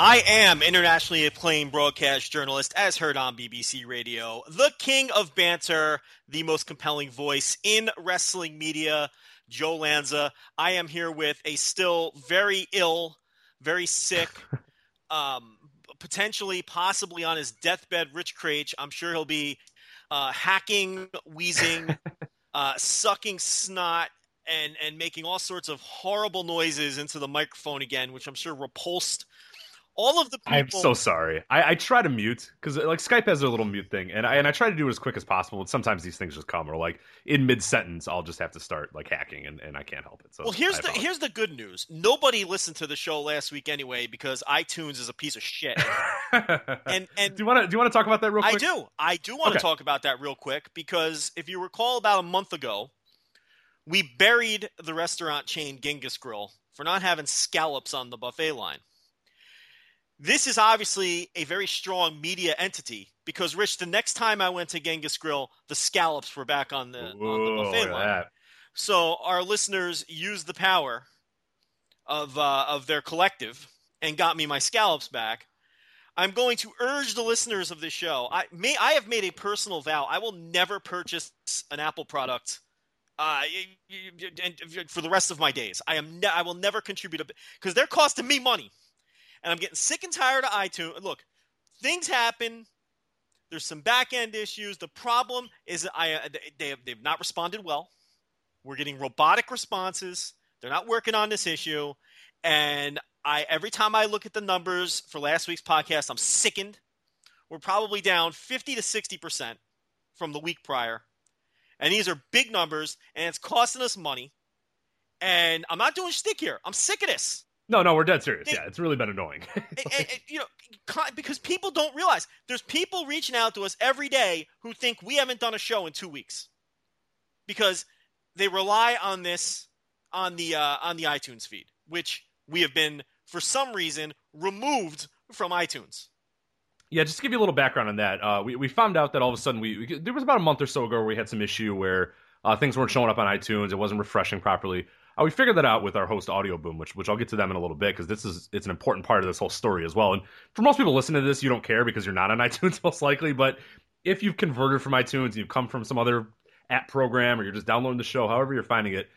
I am internationally acclaimed broadcast journalist, as heard on BBC Radio, the king of banter, the most compelling voice in wrestling media, Joe Lanza. I am here with a still very ill, very sick, um, potentially, possibly on his deathbed, Rich Kraetsch. I'm sure he'll be uh, hacking, wheezing, uh, sucking snot. And, and making all sorts of horrible noises into the microphone again, which I'm sure repulsed all of the people. I'm so sorry. I, I try to mute because like Skype has their little mute thing, and I and I try to do it as quick as possible. And sometimes these things just come, or like in mid sentence, I'll just have to start like hacking, and, and I can't help it. So Well, here's the here's the good news. Nobody listened to the show last week anyway because iTunes is a piece of shit. And and do you want to do you want to talk about that real quick? I do. I do want to Okay. talk about that real quick because if you recall about a month ago, we buried the restaurant chain Genghis Grill for not having scallops on the buffet line. This is obviously a very strong media entity because Rich, the next time I went to Genghis Grill, the scallops were back on the on the buffet line. that. So our listeners used the power of uh, of their collective and got me my scallops back. I'm going to urge the listeners of this show. I may I have made a personal vow. I will never purchase an Apple product. Uh, and for the rest of my days, I am. Ne- I will never contribute because they're costing me money, and I'm getting sick and tired of iTunes. Look, things happen. There's some back end issues. The problem is I uh, they have, they've not responded well. We're getting robotic responses. They're not working on this issue, and I every time I look at the numbers for last week's podcast, I'm sickened. We're probably down 50 to 60 percent from the week prior, and these are big numbers, and it's costing us money. And I'm not doing shtick here. I'm sick of this. No, no, we're dead serious. They- Yeah, it's really been annoying. And- and- and, you know, because people don't realize there's people reaching out to us every day who think we haven't done a show in two weeks because they rely on this on the uh, on the iTunes feed, which we have been for some reason removed from iTunes. Yeah, just to give you a little background on that, uh, we, we found out that all of a sudden we, we there was about a month or so ago where we had some issue where uh, things weren't showing up on iTunes, it wasn't refreshing properly. Uh, we figured that out with our host Audio Boom, which which I'll get to them in a little bit because this is it's an important part of this whole story as well. And for most people listening to this, you don't care because you're not on iTunes most likely. But if you've converted from iTunes and you've come from some other app program or you're just downloading the show, however you're finding it,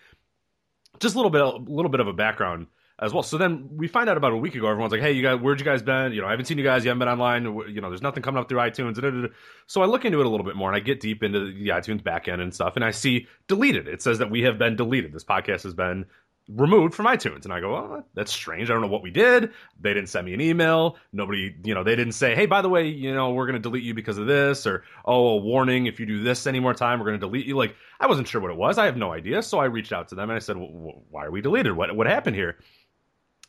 just a little bit a little bit of a background as well. So then we find out about a week ago. Everyone's like, "Hey, you guys, where'd you guys been? You know, I haven't seen you guys. You haven't been online. You know, there's nothing coming up through iTunes." So I look into it a little bit more, and I get deep into the iTunes backend and stuff, and I see deleted. It says that we have been deleted. This podcast has been removed from iTunes, and I go, "Well, that's strange. I don't know what we did. They didn't send me an email. Nobody, you know, they didn't say, "Hey, by the way, you know, we're going to delete you because of this," or "Oh, a warning. If you do this any more time, we're going to delete you." Like I wasn't sure what it was. I have no idea. So I reached out to them and I said, well, "Why are we deleted? What what happened here?"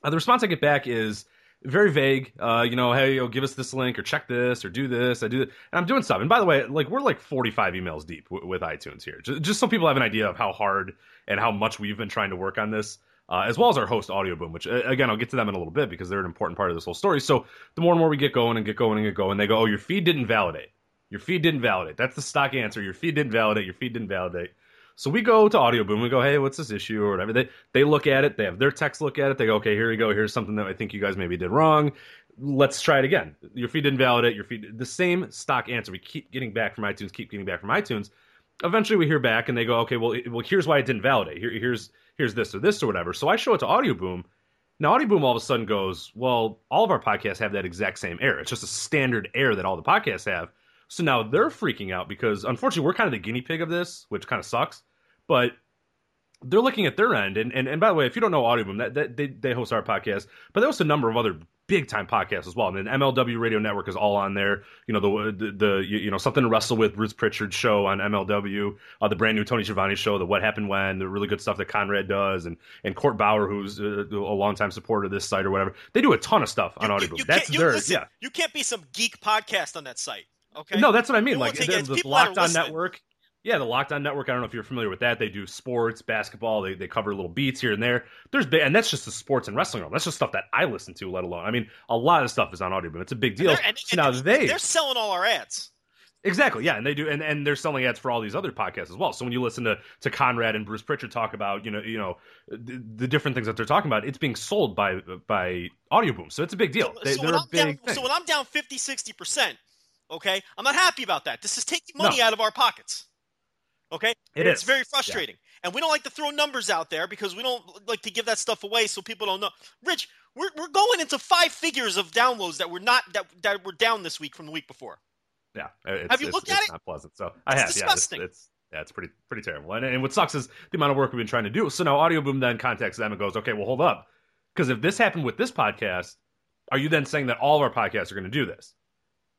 Uh, the response I get back is very vague. Uh, you know, hey, yo, give us this link or check this or do this. I do, and I'm doing stuff. And by the way, like we're like 45 emails deep w- with iTunes here, just, just so people have an idea of how hard and how much we've been trying to work on this. Uh, as well as our host Audio Boom, which again I'll get to them in a little bit because they're an important part of this whole story. So the more and more we get going and get going and get going, they go, "Oh, your feed didn't validate." Your feed didn't validate. That's the stock answer. Your feed didn't validate. Your feed didn't validate. So we go to Audio Boom. We go, hey, what's this issue or whatever. They they look at it. They have their techs look at it. They go, okay, here we go. Here's something that I think you guys maybe did wrong. Let's try it again. Your feed didn't validate. Your feed the same stock answer. We keep getting back from iTunes. Keep getting back from iTunes. Eventually, we hear back and they go, okay, well, it, well, here's why it didn't validate. Here, here's here's this or this or whatever. So I show it to Audio Boom. Now Audio Boom all of a sudden goes, well, all of our podcasts have that exact same error. It's just a standard error that all the podcasts have. So now they're freaking out because unfortunately we're kind of the guinea pig of this, which kind of sucks. But they're looking at their end, and and, and by the way, if you don't know Audioboom, that, that they they host our podcast, but they host a number of other big time podcasts as well. I mean, MLW Radio Network is all on there. You know the the, the you know something to wrestle with Bruce Pritchard show on MLW, uh, the brand new Tony Schiavone show, the What Happened When, the really good stuff that Conrad does, and and Court Bauer, who's a, a longtime supporter of this site or whatever. They do a ton of stuff on Audioboom. That's you, their listen, yeah. You can't be some geek podcast on that site. Okay. No, that's what I mean. It Like the, the People that are Locked On. Network. Yeah, the Locked On Network. I don't know if you're familiar with that. They do sports, basketball. They, they cover little beats here and there. There's big, and that's just the sports and wrestling realm. That's just stuff that I listen to. Let alone, I mean, a lot of stuff is on audio, but it's a big deal. they're- and- so now and they they're selling all our ads. exactly yeah, and they do, and, and they're selling ads for all these other podcasts as well. So when you listen to to Conrad and Bruce Pritchard talk about you know you know the, the different things that they're talking about, it's being sold by by Audio Boom. So it's a big deal. They, so, when big down, so when I'm down 50, 60 percent, okay, I'm not happy about that. This is taking money No. out of our pockets. Okay, It it's is. very Yeah. frustrating, and we don't like to throw numbers out there because we don't like to give that stuff away so people don't know. Rich, we're we're going into five figures of downloads that were not that that were down this week from the week before. Yeah, uh, it's, Have you looked at it? Not pleasant. So I It's have. disgusting. Yeah, it's, it's yeah, it's pretty pretty terrible. And, and what sucks is the amount of work we've been trying to do. So now Audio Boom then contacts them and goes, okay, well hold up, because if this happened with this podcast, are you then saying that all of our podcasts are going to do this?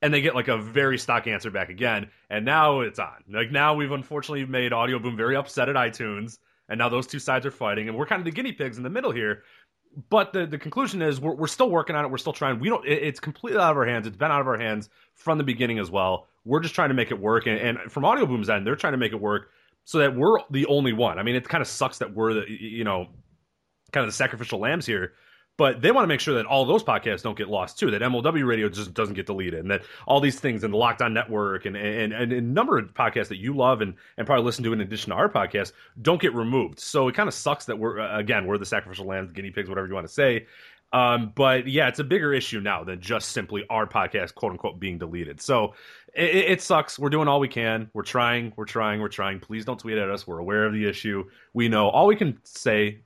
And they get like a very stock answer back again, and now it's on. Like now we've unfortunately made Audio Boom very upset at iTunes, and now those two sides are fighting, and we're kind of the guinea pigs in the middle here. But the, the conclusion is we're, we're still working on it. We're still trying. We don't. It, it's completely out of our hands. It's been out of our hands from the beginning as well. We're just trying to make it work. And, and from Audio Boom's end, they're trying to make it work so that we're the only one. I mean, it kind of sucks that we're the you know kind of the sacrificial lambs here. But they want to make sure that all those podcasts don't get lost too. That MLW Radio just doesn't get deleted, and that all these things and the Locked On Network and and, and a number of podcasts that you love and, and probably listen to in addition to our podcast don't get removed. So it kind of sucks that we're uh, again we're the sacrificial lambs, guinea pigs, whatever you want to say. Um, but yeah, it's a bigger issue now than just simply our podcast, quote unquote, being deleted. So it, it sucks. We're doing all we can. We're trying. We're trying. We're trying. Please don't tweet at us. We're aware of the issue. We know all we can say.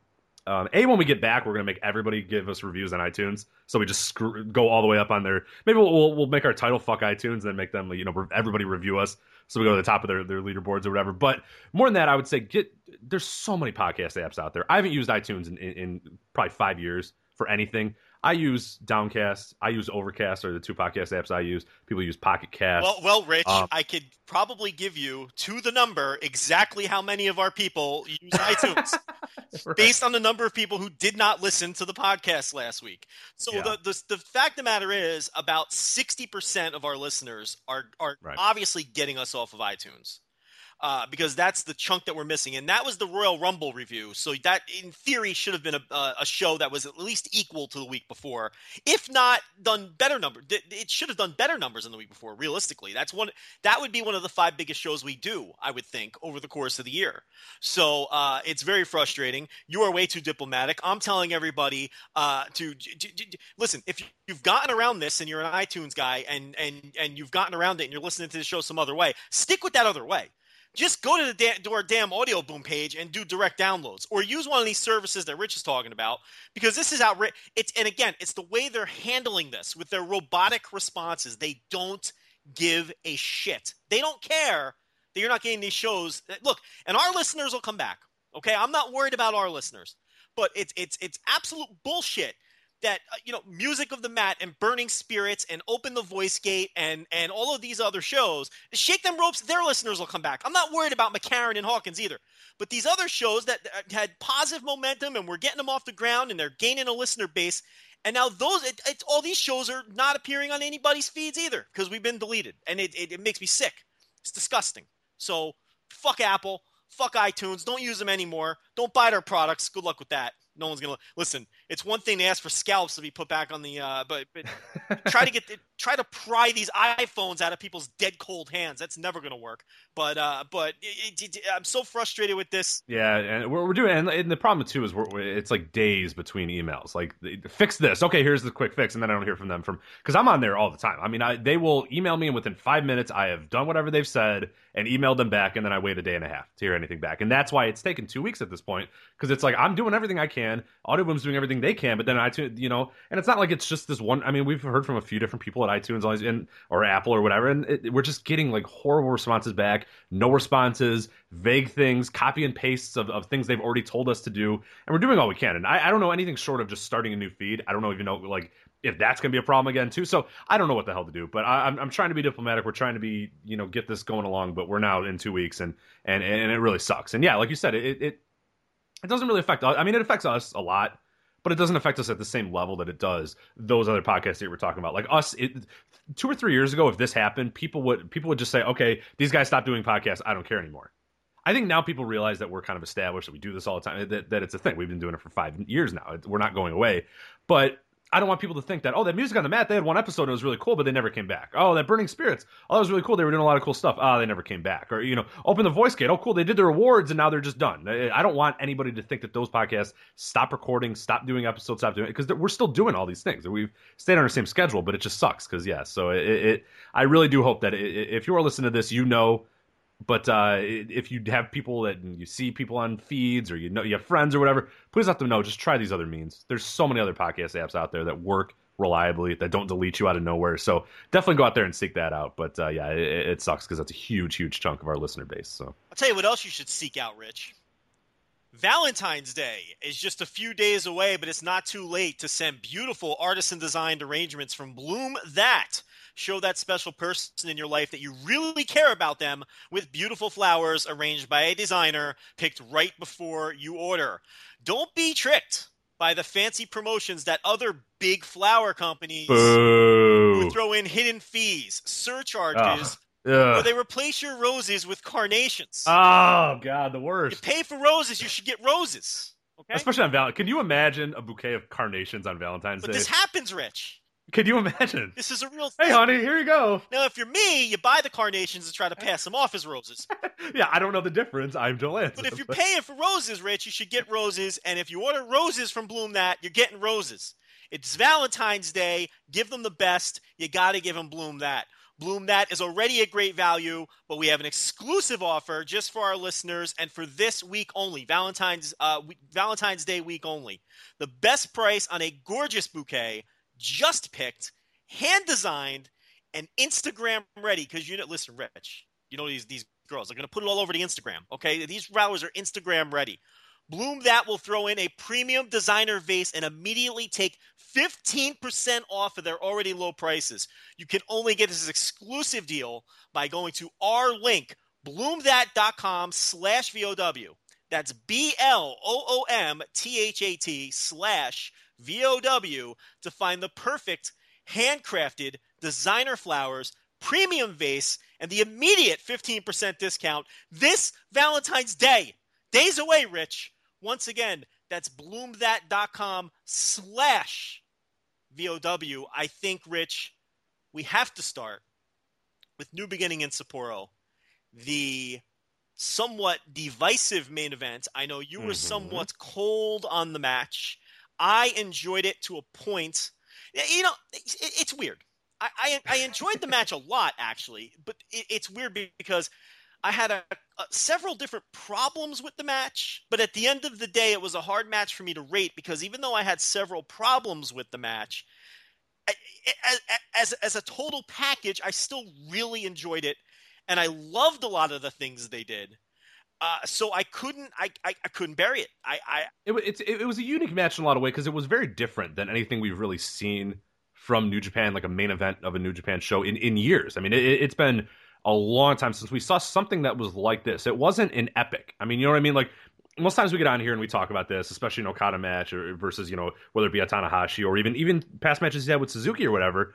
Um, a when we get back, we're gonna make everybody give us reviews on iTunes. So we just screw, go all the way up on there. Maybe we'll, we'll we'll make our title fuck iTunes, and then make them you know everybody review us. So we go to the top of their their leaderboards or whatever. But more than that, I would say get. There's so many podcast apps out there. I haven't used iTunes in, in, in probably five years for anything. I use Downcast. I use Overcast, are the two podcast apps I use. People use Pocket Cast. Well, well, Rich, Um, I could probably give you to the number exactly how many of our people use iTunes based on the number of people who did not listen to the podcast last week. So Yeah. the, the the fact of the matter is, about sixty percent of our listeners are are Right. obviously getting us off of iTunes. Uh, because that's the chunk that we're missing, and that was the Royal Rumble review. So that, in theory, should have been a, a show that was at least equal to the week before, if not done better number. It should have done better numbers than the week before. Realistically, that's one. That would be one of the five biggest shows we do, I would think, over the course of the year. So uh, it's very frustrating. You are way too diplomatic. I'm telling everybody uh, to j- j- j- listen. If you've gotten around this and you're an iTunes guy and and and you've gotten around it and you're listening to the show some other way, stick with that other way. Just go to the da- to our damn audio boom page and do direct downloads, or use one of these services that Rich is talking about because this is outrageous. It's and again, it's the way they're handling this with their robotic responses. They don't give a shit. They don't care that you're not getting these shows. Look, and our listeners will come back. Okay, I'm not worried about our listeners, but it's it's it's absolute bullshit that uh, you know music of the mat and burning spirits and open the voice gate and and all of these other shows shake them ropes their listeners will come back. I'm not worried about mccarran and hawkins either. But these other shows that uh, had positive momentum and we're getting them off the ground and they're gaining a listener base and now those it, it's all these shows are not appearing on anybody's feeds either because we've been deleted and it, it, it makes me sick. It's disgusting. So fuck apple. Fuck itunes. Don't use them anymore. Don't buy their products. Good luck with that. No one's gonna listen it's one thing to ask for scalps to be put back on the, uh, but, but try to get the, try to pry these iPhones out of people's dead cold hands. That's never going to work. But uh, but it, it, it, I'm so frustrated with this. Yeah, and we're, we're doing, and, and the problem too is we're, it's like days between emails. Like fix this, okay, here's the quick fix, and then I don't hear from them from because I'm on there all the time. I mean, I, they will email me, and within five minutes, I have done whatever they've said and emailed them back, and then I wait a day and a half to hear anything back, and that's why it's taken two weeks at this point because it's like I'm doing everything I can, Audioboom's doing everything they can, but then iTunes, you know, and it's not like it's just this one. I mean, we've heard from a few different people at iTunes, and or Apple or whatever, and it, we're just getting like horrible responses back, no responses, vague things, copy and pastes of, of things they've already told us to do, and we're doing all we can. And I, I don't know anything short of just starting a new feed. I don't know even know like if that's going to be a problem again too. So I don't know what the hell to do, but I, am I'm trying to be diplomatic. We're trying to be, you know, get this going along, but we're now in two weeks and, and, and it really sucks. And yeah, like you said, it, it, it doesn't really affect us. I mean, it affects us a lot, but it doesn't affect us at the same level that it does those other podcasts that we're talking about. Like us, it, two or three years ago, if this happened, people would, people would just say, okay, these guys stopped doing podcasts. I don't care anymore. I think now people realize that we're kind of established that we do this all the time. That, that it's a thing. We've been doing it for five years now. We're not going away. But I don't want people to think that, oh, that music on the mat, they had one episode and it was really cool, but they never came back. Oh, that Burning Spirits, oh, that was really cool. They were doing a lot of cool stuff. Ah, oh, they never came back. Or, you know, Open the Voice Gate. Oh, cool. They did their awards and now they're just done. I don't want anybody to think that those podcasts stop recording, stop doing episodes, stop doing it, because we're still doing all these things. We've stayed on the same schedule, but it just sucks because, yeah. So it, it, I really do hope that if you are listening to this, you know but uh, if you have people that you see people on feeds or you know you have friends or whatever, please let them know. Just try these other means. There's so many other podcast apps out there that work reliably that don't delete you out of nowhere. So definitely go out there and seek that out. But uh, yeah, it, it sucks because that's a huge, huge chunk of our listener base. So I'll tell you what else you should seek out, Rich. Valentine's Day is just a few days away, but it's not too late to send beautiful artisan designed arrangements from Bloom That. Show that special person in your life that you really care about them with beautiful flowers arranged by a designer picked right before you order. Don't be tricked by the fancy promotions that other big flower companies Boo. throw in hidden fees, surcharges, ah, or they replace your roses with carnations. Oh God, the worst. You pay for roses, you should get roses. Okay? Especially on Valentine's. Can you imagine a bouquet of carnations on Valentine's but Day? this happens, Rich. Can you imagine? This is a real thing. Hey, honey, here you go. Now, if you're me, you buy the carnations and try to pass them off as roses. yeah, I don't know the difference. I'm Joel But if you're paying for roses, Rich, you should get roses. And if you order roses from Bloom That, you're getting roses. It's Valentine's Day. Give them the best. You got to give them Bloom That. Bloom That is already a great value, but we have an exclusive offer just for our listeners and for this week only, Valentine's uh, Valentine's Day week only. The best price on a gorgeous bouquet just picked, hand designed, and Instagram ready. Because you know, listen, Rich, you know these these girls are going to put it all over the Instagram. Okay, these flowers are Instagram ready. Bloom that will throw in a premium designer vase and immediately take 15% off of their already low prices. You can only get this exclusive deal by going to our link, bloomthat.com slash VOW. That's B L O O M T H A T slash VOW to find the perfect handcrafted designer flowers, premium vase, and the immediate 15% discount this Valentine's Day. Days away, Rich. Once again, that's bloomthat.com slash VOW. I think, Rich, we have to start with New Beginning in Sapporo, the somewhat divisive main event. I know you were mm-hmm. somewhat cold on the match. I enjoyed it to a point. You know, it's weird. I, I, I enjoyed the match a lot, actually, but it, it's weird because I had a, a, several different problems with the match. But at the end of the day, it was a hard match for me to rate because even though I had several problems with the match, I, as, as, as a total package, I still really enjoyed it, and I loved a lot of the things they did. Uh, so I couldn't, I, I, I, couldn't bury it. I, I it, it, it was a unique match in a lot of ways because it was very different than anything we've really seen from New Japan, like a main event of a New Japan show in, in years. I mean, it, it's been a long time since we saw something that was like this. It wasn't an epic. I mean, you know what I mean? Like most times we get on here and we talk about this, especially an Okada match or versus, you know, whether it be a Tanahashi or even even past matches he had with Suzuki or whatever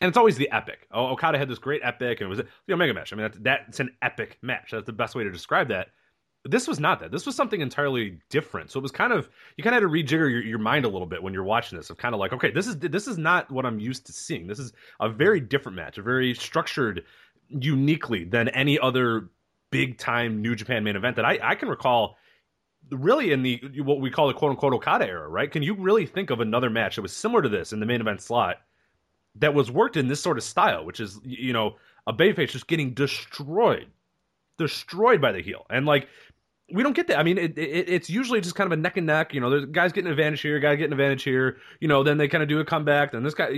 and it's always the epic. Oh, Okada had this great epic, and it was the Omega match. I mean, that's, that's an epic match. That's the best way to describe that. This was not that. This was something entirely different. So it was kind of you kind of had to rejigger your, your mind a little bit when you're watching this. Of kind of like, okay, this is this is not what I'm used to seeing. This is a very different match, a very structured, uniquely than any other big time New Japan main event that I, I can recall. Really, in the what we call the quote unquote Okada era, right? Can you really think of another match that was similar to this in the main event slot that was worked in this sort of style, which is you know a babyface just getting destroyed, destroyed by the heel, and like we don't get that. I mean, it, it, it's usually just kind of a neck and neck. You know, there's guys getting advantage here, guy getting advantage here. You know, then they kind of do a comeback, then this guy,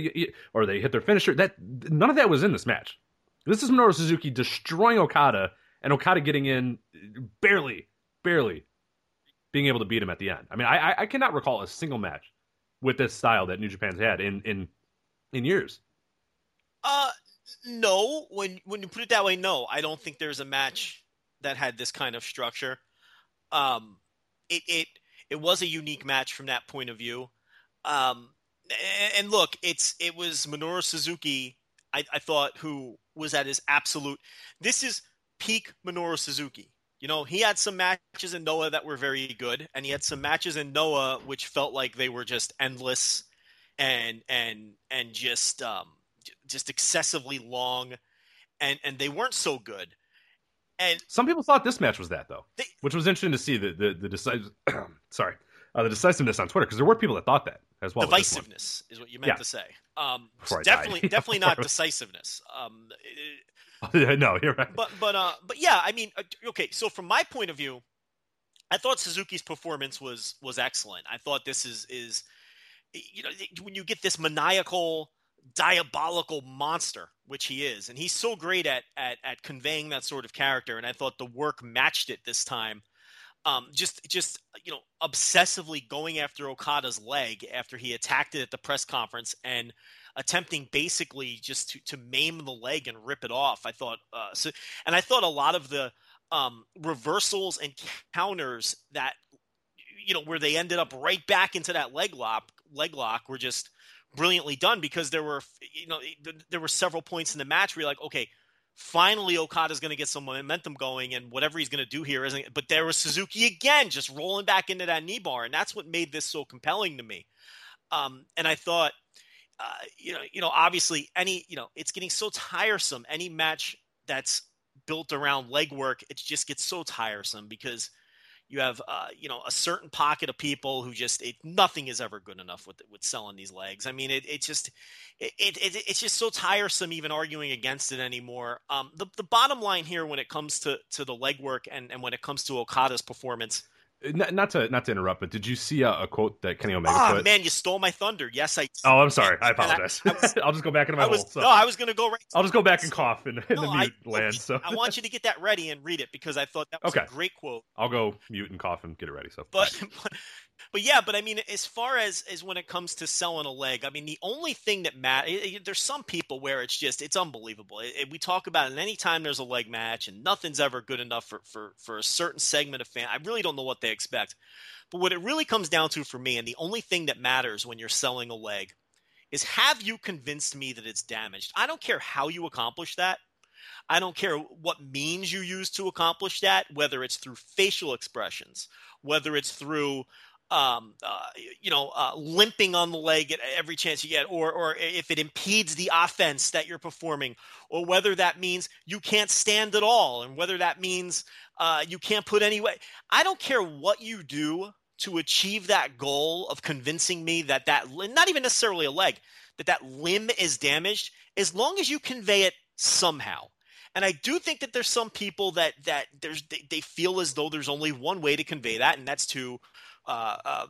or they hit their finisher. That none of that was in this match. This is Minoru Suzuki destroying Okada, and Okada getting in barely, barely being able to beat him at the end. I mean, I I cannot recall a single match with this style that New Japan's had in in in years. Uh, no. When when you put it that way, no. I don't think there's a match that had this kind of structure. Um, it it it was a unique match from that point of view. Um, and look, it's it was Minoru Suzuki. I, I thought who was at his absolute. This is peak Minoru Suzuki. You know, he had some matches in Noah that were very good, and he had some matches in Noah which felt like they were just endless and and and just um, just excessively long, and and they weren't so good. And some people thought this match was that though, they, which was interesting to see the the, the decisive. sorry, uh, the decisiveness on Twitter because there were people that thought that as well. Divisiveness is what you meant yeah. to say. Um, definitely, definitely not decisiveness. Um, it, no, you're right. But but uh, but yeah, I mean, uh, okay. So from my point of view, I thought Suzuki's performance was was excellent. I thought this is is you know when you get this maniacal diabolical monster, which he is, and he's so great at at at conveying that sort of character. And I thought the work matched it this time. Um, just just you know obsessively going after Okada's leg after he attacked it at the press conference and attempting basically just to, to maim the leg and rip it off. I thought uh, so, and I thought a lot of the um, reversals and counters that you know where they ended up right back into that leg lock leg lock were just brilliantly done because there were you know there were several points in the match where you're like okay finally Okada's going to get some momentum going and whatever he's going to do here isn't but there was Suzuki again just rolling back into that knee bar and that's what made this so compelling to me. Um, and I thought uh, you know you know obviously any you know it's getting so tiresome. Any match that's built around leg work it just gets so tiresome because you have uh, you know a certain pocket of people who just it, nothing is ever good enough with with selling these legs. I mean, it it just it, it, it's just so tiresome even arguing against it anymore. Um, the the bottom line here when it comes to to the legwork and and when it comes to Okada's performance not, not, to not to interrupt, but did you see a, a quote that Kenny Omega oh, put? man, you stole my thunder. Yes, I. Oh, I'm sorry. I apologize. I, will just go back into my I was, hole. So. No, I was going to go right. I'll just go back and cough in, in no, the mute I, land. So I want you to get that ready and read it because I thought that was okay. a great quote. I'll go mute and cough and get it ready. So, but, but but yeah, but I mean, as far as as when it comes to selling a leg, I mean, the only thing that matters, there's some people where it's just it's unbelievable. It, it, we talk about it anytime there's a leg match, and nothing's ever good enough for for for a certain segment of fan. I really don't know what they expect, but what it really comes down to for me, and the only thing that matters when you're selling a leg, is have you convinced me that it's damaged? I don't care how you accomplish that. I don't care what means you use to accomplish that, whether it's through facial expressions, whether it's through um, uh, you know, uh, limping on the leg at every chance you get, or or if it impedes the offense that you're performing, or whether that means you can't stand at all, and whether that means uh, you can't put any way. I don't care what you do to achieve that goal of convincing me that that not even necessarily a leg that that limb is damaged, as long as you convey it somehow. And I do think that there's some people that that there's they, they feel as though there's only one way to convey that, and that's to uh, uh,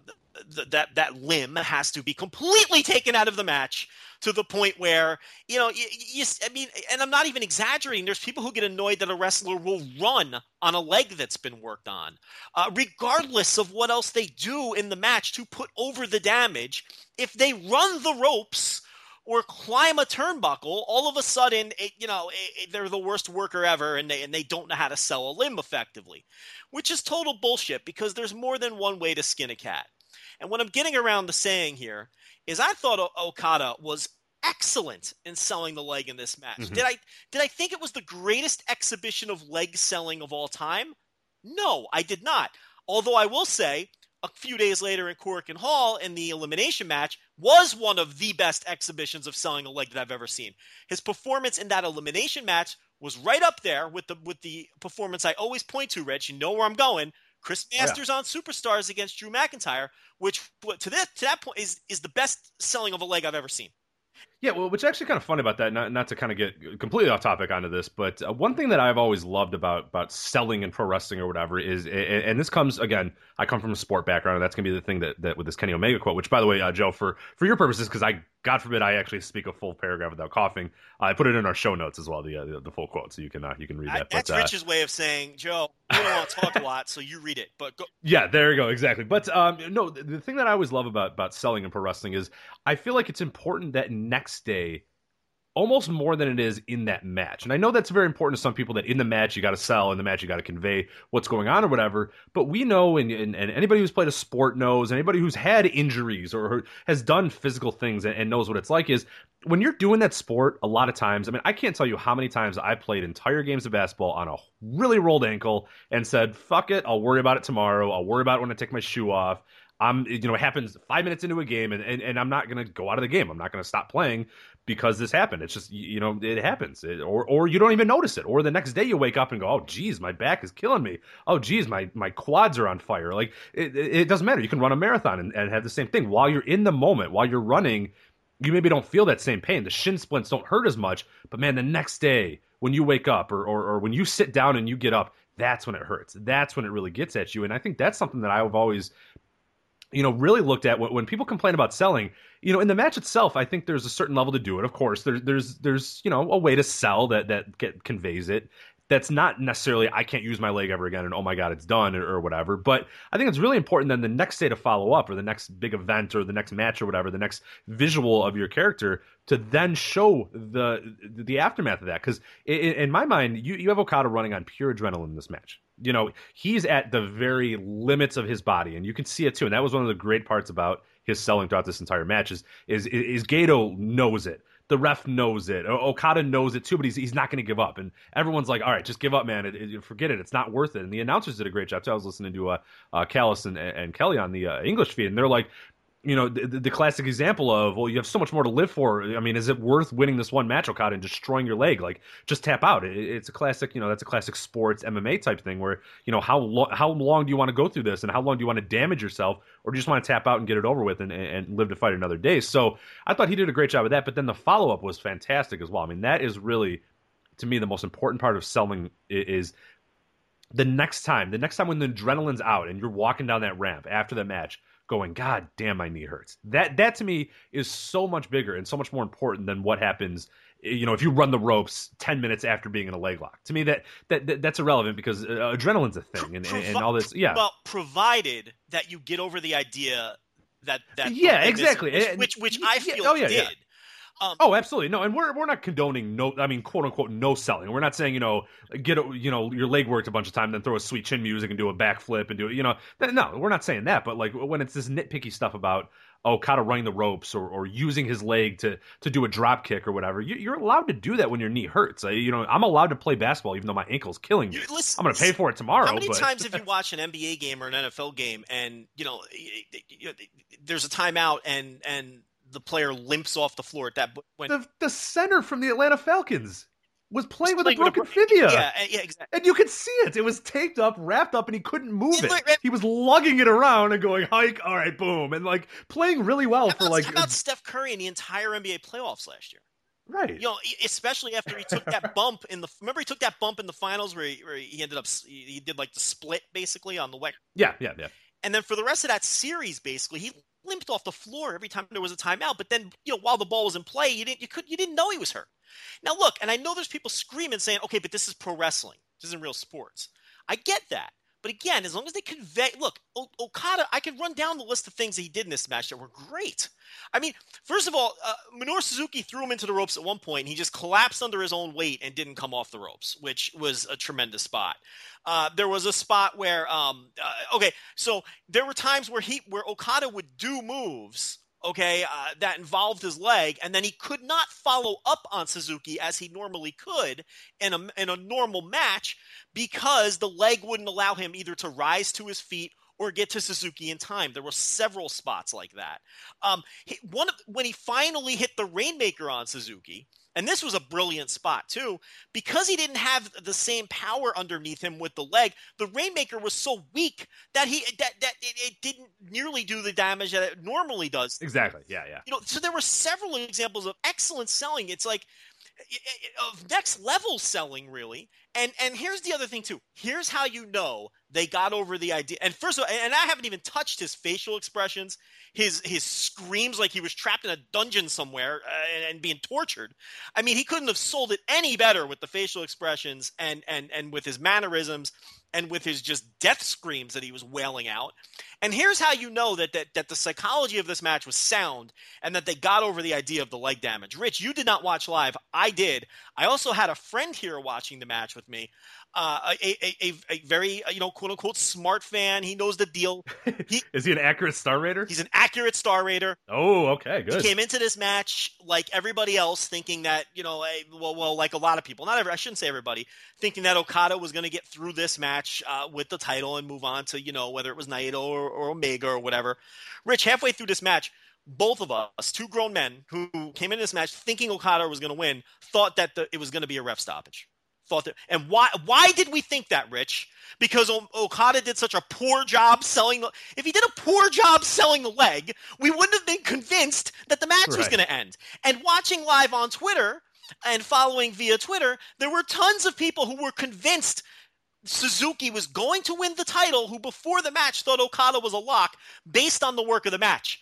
th- that that limb has to be completely taken out of the match to the point where you know you, you, I mean and I'm not even exaggerating. There's people who get annoyed that a wrestler will run on a leg that's been worked on uh, regardless of what else they do in the match to put over the damage. If they run the ropes or climb a turnbuckle, all of a sudden, it, you know, it, they're the worst worker ever, and they and they don't know how to sell a limb effectively, which is total bullshit because there's more than one way to skin a cat. And what I'm getting around the saying here is, I thought o- Okada was excellent in selling the leg in this match. Mm-hmm. Did I did I think it was the greatest exhibition of leg selling of all time? No, I did not. Although I will say, a few days later in Korakuen Hall in the elimination match was one of the best exhibitions of selling a leg that I've ever seen. His performance in that elimination match was right up there with the with the performance I always point to, Rich. You know where I'm going. Chris Masters yeah. on Superstars against Drew McIntyre, which to this to that point is is the best selling of a leg I've ever seen. Yeah, well, which actually kind of funny about that. Not not to kind of get completely off topic onto this, but uh, one thing that I've always loved about about selling in pro wrestling or whatever is, and, and this comes again, I come from a sport background, and that's gonna be the thing that, that with this Kenny Omega quote. Which, by the way, uh, Joe, for for your purposes, because I God forbid I actually speak a full paragraph without coughing, I put it in our show notes as well, the uh, the, the, full quote, so you can uh, you can read that. I, that's but, uh, Rich's way of saying, Joe, you don't want to talk a lot, so you read it. But go. Yeah, there you go, exactly. But um, no, the, the thing that I always love about about selling in pro wrestling is I feel like it's important that next day almost more than it is in that match. And I know that's very important to some people that in the match you got to sell, in the match you got to convey what's going on or whatever. But we know, and, and, and, anybody who's played a sport knows, anybody who's had injuries or has done physical things and, and knows what it's like is when you're doing that sport, a lot of times, I mean, I can't tell you how many times I played entire games of basketball on a really rolled ankle and said, fuck it, I'll worry about it tomorrow. I'll worry about it when I take my shoe off. I'm, you know, it happens five minutes into a game, and, and, and I'm not going to go out of the game. I'm not going to stop playing because this happened. It's just, you know, it happens, it, or or you don't even notice it, or the next day you wake up and go, oh, geez, my back is killing me. Oh, geez, my my quads are on fire. Like it, it doesn't matter. You can run a marathon and, and have the same thing while you're in the moment, while you're running. You maybe don't feel that same pain. The shin splints don't hurt as much, but man, the next day when you wake up or, or, or when you sit down and you get up, that's when it hurts. That's when it really gets at you. And I think that's something that I've always you know, really looked at when, people complain about selling, you know, in the match itself, I think there's a certain level to do it. Of course, there's there's there's you know a way to sell that that get, conveys it. That's not necessarily I can't use my leg ever again and oh my god it's done or, or whatever. But I think it's really important then the next day to follow up or the next big event or the next match or whatever, the next visual of your character to then show the the aftermath of that. Because in, in my mind, you you have Okada running on pure adrenaline in this match you know, he's at the very limits of his body, and you can see it too. And that was one of the great parts about his selling throughout this entire match is is, is Gedo knows it. The ref knows it. Okada knows it too, but he's he's not going to give up. And everyone's like, "All right, just give up, man. It, it, forget it. It's not worth it." And the announcers did a great job too. I was listening to uh, uh Callis and, and Kelly on the uh, English feed, and they're like, you know the, the, classic example of well you have so much more to live for. I mean is it worth winning this one match okada and destroying your leg? Like just tap out. It, it's a classic you know that's a classic sports mma type thing where you know how long how long do you want to go through this and how long do you want to damage yourself or do you just want to tap out and get it over with and, and live to fight another day? So i thought he did a great job of that but then the follow-up was fantastic as well. I mean that is really to me the most important part of selling is the next time the next time when the adrenaline's out and you're walking down that ramp after the match going, God damn, my knee hurts. That that to me is so much bigger and so much more important than what happens. You know, if you run the ropes ten minutes after being in a leg lock, to me that that, that that's irrelevant because uh, adrenaline's a thing and, Provi- and all this. Yeah, well, provided that you get over the idea that that yeah, exactly, which, which, which I feel oh, yeah, did. Yeah. Um, oh, absolutely. No, and we're we're not condoning no. I mean, quote unquote, no selling. We're not saying you know get a, you know your leg worked a bunch of time, then throw a sweet chin music and do a backflip and do it. You know, no, we're not saying that. But like when it's this nitpicky stuff about oh, kind of running the ropes or, or using his leg to to do a drop kick or whatever. You, are allowed to do that when your knee hurts. I, you know, I'm allowed to play basketball even though my ankle's killing me. Listen, I'm going to pay for it tomorrow. How many but... times have you watched an NBA game or an NFL game and you know, there's a timeout and and the player limps off the floor at that point. The, the center from the Atlanta Falcons was playing with a broken with a, fibia. Yeah, yeah, exactly. And you could see it. It was taped up, wrapped up, and he couldn't move it. it. He was lugging it around and going hike. All right, boom, and like playing really well for like. How about Steph Curry in the entire NBA playoffs last year? Right. You know, especially after he took that bump in the. Remember, he took that bump in the finals where he, where he ended up. He did like the split basically on the way. Yeah, yeah, yeah. And then for the rest of that series, basically, he limped off the floor every time there was a timeout. But then, you know, while the ball was in play, you didn't you could you didn't know he was hurt. Now look, and I know there's people screaming saying, okay, but this is pro wrestling. This isn't real sports. I get that. But again, as long as they convey, look, o- Okada, I could run down the list of things that he did in this match that were great. I mean, first of all, uh, Minoru Suzuki threw him into the ropes at one point. And he just collapsed under his own weight and didn't come off the ropes, which was a tremendous spot. Uh, there was a spot where, um, uh, okay, so there were times where he, where Okada would do moves okay, uh, that involved his leg, and then he could not follow up on Suzuki as he normally could in a, in a normal match because the leg wouldn't allow him either to rise to his feet or get to Suzuki in time. There were several spots like that. Um, he, one of, when he finally hit the Rainmaker on Suzuki, and this was a brilliant spot too, because he didn't have the same power underneath him with the leg. The Rainmaker was so weak that he that that it, it didn't nearly do the damage that it normally does. Exactly. Yeah, yeah. You know, so there were several examples of excellent selling. It's like eh, eh, of next level selling really and and here's the other thing too here's how you know they got over the idea and first of all and i haven't even touched his facial expressions his his screams like he was trapped in a dungeon somewhere uh, and, and, being tortured i mean he couldn't have sold it any better with the facial expressions and and and with his mannerisms and with his just death screams that he was wailing out and here's how you know that, that that the psychology of this match was sound and that they got over the idea of the leg damage. Rich, you did not watch live. I did. I also had a friend here watching the match with me. Uh, a, a, a, a, very you know quote unquote smart fan. He knows the deal. He, Is he an accurate star rater? He's an accurate star rater. Oh, okay, good. He came into this match like everybody else, thinking that you know, well, well, like a lot of people, not every, I shouldn't say everybody, thinking that Okada was going to get through this match uh, with the title and move on to you know whether it was Naito or, or Omega or whatever. Rich, halfway through this match, both of us, two grown men who came into this match thinking Okada was going to win, thought that the, it was going to be a ref stoppage thought that, and why why did we think that, Rich? Because o- Okada did such a poor job selling. The, if he did a poor job selling the leg, we wouldn't have been convinced that the match right. was going to end. And watching live on Twitter and following via Twitter, there were tons of people who were convinced Suzuki was going to win the title. Who before the match thought Okada was a lock based on the work of the match.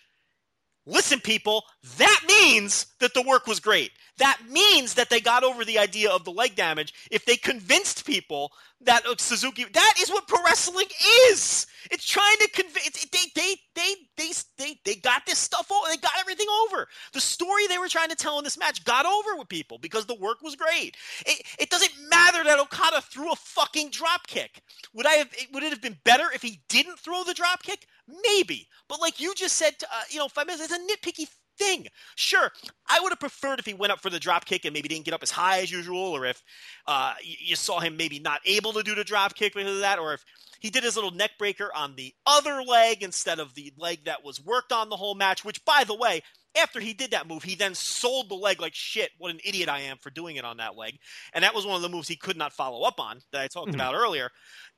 Listen, people, that means that the work was great. That means that they got over the idea of the leg damage. If they convinced people that Suzuki, that is what pro wrestling is. It's trying to convince. They, they, they, they, they, they got this stuff over. They got everything over. The story they were trying to tell in this match got over with people because the work was great. It, it doesn't matter that Okada threw a fucking drop kick. Would I have? Would it have been better if he didn't throw the drop kick? Maybe. But like you just said, uh, you know, five minutes. is a nitpicky thing. Sure, I would have preferred if he went up for the drop kick and maybe didn't get up as high as usual, or if uh, you saw him maybe not able to do the drop kick because of that, or if he did his little neck breaker on the other leg instead of the leg that was worked on the whole match, which, by the way, after he did that move, he then sold the leg like shit. What an idiot I am for doing it on that leg. And that was one of the moves he could not follow up on that I talked mm-hmm. about earlier.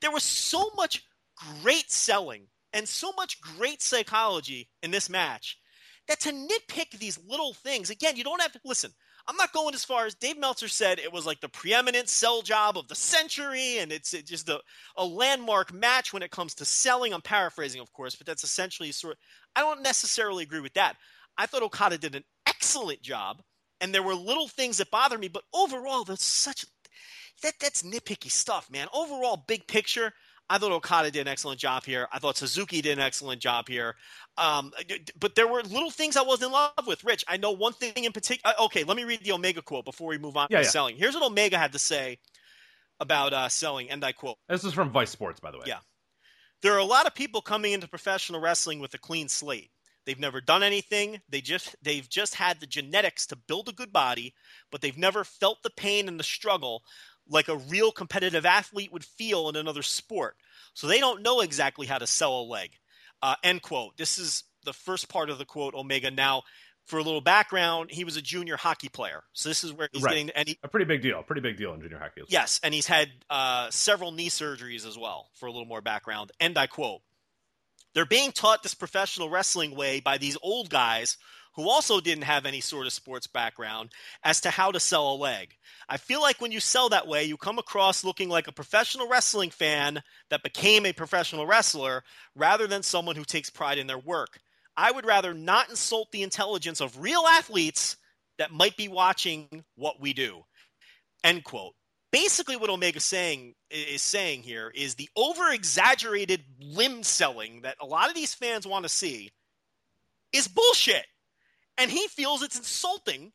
There was so much great selling and so much great psychology in this match that to nitpick these little things, again, you don't have to listen. I'm not going as far as Dave Meltzer said it was like the preeminent sell job of the century, and it's just a, a landmark match when it comes to selling. I'm paraphrasing, of course, but that's essentially sort of, I don't necessarily agree with that. I thought Okada did an excellent job, and there were little things that bothered me, but overall, that's such that that's nitpicky stuff, man. Overall, big picture, I thought Okada did an excellent job here. I thought Suzuki did an excellent job here. Um, but there were little things I was in love with. Rich, I know one thing in particular. Uh, okay, let me read the Omega quote before we move on yeah, to yeah. selling. Here's what Omega had to say about uh, selling, and I quote. This is from Vice Sports, by the way. Yeah. There are a lot of people coming into professional wrestling with a clean slate. They've never done anything. They just they've just had the genetics to build a good body, but they've never felt the pain and the struggle like a real competitive athlete would feel in another sport. So they don't know exactly how to sell a leg. Uh, end quote. This is the first part of the quote, Omega. Now, for a little background, he was a junior hockey player. So this is where he's right. getting and he, a pretty big deal, pretty big deal in junior hockey. Yes, and he's had uh, several knee surgeries as well. For a little more background, and I quote: "They're being taught this professional wrestling way by these old guys who also didn't have any sort of sports background as to how to sell a leg. I feel like when you sell that way, you come across looking like a professional wrestling fan that became a professional wrestler rather than someone who takes pride in their work. I would rather not insult the intelligence of real athletes that might be watching what we do. End quote. Basically, what Omega saying is saying here is the over exaggerated limb selling that a lot of these fans want to see is bullshit. And he feels it's insulting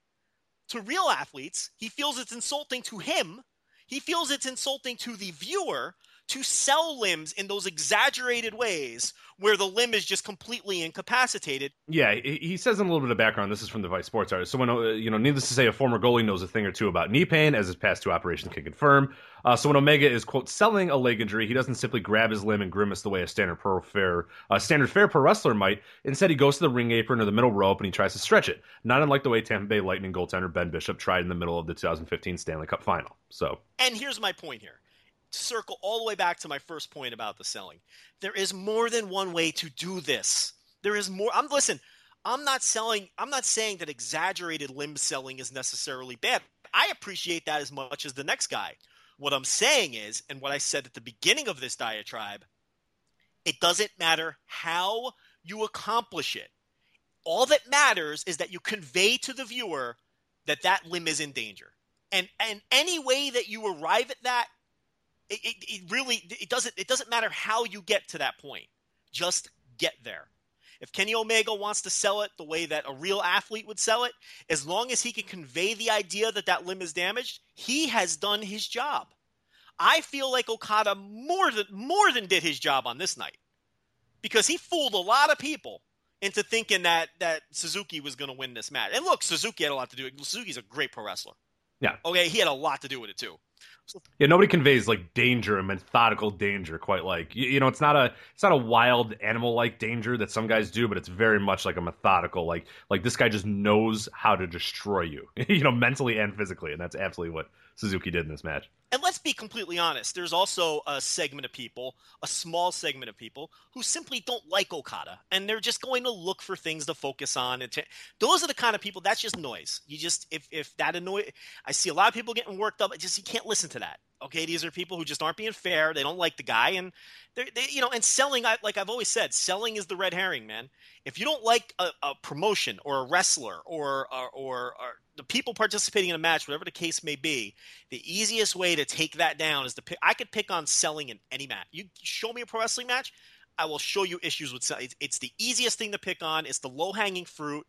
to real athletes. He feels it's insulting to him. He feels it's insulting to the viewer to sell limbs in those exaggerated ways where the limb is just completely incapacitated. Yeah, he says in a little bit of background. This is from the Vice Sports artist. So, when, uh, you know, needless to say, a former goalie knows a thing or two about knee pain, as his past two operations can confirm. Uh, so, when Omega is quote selling a leg injury, he doesn't simply grab his limb and grimace the way a standard pro fair, uh, standard fare pro wrestler might. Instead, he goes to the ring apron or the middle rope and he tries to stretch it. Not unlike the way Tampa Bay Lightning goaltender Ben Bishop tried in the middle of the 2015 Stanley Cup Final. So, and here's my point here circle all the way back to my first point about the selling. There is more than one way to do this. There is more. I'm listen. I'm not selling. I'm not saying that exaggerated limb selling is necessarily bad. I appreciate that as much as the next guy. What I'm saying is, and what I said at the beginning of this diatribe, it doesn't matter how you accomplish it. All that matters is that you convey to the viewer that that limb is in danger. And and any way that you arrive at that it, it, it really it doesn't it doesn't matter how you get to that point. Just get there. If Kenny Omega wants to sell it the way that a real athlete would sell it, as long as he can convey the idea that that limb is damaged, he has done his job. I feel like Okada more than more than did his job on this night because he fooled a lot of people into thinking that that Suzuki was going to win this match. And look, Suzuki had a lot to do. Suzuki's a great pro wrestler. Yeah. Okay, he had a lot to do with it too. Yeah, nobody conveys like danger and methodical danger quite like you, you know. It's not a it's not a wild animal like danger that some guys do, but it's very much like a methodical like like this guy just knows how to destroy you, you know, mentally and physically, and that's absolutely what Suzuki did in this match. And let's be completely honest. There's also a segment of people, a small segment of people, who simply don't like Okada, and they're just going to look for things to focus on. And those are the kind of people. That's just noise. You just if if that annoy, I see a lot of people getting worked up. Just you can't listen to that. Okay, these are people who just aren't being fair. They don't like the guy, and they're, they, you know, and selling. I, Like I've always said, selling is the red herring, man. If you don't like a, a promotion or a wrestler or or, or or, the people participating in a match, whatever the case may be, the easiest way to take that down is to pick. I could pick on selling in any match. You show me a pro wrestling match, I will show you issues with selling. It's, it's the easiest thing to pick on. It's the low hanging fruit,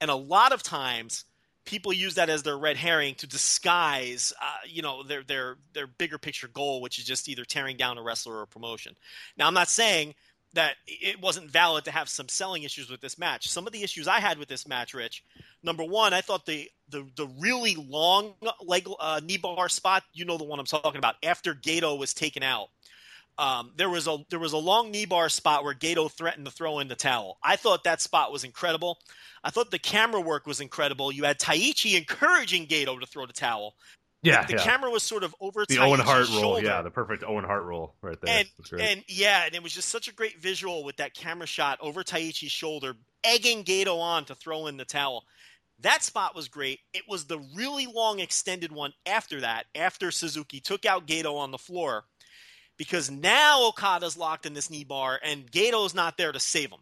and a lot of times people use that as their red herring to disguise, uh, you know, their their their bigger picture goal, which is just either tearing down a wrestler or a promotion. Now, I'm not saying that it wasn't valid to have some selling issues with this match. Some of the issues I had with this match, Rich, number one, I thought the the the really long leg uh, knee bar spot, you know the one I'm talking about, after Gedo was taken out. Um, there was a there was a long knee bar spot where Gedo threatened to throw in the towel. I thought that spot was incredible. I thought the camera work was incredible. You had Taichi encouraging Gedo to throw the towel. Yeah, the, the yeah. camera was sort of over the Owen Hart roll. Yeah, the perfect Owen Hart roll right there. And, and yeah, and it was just such a great visual with that camera shot over Taichi's shoulder, egging Gedo on to throw in the towel. That spot was great. It was the really long extended one after that, after Suzuki took out Gedo on the floor because now Okada's locked in this knee bar and Gedo's not there to save him.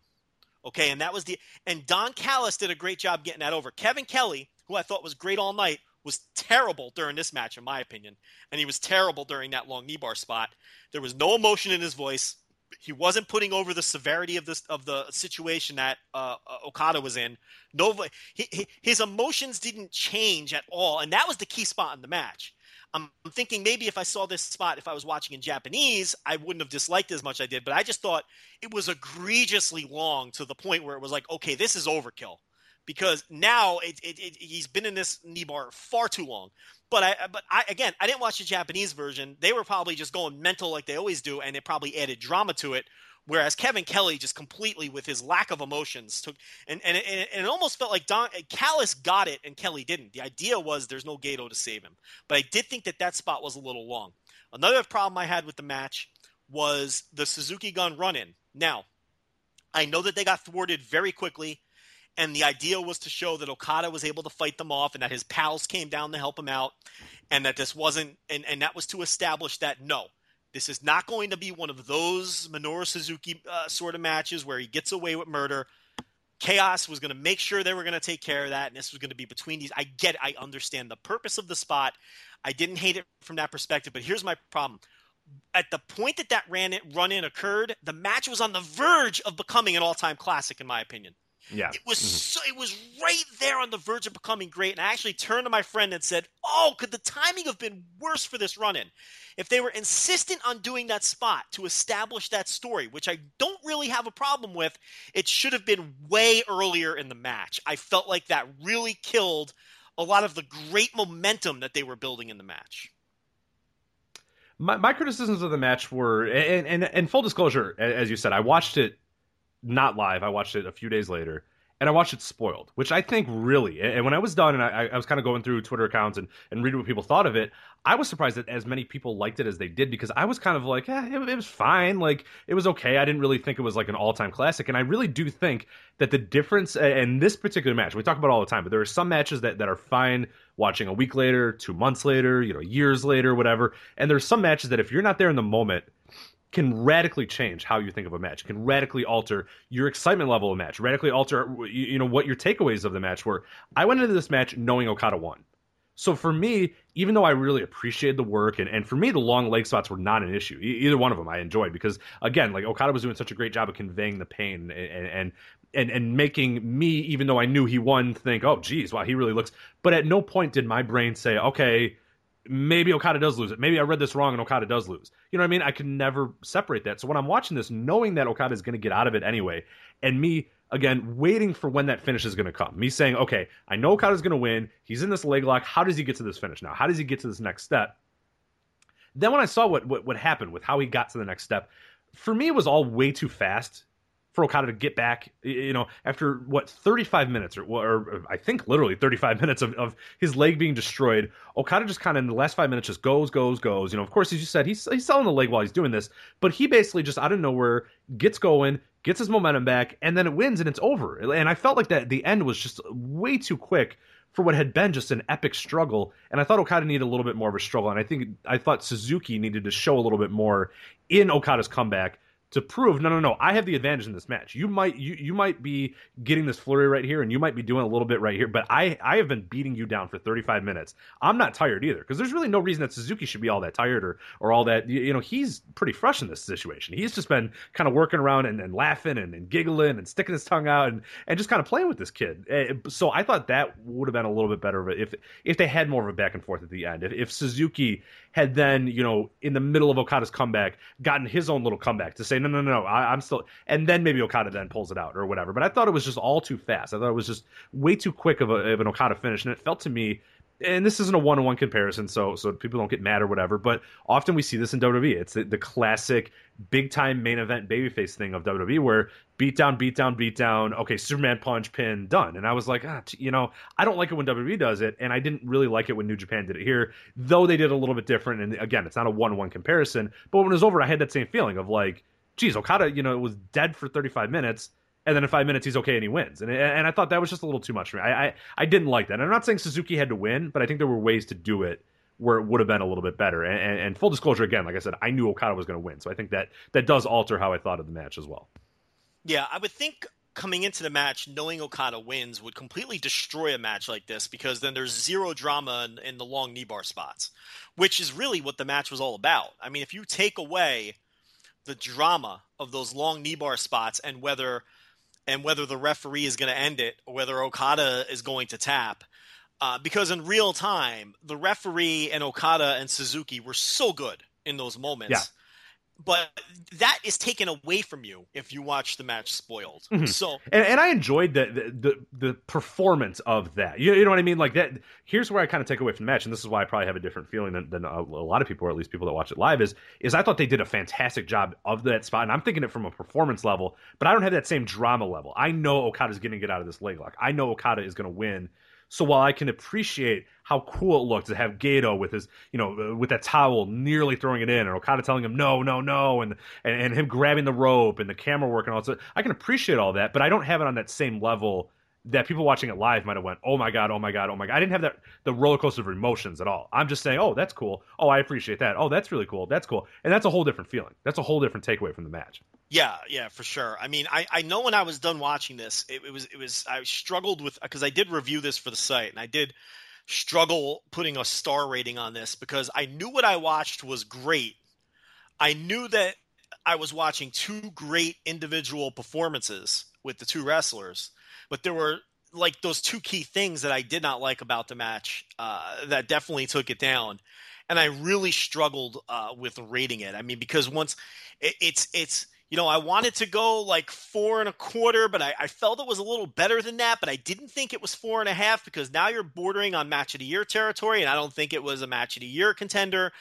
Okay, and that was the and Don Callis did a great job getting that over. Kevin Kelly, who I thought was great all night, was terrible during this match, in my opinion, and he was terrible during that long knee bar spot. There was no emotion in his voice. He wasn't putting over the severity of this of the situation that uh, Okada was in. No, he, he, his emotions didn't change at all, and that was the key spot in the match. I'm thinking maybe if I saw this spot, if I was watching in Japanese, I wouldn't have disliked as much I did. But I just thought it was egregiously long to the point where it was like, okay, this is overkill. Because now it, it, it, he's been in this knee bar far too long. But I, but I again, I didn't watch the Japanese version. They were probably just going mental like they always do, and it probably added drama to it. Whereas Kevin Kelly just completely, with his lack of emotions, took and and, and it almost felt like Don Callis got it and Kelly didn't. The idea was there's no Gedo to save him, but I did think that that spot was a little long. Another problem I had with the match was the Suzuki Gun run-in. Now, I know that they got thwarted very quickly, and the idea was to show that Okada was able to fight them off, and that his pals came down to help him out, and that this wasn't, and and that was to establish that no this is not going to be one of those Minoru Suzuki uh, sort of matches where he gets away with murder. Chaos was going to make sure they were going to take care of that, and this was going to be between these. I get, it. I understand the purpose of the spot. I didn't hate it from that perspective, but here's my problem. At the point that that ran it, run in occurred, the match was on the verge of becoming an all time classic, in my opinion. Yeah. It was Mhm. so, it was right there on the verge of becoming great. And I actually turned to my friend and said, "Oh, could the timing have been worse for this run-in? If they were insistent on doing that spot to establish that story, which I don't really have a problem with, it should have been way earlier in the match. I felt like that really killed a lot of the great momentum that they were building in the match." my, my criticisms of the match were and, and and full disclosure as you said i watched it not live i watched it a few days later and i watched it spoiled which i think really and when i was done and i, I was kind of going through twitter accounts and, and reading what people thought of it i was surprised that as many people liked it as they did because i was kind of like eh, it, it was fine like it was okay. I didn't really think it was like an all-time classic and i really do think that the difference in this particular match we talk about all the time but there are some matches that, that are fine watching a week later two months later you know years later whatever and there's some matches that if you're not there in the moment can radically change how you think of a match can radically alter your excitement level of a match radically alter you you know what your takeaways of the match were. I went into this match knowing okada won. So for me even though i really appreciated the work and, and for me the long leg spots were not an issue. E- either one of them i enjoyed because again like okada was doing such a great job of conveying the pain and and and, and making me even though i knew he won think oh geez wow he really looks but at no point did my brain say okay maybe Okada does lose it. Maybe I read this wrong and Okada does lose. You know what I mean? I could never separate that. So when I'm watching this, knowing that Okada is going to get out of it anyway, and me again waiting for when that finish is going to come, me saying, okay, I know Okada's going to win. He's in this leg lock. How does he get to this finish now? How does he get to this next step? Then when I saw what what, what happened with how he got to the next step, for me it was all way too fast for Okada to get back, you know, after what 35 minutes or, or I think literally 35 minutes of, of his leg being destroyed, Okada just kind of in the last five minutes just goes, goes, goes. You know, of course, as you said, he's he's selling the leg while he's doing this, but he basically just out of nowhere gets going, gets his momentum back, and then it wins and it's over. And I felt like that the end was just way too quick for what had been just an epic struggle. And I thought Okada needed a little bit more of a struggle. And I think I thought Suzuki needed to show a little bit more in Okada's comeback to prove no no no I have the advantage in this match. You might you you might be getting this flurry right here and you might be doing a little bit right here, but I I have been beating you down for 35 minutes. I'm not tired either because there's really no reason that Suzuki should be all that tired or or all that you, you know he's pretty fresh in this situation. He's just been kind of working around and, and laughing and, and giggling and sticking his tongue out and and just kind of playing with this kid. Eh, So I thought that would have been a little bit better if if they had more of a back and forth at the end. If, if Suzuki had then you know in the middle of Okada's comeback gotten his own little comeback to say no no no I, I'm still and then maybe Okada then pulls it out or whatever. But I thought it was just all too fast. I thought it was just way too quick of, a, of an Okada finish, and it felt to me. And this isn't a one-on-one comparison, so so people don't get mad or whatever. But often we see this in WWE. It's the, the classic big-time main event babyface thing of WWE, where beat down, beat down, beat down. Okay, Superman punch, pin, done. And I was like, ah, you know, I don't like it when WWE does it, and I didn't really like it when New Japan did it here, though they did a little bit different. And again, it's not a one-on-one comparison. But when it was over, I had that same feeling of like, geez, Okada, you know, it was dead for 35 minutes, and then in five minutes he's okay and he wins. And and I thought that was just a little too much for me. I I, I didn't like that. And I'm not saying Suzuki had to win, but I think there were ways to do it where it would have been a little bit better. And, and, and full disclosure, again, like I said, I knew Okada was going to win, so I think that that does alter how I thought of the match as well. Yeah, I would think coming into the match knowing Okada wins would completely destroy a match like this because then there's zero drama in, in the long knee bar spots, which is really what the match was all about. I mean, if you take away the drama of those long knee bar spots and whether and whether the referee is going to end it or whether Okada is going to tap. Uh, because in real time, the referee and Okada and Suzuki were so good in those moments. But that is taken away from you if you watch the match spoiled. Mhm. So And, and I enjoyed the, the the the performance of that. You, you know what I mean? Like that. Here's where I kind of take away from the match, and this is why I probably have a different feeling than, than a, a lot of people, or at least people that watch it live. Is is I thought they did a fantastic job of that spot, and I'm thinking it from a performance level, but I don't have that same drama level. I know Okada's going to get out of this leg lock. I know Okada is going to win. So while I can appreciate how cool it looked to have Gedo with his, you know, uh, with that towel nearly throwing it in, and Okada telling him no, no, no, and and, and him grabbing the rope and the camera work and all that, I can appreciate all that, but I don't have it on that same level that people watching it live might have went, oh my god, oh my god, oh my god. I didn't have that the roller coaster of emotions at all. I'm just saying, oh, that's cool. Oh, I appreciate that. Oh, that's really cool. That's cool. And that's a whole different feeling. That's a whole different takeaway from the match. Yeah, yeah, for sure. I mean, I, I know when I was done watching this, it, it was it was I struggled with because I did review this for the site and I did struggle putting a star rating on this because I knew what I watched was great. I knew that I was watching two great individual performances with the two wrestlers. But there were like those two key things that I did not like about the match uh, that definitely took it down, and I really struggled uh, with rating it. I mean, because once it, it's it's you know I wanted to go like four and a quarter, but I, I felt it was a little better than that, but I didn't think it was four and a half because now you're bordering on match of the year territory, and I don't think it was a match of the year contender.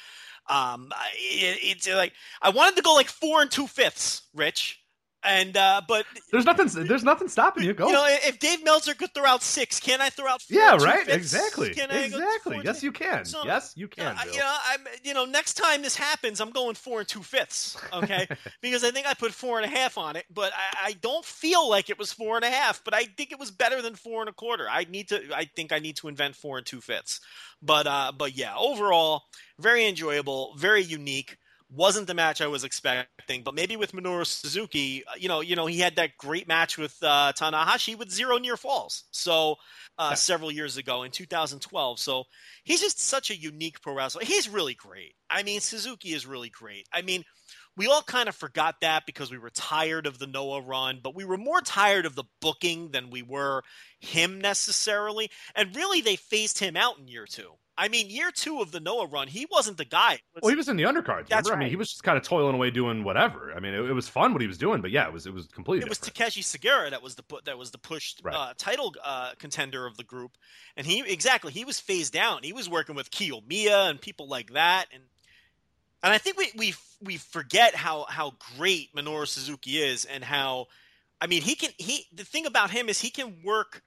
Um, it, it's like I wanted to go like four and two fifths, Rich. And uh, but there's nothing. There's nothing stopping you. Go. You know, if Dave Meltzer could throw out six, can I throw out? Four yeah, right. fifths? Exactly. Can I exactly. Yes, two- you can. So, yes, you can. uh, Bill. you know, I'm. You know, next time this happens, I'm going four and two fifths. Okay, because I think I put four and a half on it, but I, I don't feel like it was four and a half. But I think it was better than four and a quarter. I need to. I think I need to invent four and two fifths. But uh, but yeah, overall, very enjoyable, very unique. Wasn't the match I was expecting, but maybe with Minoru Suzuki, uh, you know, you know, he had that great match with uh, Tanahashi with zero near falls. So uh, Yeah. several years ago in 2012. So he's just such a unique pro wrestler. He's really great. I mean, Suzuki is really great. I mean, we all kind of forgot that because we were tired of the Noah run, but we were more tired of the booking than we were him necessarily. And really, they phased him out in year two. I mean, year two of the Noah run, he wasn't the guy. Well, he was in the undercards. That's Remember? I mean, he was just kind of toiling away doing whatever. I mean, it, it was fun what he was doing, but yeah, it was it was completely. it was. Takashi Sugiura that was the that was the pushed Right. uh, title uh, contender of the group, and he exactly he was phased down. He was working with Kiyomiya and people like that, and and I think we we we forget how how great Minoru Suzuki is, and how I mean he can he the thing about him is he can work.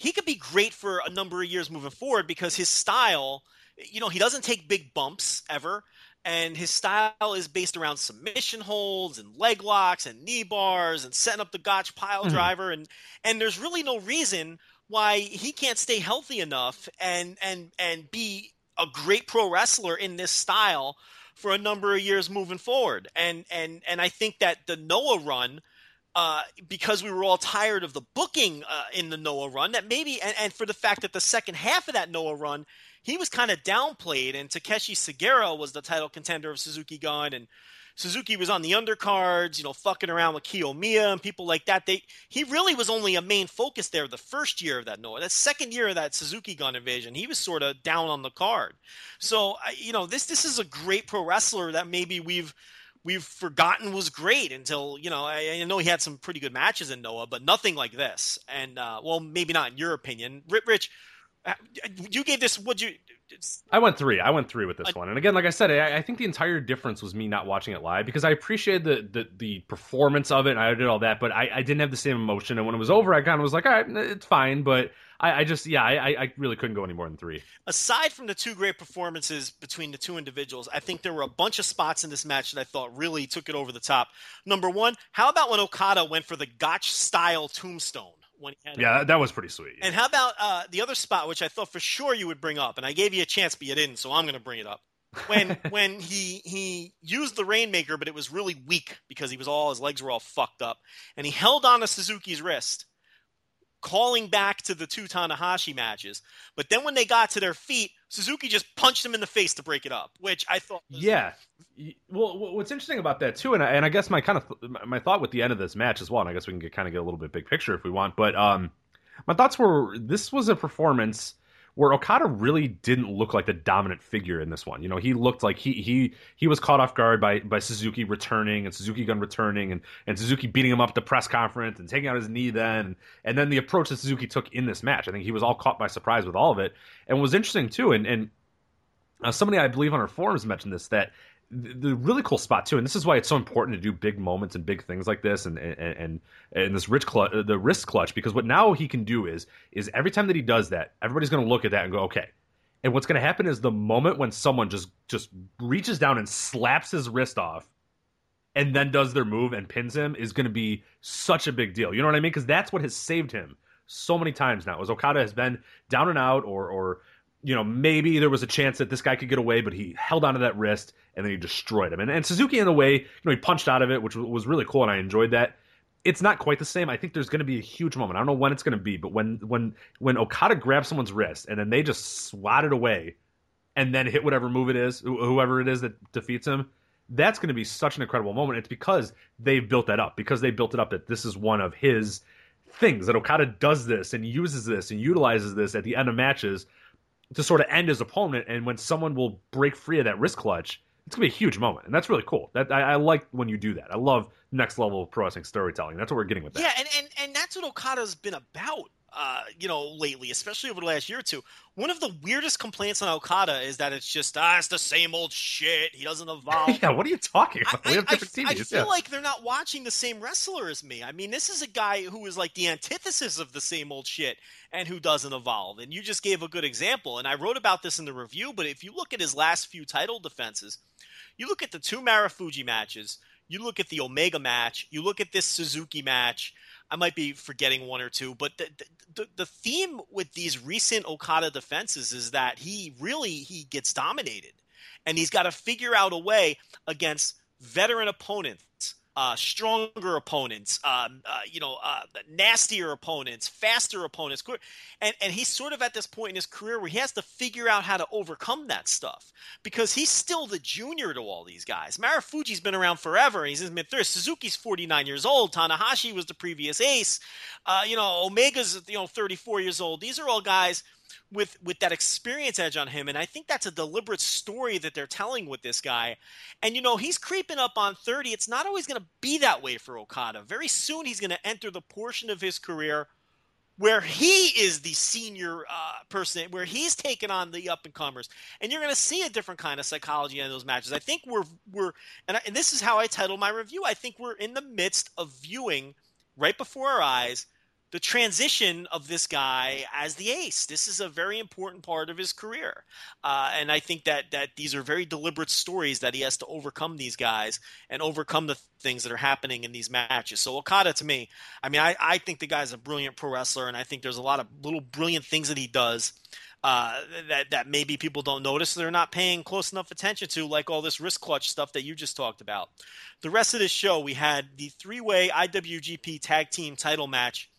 He could be great for a number of years moving forward because his style, you know, he doesn't take big bumps ever. And his style is based around submission holds and leg locks and knee bars and setting up the gotch pile Mhm. driver. And and there's really no reason why he can't stay healthy enough and and and be a great pro wrestler in this style for a number of years moving forward. And and and I think that the Noah run uh, because we were all tired of the booking uh, in the Noah run, that maybe, and, and for the fact that the second half of that Noah run, he was kind of downplayed, and Takashi Sugiura was the title contender of Suzuki Gun, and Suzuki was on the undercards, you know, fucking around with Kiyomiya and people like that. They he really was only a main focus there the first year of that Noah. That second year of that Suzuki Gun invasion, he was sort of down on the card. So you know, this this is a great pro wrestler that maybe we've we've forgotten was great until you know I, I know he had some pretty good matches in Noah, but nothing like this. And uh, well, maybe not in your opinion, Ri- Rich. uh, You gave this. Would you? I went three. I went three with this I- one. And again, like I said, I, I think the entire difference was me not watching it live because I appreciated the the, the performance of it. And I did all that, but I, I didn't have the same emotion. And when it was over, I kind of was like, all right, it's fine. But I, I just, yeah, I, I- really couldn't go any more than three. aside from the two great performances between the two individuals, I think there were a bunch of spots in this match that I thought really took it over the top. Number one, how about when Okada went for the Gotch style tombstone? When he had Yeah, that, that was pretty sweet. And how about uh, the other spot, which I thought for sure you would bring up, and I gave you a chance, but you didn't, so I'm going to bring it up. When when he he used the rainmaker, but it was really weak because he was all his legs were all fucked up, and he held on to Suzuki's wrist, calling back to the two Tanahashi matches. But then when they got to their feet, Suzuki just punched him in the face to break it up, which I thought Yeah. Well, what's interesting about that too, and I, and I guess my kind of my thought with the end of this match as well, and I guess we can get kind of get a little bit big picture if we want, but um, my thoughts were this was a performance where Okada really didn't look like the dominant figure in this one. You know, he looked like he he he was caught off guard by by Suzuki returning and Suzuki Gun returning and and Suzuki beating him up at the press conference and taking out his knee then and then the approach that Suzuki took in this match. I think he was all caught by surprise with all of it. And was interesting too, and and uh, somebody I believe on our forums mentioned this that the, really cool spot too, and this is why it's so important to do big moments and big things like this, and and and, and this rich clutch, the wrist clutch, because what now he can do is is every time that he does that, everybody's going to look at that and go, okay. And what's going to happen is the moment when someone just just reaches down and slaps his wrist off, and then does their move and pins him is going to be such a big deal. You know what I mean? Because that's what has saved him so many times now. Is Okada has been down and out, or or you know maybe there was a chance that this guy could get away, but he held onto that wrist and then he destroyed him. And, and Suzuki, in a way, you know, he punched out of it, which was really cool, and I enjoyed that. It's not quite the same. I think there's going to be a huge moment. I don't know when it's going to be, but when when when Okada grabs someone's wrist and then they just swat it away, and then hit whatever move it is, whoever it is that defeats him, that's going to be such an incredible moment. It's because they've built that up, because they built it up that this is one of his things that Okada does this and uses this and utilizes this at the end of matches to sort of end his opponent. And when someone will break free of that wrist clutch, it's gonna be a huge moment, and that's really cool. That I, I like when you do that. I love next level of pro wrestling storytelling. That's what we're getting with that. Yeah, and, and, and that's what Okada's been about uh, you know, lately, especially over the last year or two. One of the weirdest complaints on Okada is that it's just ah, it's the same old shit. He doesn't evolve. yeah, what are you talking about? I, we have different I, TVs. I feel yeah. like they're not watching the same wrestler as me. I mean, this is a guy who is like the antithesis of the same old shit and who doesn't evolve. And you just gave a good example. And I wrote about this in the review. But if you look at his last few title defenses, you look at the two Marufuji matches, you look at the Omega match, you look at this Suzuki match. I might be forgetting one or two, but the, the the theme with these recent Okada defenses is that he really he gets dominated, and he's got to figure out a way against veteran opponents uh, stronger opponents, um, uh, you know, uh, nastier opponents, faster opponents, and and he's sort of at this point in his career where he has to figure out how to overcome that stuff because he's still the junior to all these guys. Marufuji's been around forever; he's in mid thirties. Suzuki's forty nine years old. Tanahashi was the previous ace. Uh, you know, Omega's you know thirty four years old. These are all guys with with that experience edge on him. And i think that's a deliberate story that they're telling with this guy. And you know he's creeping up on 30 it's not always going to be that way for okada. Very soon he's going to enter the portion of his career where he is the senior uh, person, where he's taking on the up and comers, and you're going to see a different kind of psychology in those matches. I think we're we're, and, I, and this is how I title my review. I think we're in the midst of viewing right before our eyes the transition of this guy as the ace. This is a very important part of his career, uh, and I think that that these are very deliberate stories that he has to overcome these guys and overcome the things that are happening in these matches. So Okada, to me, I mean, I, I think the guy's a brilliant pro wrestler, and I think there's a lot of little brilliant things that he does. Uh, that that maybe people don't notice they're not paying close enough attention to, like all this wrist clutch stuff that you just talked about. The rest of this show, we had the three-way IWGP Tag Team Title match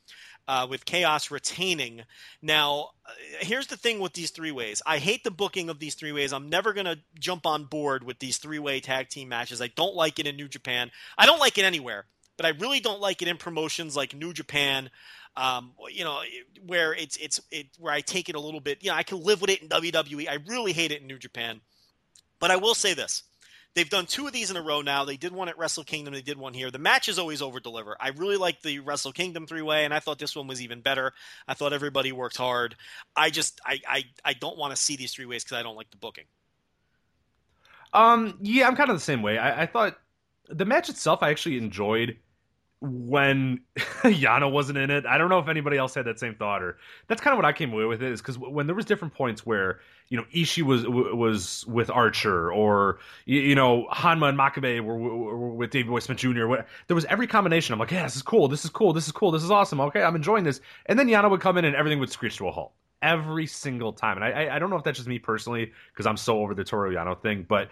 uh, with Chaos retaining. Now, uh, here's the thing with these three ways. I hate the booking of these three ways. I'm never going to jump on board with these three way tag team matches. I don't like it in New Japan. I don't like it anywhere, but I really don't like it in promotions like New Japan. Um, you know, where it's it's it where I take it a little bit. You know, I can live with it in WWE. I really hate it in New Japan. But I will say this: They've done two of these in a row now. They did one at Wrestle Kingdom. They did one here. The matches always over deliver. I really like the Wrestle Kingdom three way, and I thought this one was even better. I thought everybody worked hard. I just I I, I don't want to see these three ways because I don't like the booking. Um, yeah, I'm kind of the same way. I, I thought the match itself I actually enjoyed when Yano wasn't in it. I don't know if anybody else had that same thought, or that's kind of what I came away with it. Is because when there was different points where you know Ishii was was with Archer, or you, know Honma and Makabe were, were with Davey Boy Smith Jr. There was every combination. I'm like, yeah, this is cool, this is cool, this is cool, this is awesome. Okay, I'm enjoying this. And then Yano would come in and everything would screech to a halt every single time. And I I don't know if that's just me personally because I'm so over the Toru Yano thing, but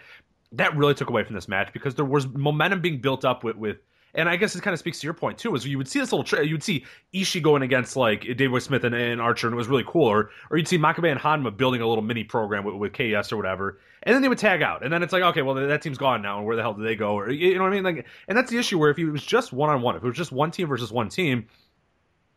that really took away from this match because there was momentum being built up with with and I guess it kind of speaks to your point too. Is you would see this little, tra- you would see Ishii going against like David Smith and, and, Archer, and it was really cool. Or, or you'd see Makabe and Honma building a little mini program with, with KS or whatever, and then they would tag out, and then it's like, okay, well that team's gone now, and where the hell did they go? Or you know what I mean? Like, and that's the issue where if it was just one on one, if it was just one team versus one team,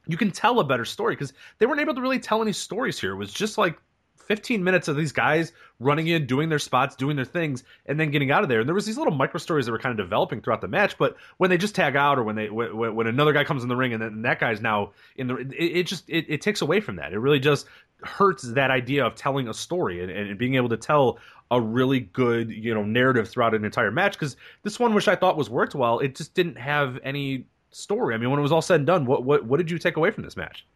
you can tell a better story because they weren't able to really tell any stories here. It was just like 15 minutes of these guys running in, doing their spots, doing their things, and then getting out of there. And there was these little micro stories that were kind of developing throughout the match. But when they just tag out, or when they when, when another guy comes in the ring, and then that guy's now in the, it, it just it, it, takes away from that. It really just hurts that idea of telling a story and, and being able to tell a really good you know narrative throughout an entire match. Because this one, which I thought was worked well, it just didn't have any story. I mean, when it was all said and done, what what what did you take away from this match?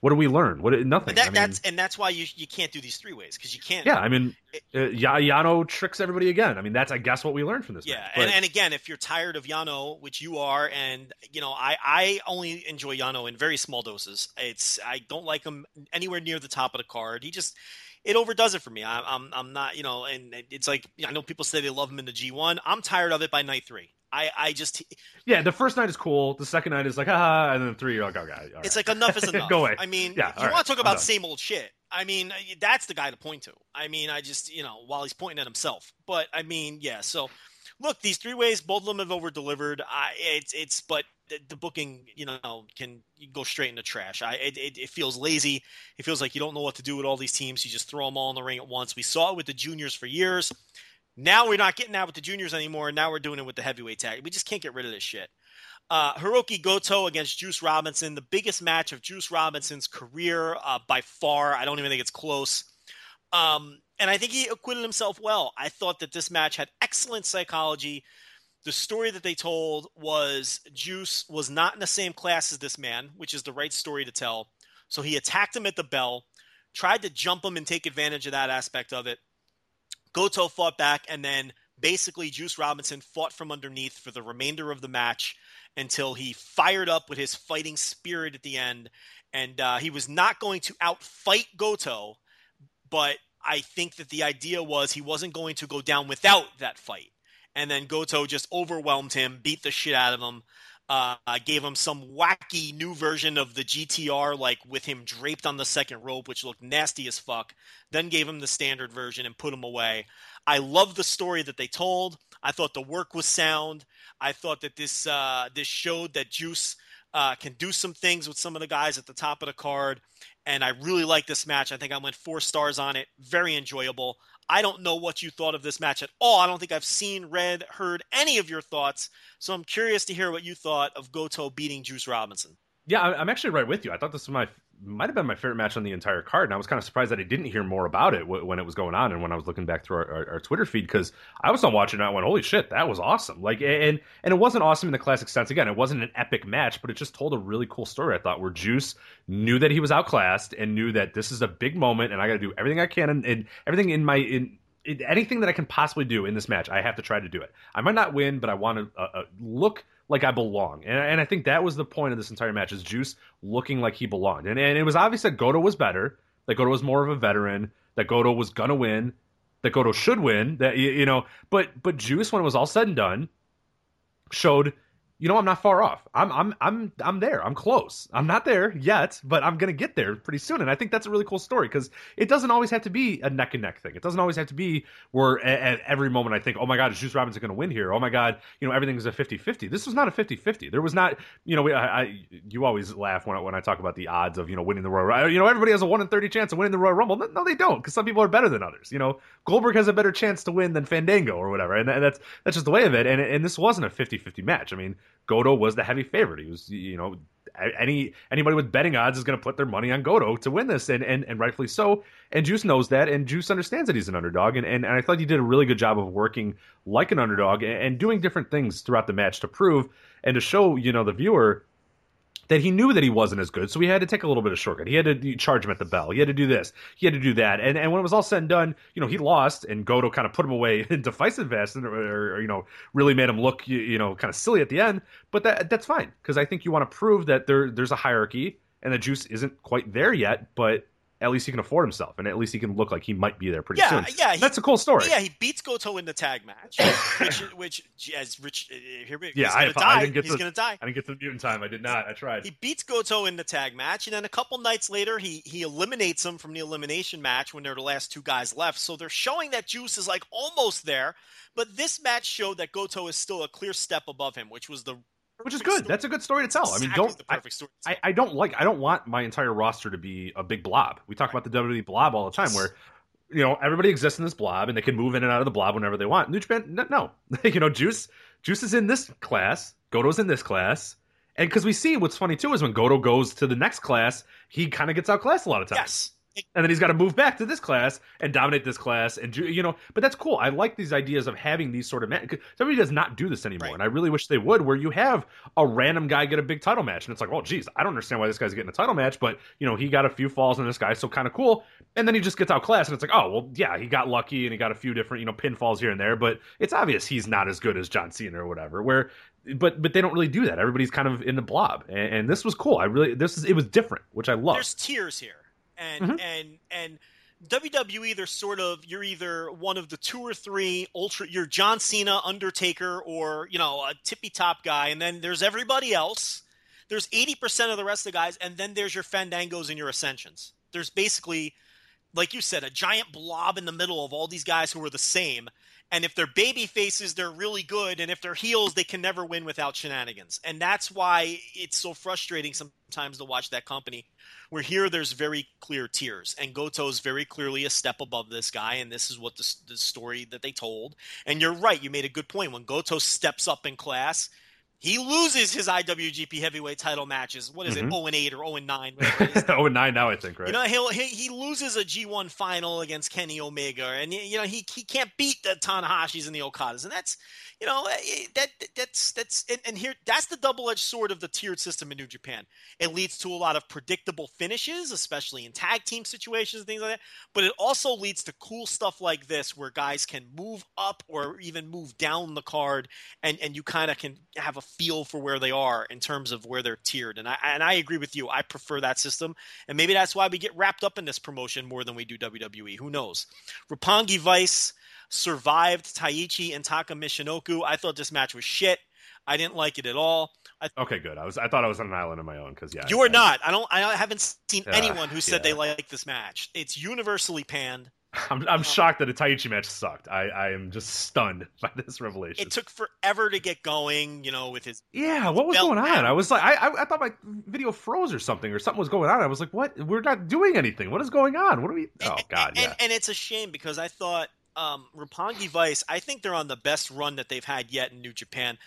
What do we learn? What nothing. That, I mean, that's and that's why you you can't do these three ways because you can't. Yeah, I mean, uh, Yano tricks everybody again. I mean, that's I guess what we learned from this. Yeah, match. and, and again, if you're tired of Yano, which you are, and you know, I I only enjoy Yano in very small doses. It's I don't like him anywhere near the top of the card. He just it overdoes it for me. I, I'm I'm not you know, and it's like I know people say they love him in the G1. I'm tired of it by night three. I, I just yeah. The first night is cool. The second night is like ah, and then three you're like oh god. It's like enough is enough. Go away. I mean, yeah, you want to talk about same old shit. I mean, that's the guy to point to. I mean, I just you know while he's pointing at himself. But I mean, yeah. So look, these three ways, both of them have over delivered. I it's it's but the, the booking, you know, can go straight into trash. I it, it, it, feels lazy. It feels like you don't know what to do with all these teams. You just throw them all in the ring at once. We saw it with the juniors for years. Now we're not getting that with the juniors anymore. Now we're doing it with the heavyweight tag. We just can't get rid of this shit. Uh, Hiroki Goto against Juice Robinson, the biggest match of Juice Robinson's career uh, by far. I don't even think it's close. Um, and I think he acquitted himself well. I thought that this match had excellent psychology. The story that they told was Juice was not in the same class as this man, which is the right story to tell. So he attacked him at the bell, tried to jump him and take advantage of that aspect of it. Goto fought back, and then basically Juice Robinson fought from underneath for the remainder of the match until he fired up with his fighting spirit at the end. And uh, he was not going to outfight Goto, but I think that the idea was he wasn't going to go down without that fight. And then Goto just overwhelmed him, beat the shit out of him. Uh, gave him some wacky new version of the GTR, like with him draped on the second rope, which looked nasty as fuck. Then gave him the standard version and put him away. I love the story that they told. I thought the work was sound. I thought that this uh, this showed that Juice uh, can do some things with some of the guys at the top of the card. And I really like this match. I think I went four stars on it. Very enjoyable. I don't know what you thought of this match at all. I don't think I've seen, read, heard any of your thoughts. So I'm curious to hear what you thought of Goto beating Juice Robinson. Yeah, I'm actually right with you. I thought this was my might have been my favorite match on the entire card, and I was kind of surprised that I didn't hear more about it when it was going on, and when I was looking back through our, our, our Twitter feed because I was on watching and I went, "Holy shit, that was awesome!" Like, and and it wasn't awesome in the classic sense. Again, it wasn't an epic match, but it just told a really cool story. I thought where Juice knew that he was outclassed and knew that this is a big moment, and I got to do everything I can and, and everything in my in anything that I can possibly do in this match, I have to try to do it. I might not win, but I want to uh, uh, look like I belong. And, and I think that was the point of this entire match is Juice looking like he belonged. And, and it was obvious that Goto was better, that Goto was more of a veteran, that Goto was going to win, that Goto should win, that, you, you know, but, but Juice, when it was all said and done, showed – you know, I'm not far off. I'm I'm I'm I'm there. I'm close. I'm not there yet, but I'm gonna get there pretty soon. And I think that's a really cool story because it doesn't always have to be a neck and neck thing. It doesn't always have to be where at, at every moment I think, oh my god, is Juice Robinson gonna win here? Oh my god, you know, everything is a 50-50. This was not a 50-50. There was not, you know, I, I you always laugh when I, when I talk about the odds of you know winning the Royal. Rumble. You know, everybody has a one in thirty chance of winning the Royal Rumble. No, they don't because some people are better than others. You know, Goldberg has a better chance to win than Fandango or whatever, and that's that's just the way of it. And and this wasn't a 50-50 match. I mean, Goto was the heavy favorite. He was, you know, any anybody with betting odds is going to put their money on Goto to win this, and, and and rightfully so. And Juice knows that, and Juice understands that he's an underdog, and, and, and I thought he did a really good job of working like an underdog and, and doing different things throughout the match to prove and to show you know the viewer that he knew that he wasn't as good, so he had to take a little bit of shortcut. He had to charge him at the bell. He had to do this. He had to do that. And and when it was all said and done, you know, he lost, and Goto kind of put him away in decisive fashion, or, or, you know, really made him look, you, you know, kind of silly at the end. But that that's fine because I think you want to prove that there there's a hierarchy and the juice isn't quite there yet, but at least he can afford himself, and at least he can look like he might be there pretty yeah, soon. Yeah, that's a cool story. Yeah, he beats Goto in the tag match, which, which as Rich uh, here, he's yeah, I, die. I didn't get he's to, gonna die. I didn't get to the mutant time. I did not. I tried. He beats Goto in the tag match, and then a couple nights later, he he eliminates him from the elimination match when they're the last two guys left. So they're showing that Juice is like almost there, but this match showed that Goto is still a clear step above him, which was the which is good. Story. That's a good story to tell. Exactly I mean, don't I, I, I, don't like I don't want my entire roster to be a big blob. We talk right. about the WWE blob all the time, where you know everybody exists in this blob and they can move in and out of the blob whenever they want. New Japan, no, no. you know, Juice Juice is in this class, Goto's in this class, and because we see what's funny too is when Goto goes to the next class, he kind of gets outclassed a lot of times. Yes and then he's got to move back to this class and dominate this class and you know but that's cool. I like these ideas of having these sort of matches somebody does not do this anymore. Right. and i really wish they would where you have a random guy get a big title match and it's like oh geez i don't understand why this guy's getting a title match but you know he got a few falls on this guy so kind of cool. And then he just gets outclassed and it's like oh well yeah he got lucky and he got a few different you know pinfalls here and there but it's obvious he's not as good as john cena or whatever where but but they don't really do that. Everybody's kind of in the blob. And, and this was cool. I really this is it was different which i love there's tears here and mm-hmm. and and WWE they're sort of you're either one of the two or three ultra you're John Cena, Undertaker, or you know a tippy top guy, and then there's everybody else. There's 80% of the rest of the guys, and then there's your Fandangos and your Ascensions. There's basically, like you said, a giant blob in the middle of all these guys who are the same. And if they're baby faces, they're really good. And if they're heels, they can never win without shenanigans. And that's why it's so frustrating sometimes to watch that company. Where here, there's very clear tiers, and Goto's very clearly a step above this guy, and this is what the, the story that they told. And you're right, you made a good point. When Goto steps up in class, he loses his IWGP Heavyweight Title matches. What is Mhm. it, 0 and 8 or 0 and 9? whatever it is. oh, and nine now, I think, right? You know, he'll, he he loses a G1 final against Kenny Omega, and you know he he can't beat the Tanahashis and the Okadas, and that's you know eh, that that's that's and, and here that's the double edged sword of the tiered system in New Japan. It leads to a lot of predictable finishes, especially in tag team situations and things like that. But it also leads to cool stuff like this, where guys can move up or even move down the card, and and you kind of can have a feel for where they are in terms of where they're tiered. And I and I agree with you. I prefer that system. And maybe that's why we get wrapped up in this promotion more than we do WWE. Who knows? Roppongi Vice survived Taichi and Taka Michinoku. I thought this match was shit. I didn't like it at all. I, Okay, good. I was I thought I was on an island of my own because yeah, you are I- not. I don't. I haven't seen Yeah, anyone who said yeah. they like this match. It's universally panned. I'm I'm shocked that a Taichi match sucked. I I am just stunned by this revelation. It took forever to get going. You know, with his yeah, what was going on? I was like, I, I I thought my video froze or something, or something was going on. I was like, what? We're not doing anything. What is going on? What are we? Oh and, God, and, yeah. and it's a shame because I thought um, Roppongi Vice. I think they're on the best run that they've had yet in New Japan.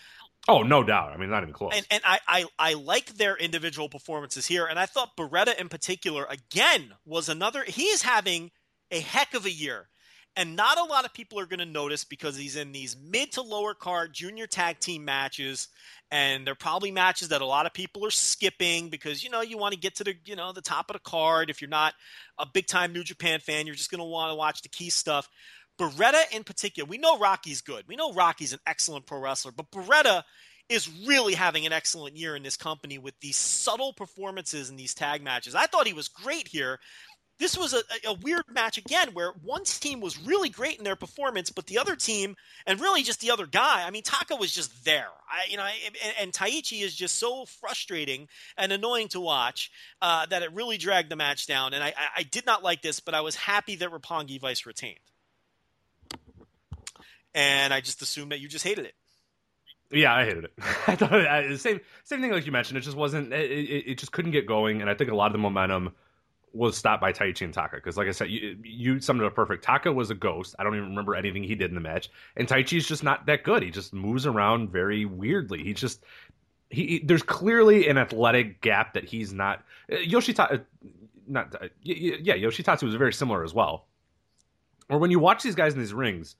Oh, no doubt. I mean, not even close. and and I, I I like their individual performances here, and I thought Beretta in particular again was another. He's having a heck of a year, and not a lot of people are going to notice because he's in these mid to lower card junior tag team matches, and they're probably matches that a lot of people are skipping because you know you want to get to the you know the top of the card. If you're not a big time New Japan fan, you're just going to want to watch the key stuff. Beretta in particular, we know Rocky's good. We know Rocky's an excellent pro wrestler, but Beretta is really having an excellent year in this company with these subtle performances in these tag matches. I thought he was great here. This was a, a weird match again where one team was really great in their performance, but the other team, and really just the other guy, I mean, Taka was just there. I, you know, and, and Taichi is just so frustrating and annoying to watch uh, that it really dragged the match down. And I, I, did not like this, but I was happy that Roppongi Vice retained. And I just assumed that you just hated it. Yeah, I hated it. I thought I, same same thing like you mentioned. It just wasn't. It, it, it just couldn't get going, and I think a lot of the momentum was stopped by Taichi and Taka. Because, like I said, you, you summed it up perfect. Taka was a ghost. I don't even remember anything he did in the match, and Taichi's just not that good. He just moves around very weirdly. He just he, he- there's clearly an athletic gap that he's not. Uh, Yoshita, uh, not uh, yeah, Yoshitatsu was very similar as well. Or when you watch these guys in these rings,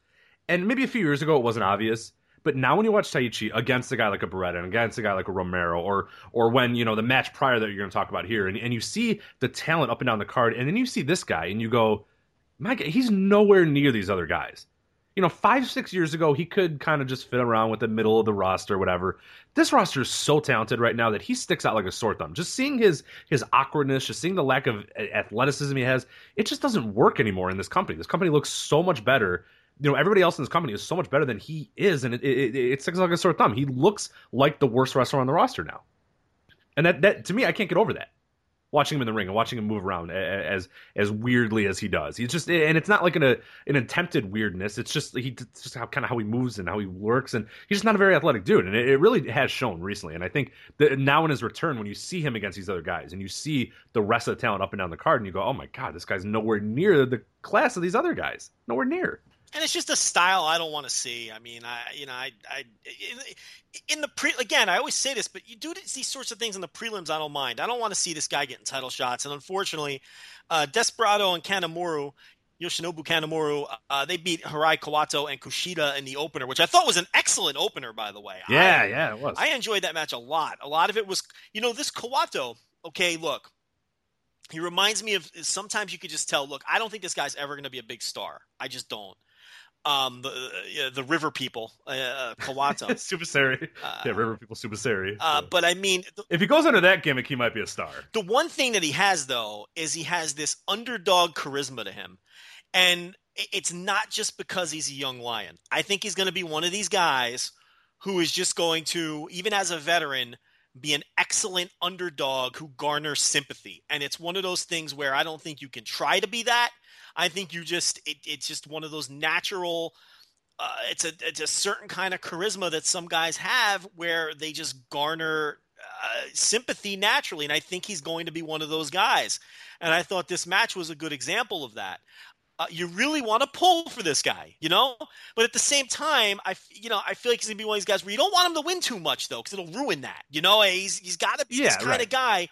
and maybe a few years ago it wasn't obvious, but now when you watch Taichi against a guy like a Beretta and against a guy like a Romero, or or when you know the match prior that you're going to talk about here, and, and you see the talent up and down the card, and then you see this guy, and you go, my God, he's nowhere near these other guys. You know, five six years ago, he could kind of just fit around with the middle of the roster, whatever. This roster is so talented right now that he sticks out like a sore thumb. Just seeing his his awkwardness, just seeing the lack of athleticism he has, it just doesn't work anymore in this company. This company looks so much better you know everybody else in this company is so much better than he is, and it it, it, it sticks like a sore thumb. He looks like the worst wrestler on the roster now, and that that to me, I can't get over that. Watching him in the ring and watching him move around as as weirdly as he does, he's just and it's not like an a, an attempted weirdness. It's just he it's just how kind of how he moves and how he works, and he's just not a very athletic dude. And it, it really has shown recently. And I think that now in his return, when you see him against these other guys, and you see the rest of the talent up and down the card, and you go, oh my god, this guy's nowhere near the class of these other guys, nowhere near. And it's just a style I don't want to see. I mean, I you know, I I in, the pre again, I always say this, but you do these sorts of things in the prelims. I don't mind. I don't want to see this guy getting title shots, and unfortunately, uh, Desperado and Kanemaru. Yoshinobu Kanemaru, uh, they beat Hirai Kawato and Kushida in the opener, which I thought was an excellent opener, by the way. Yeah, I, yeah, it was. I enjoyed that match a lot. A lot of it was, you know, this Kawato. Okay, look, he reminds me of. Sometimes you could just tell. Look, I don't think this guy's ever going to be a big star. I just don't. Um, the uh, the River people, uh, Kawato. Super Sari. Uh, yeah, River People Super uh, So. but I mean, if he goes under that gimmick, he might be a star. the one thing that he has though is he has this underdog charisma to him, and it's not just because he's a young lion. I think he's going to be one of these guys who is just going to, even as a veteran, be an excellent underdog who garners sympathy. And it's one of those things where I don't think you can try to be that. I think you just it, it's just one of those natural uh, it's a it's a certain kind of charisma that some guys have where they just garner uh, sympathy naturally, and I think he's going to be one of those guys. And I thought this match was a good example of that. Uh, you really want to pull for this guy, you know. But at the same time, I you know I feel like he's gonna be one of these guys where you don't want him to win too much though, because it'll ruin that. You know, he's he's got to be Yeah, this kind right. of guy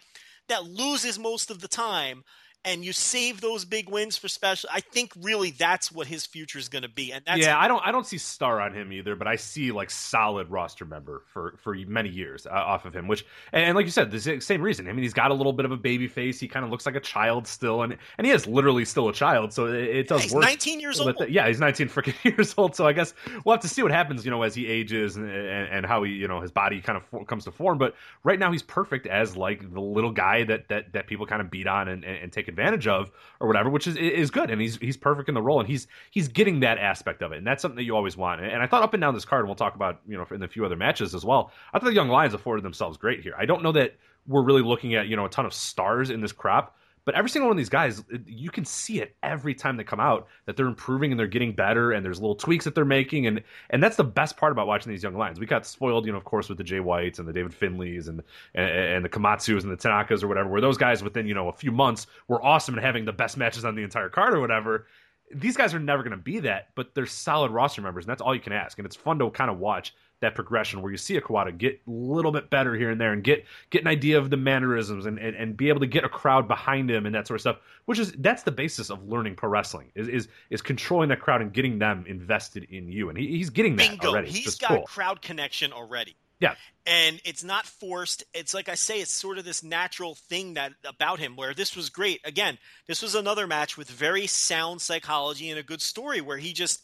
that loses most of the time, and you save those big wins for special. I think really that's what his future is going to be, and that's yeah, I don't I don't see star on him either, but I see like solid roster member for for many years uh, off of him. Which and, like you said, the same reason. I mean, he's got a little bit of a baby face. He kind of looks like a child still, and and he is literally still a child. So it, it does he's work. 19 years old. the- yeah, he's 19 freaking years old. So I guess we'll have to see what happens, you know, as he ages and, and, and how he, you know, his body kind of for, comes to form. But right now, he's perfect as like the little guy that that that people kind of beat on and, and, and take advantage of or whatever, which is is good. And he's he's perfect in the role, and he's he's getting that aspect of it, and that's something that you always want. And I thought up and down this card, and we'll talk about you know in a few other matches as well. I thought the young lions afforded themselves great here. I don't know that we're really looking at you know a ton of stars in this crop. But every single one of these guys, you can see it every time they come out that they're improving and they're getting better, and there's little tweaks that they're making, and and that's the best part about watching these young lions. We got spoiled, you know, of course, with the Jay Whites and the David Finleys and and, and the Komatsus and the Tanakas or whatever, where those guys within you know a few months were awesome and having the best matches on the entire card or whatever. These guys are never going to be that, but they're solid roster members, and that's all you can ask. And it's fun to kind of watch that progression where you see a Kawato get a little bit better here and there and get get an idea of the mannerisms and, and, and be able to get a crowd behind him and that sort of stuff, which is that's the basis of learning pro wrestling is is, is controlling that crowd and getting them invested in you. And he, he's getting that Bingo. already. He's got cool. crowd connection already. Yeah. And it's not forced. It's like I say, it's sort of this natural thing that about him where this was great. Again, this was another match with very sound psychology and a good story where he just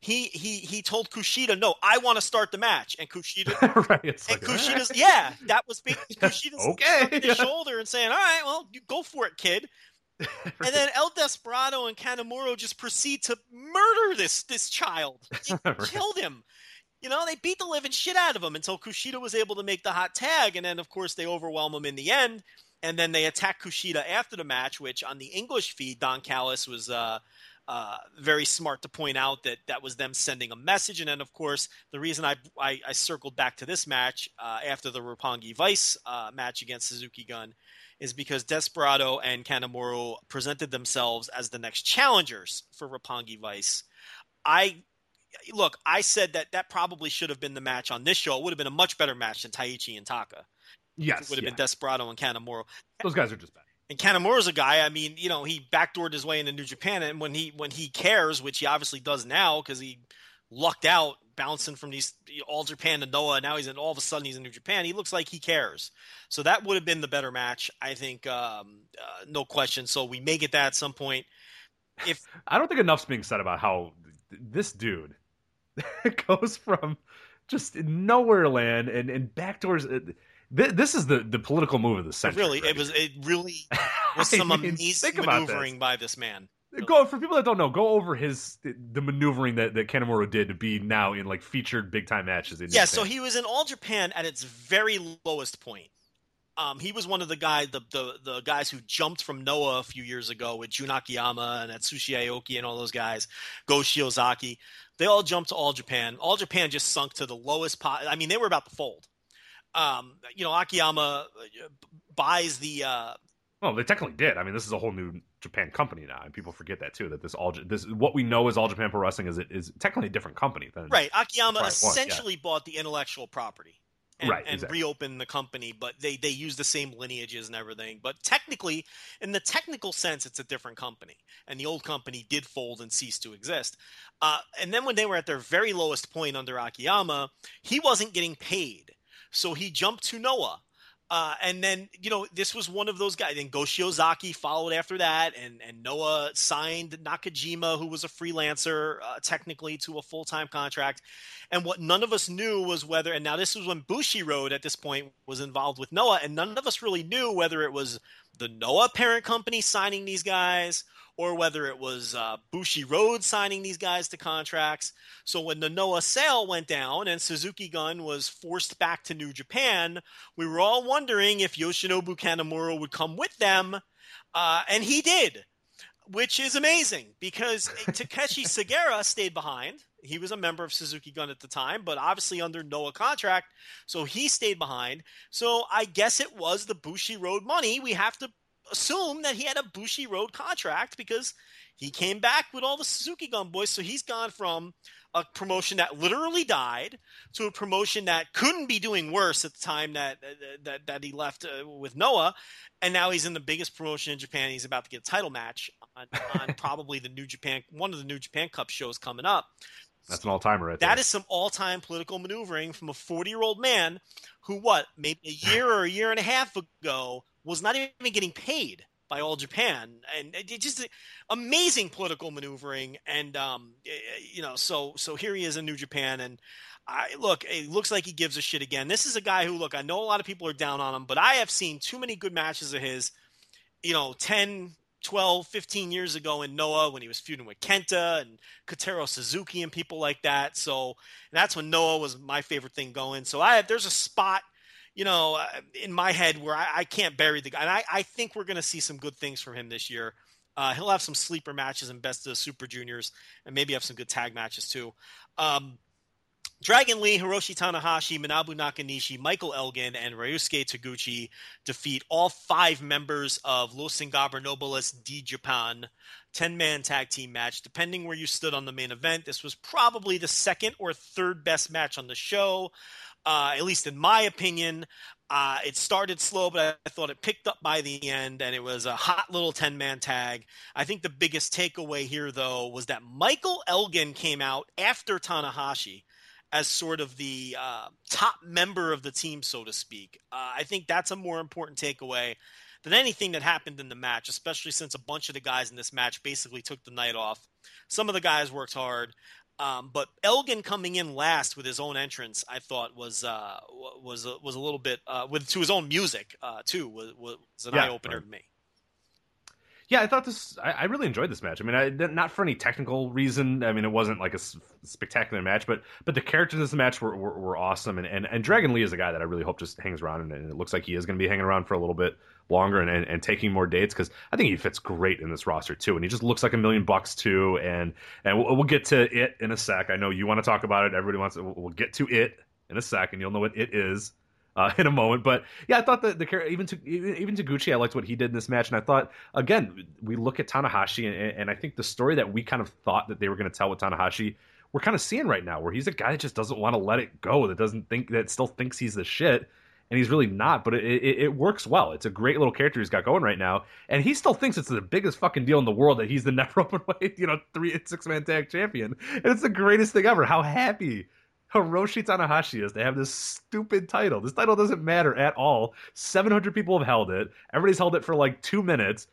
he he he told Kushida, "No, I want to start the match." And Kushida right. It's and like, Kushida's yeah, that was Kushida's Okay, his shoulder and saying, "All right, well, you go for it, kid." And then El Desperado and Kanemaru just proceed to murder this this child. They Right. killed him. You know, they beat the living shit out of him until Kushida was able to make the hot tag, and then of course they overwhelm him in the end. And then they attack Kushida after the match, which on the English feed, Don Callis was uh, uh, very smart to point out that that was them sending a message. And then, of course, the reason I I, I circled back to this match uh, after the Roppongi Vice uh, match against Suzuki Gun is because Desperado and Kanemaru presented themselves as the next challengers for Roppongi Vice. I look, I said that that probably should have been the match on this show. It would have been a much better match than Taichi and Taka. yes, It would have yeah. been Desperado and Kanemaru. those guys are just bad. And Kanemaru's a guy. I mean, you know, he backdoored his way into New Japan, and when he when he cares, which he obviously does now, because he lucked out bouncing from these all Japan to Noah. Now he's in all of a sudden he's in New Japan. He looks like he cares. So that would have been the better match, I think, um, uh, no question. So we may get that at some point. If I don't think enough's being said about how th- this dude goes from just nowhere land and and backdoors. Th- This is the the political move of the century. really, right it was it really was I some mean, amazing maneuvering by this man. this. Go for people that don't know. Go over his the maneuvering that that Kanemaru did to be now in like featured big time matches. In Yeah, so he was in All Japan at its very lowest point. Um, he was one of the guys, the, the the guys who jumped from Noah a few years ago with Jun Akiyama and Atsushi Aoki and all those guys, Go Shiozaki. They all jumped to All Japan. All Japan just sunk to the lowest pot. I mean, they were about to fold. Um, you know, Akiyama uh, buys the uh, Well, they technically did. I mean, this is a whole new Japan company now, and people forget that too. That this all this what we know as All Japan Pro Wrestling is it is technically a different company than Right. Akiyama well, yeah. essentially bought the intellectual property and, Right, and exactly. reopened the company, but they, they use the same lineages and everything. But technically, in the technical sense, it's a different company. And the old company did fold and cease to exist. Uh, and then when they were at their very lowest point under Akiyama, he wasn't getting paid. So he jumped to Noah. Uh, and then, you know, this was one of those guys. And Go Shiozaki followed after that, and, and Noah signed Nakajima, who was a freelancer, uh, technically to a full time contract. And what none of us knew was whether, and now this was when Bushi Bushiroad at this point was involved with Noah, and none of us really knew whether it was the Noah parent company signing these guys or whether it was uh, Bushiroad signing these guys to contracts. So when the Noah sale went down and Suzuki Gun was forced back to New Japan, we were all wondering if Yoshinobu Kanemaru would come with them, uh, and he did. Which is amazing because Takeshi Sagara stayed behind. He was a member of Suzuki Gun at the time, but obviously under Noah contract, so he stayed behind. So I guess it was the Bushiroad money. We have to assume that he had a Bushiroad contract because he came back with all the Suzuki Gun boys. So he's gone from a promotion that literally died to a promotion that couldn't be doing worse at the time that that, that he left uh, with Noah, and now he's in the biggest promotion in Japan. He's about to get a title match on, on probably the New Japan, one of the New Japan Cup shows coming up. That's an all timer, right? That there. is some all time political maneuvering from a 40 year old man who, what, maybe a year or a year and a half ago was not even getting paid by all Japan, and it just amazing political maneuvering. And um, you know, so so here he is in New Japan, and I look, it looks like he gives a shit again. This is a guy who, look, I know a lot of people are down on him, but I have seen too many good matches of his. You know, 10, 12, 15 years ago in Noah when he was feuding with Kenta and Kotaro Suzuki and people like that. So that's when Noah was my favorite thing going. So I there's a spot – you know, uh, in my head where I, I can't bury the guy. And I, I think we're going to see some good things from him this year. Uh, he'll have some sleeper matches and best of the Super Juniors, and maybe have some good tag matches too. Um, Dragon Lee, Hiroshi Tanahashi, Manabu Nakanishi, Michael Elgin, and Ryusuke Taguchi defeat all five members of Los Ingobernables de Japan 10 man tag team match. Depending where you stood on the main event, this was probably the second or third best match on the show uh, at least in my opinion. Uh, it started slow, but I thought it picked up by the end, and it was a hot little 10 man tag. I think the biggest takeaway here, though, was that Michael Elgin came out after Tanahashi as sort of the uh, top member of the team, so to speak. Uh, I think that's a more important takeaway than anything that happened in the match, especially since a bunch of the guys in this match basically took the night off. Some of the guys worked hard. Um, but Elgin coming in last with his own entrance, I thought was uh, was was a little bit uh, with to his own music uh, too was, was an yeah, eye opener right. to me. Yeah, I thought this. I, I, really enjoyed this match. I mean, I, not for any technical reason. I mean, it wasn't like a spectacular match, but but the characters in this match were, were, were awesome. And, and and Dragon Lee is a guy that I really hope just hangs around, and, and it looks like he is going to be hanging around for a little bit longer and, and, and taking more dates because I think he fits great in this roster too, and he just looks like a million bucks too. And and we'll, we'll get to it in a sec. I know you want to talk about it. Everybody wants. To, we'll get to it in a sec, and you'll know what it is uh, in a moment. But yeah, I thought that the even to even, Taguchi, I liked what he did in this match, and I thought again we look at Tanahashi, and, and I think the story that we kind of thought that they were going to tell with Tanahashi, we're kind of seeing right now, where he's a guy that just doesn't want to let it go, that doesn't think that still thinks he's the shit. And he's really not, but it, it, it works well. It's a great little character he's got going right now, and he still thinks it's the biggest fucking deal in the world that he's the never open weight, you know, three six man tag champion, and it's the greatest thing ever. How happy Hiroshi Tanahashi is. They have this stupid title. This title doesn't matter at all. 700 people have held it. Everybody's held it for like two minutes.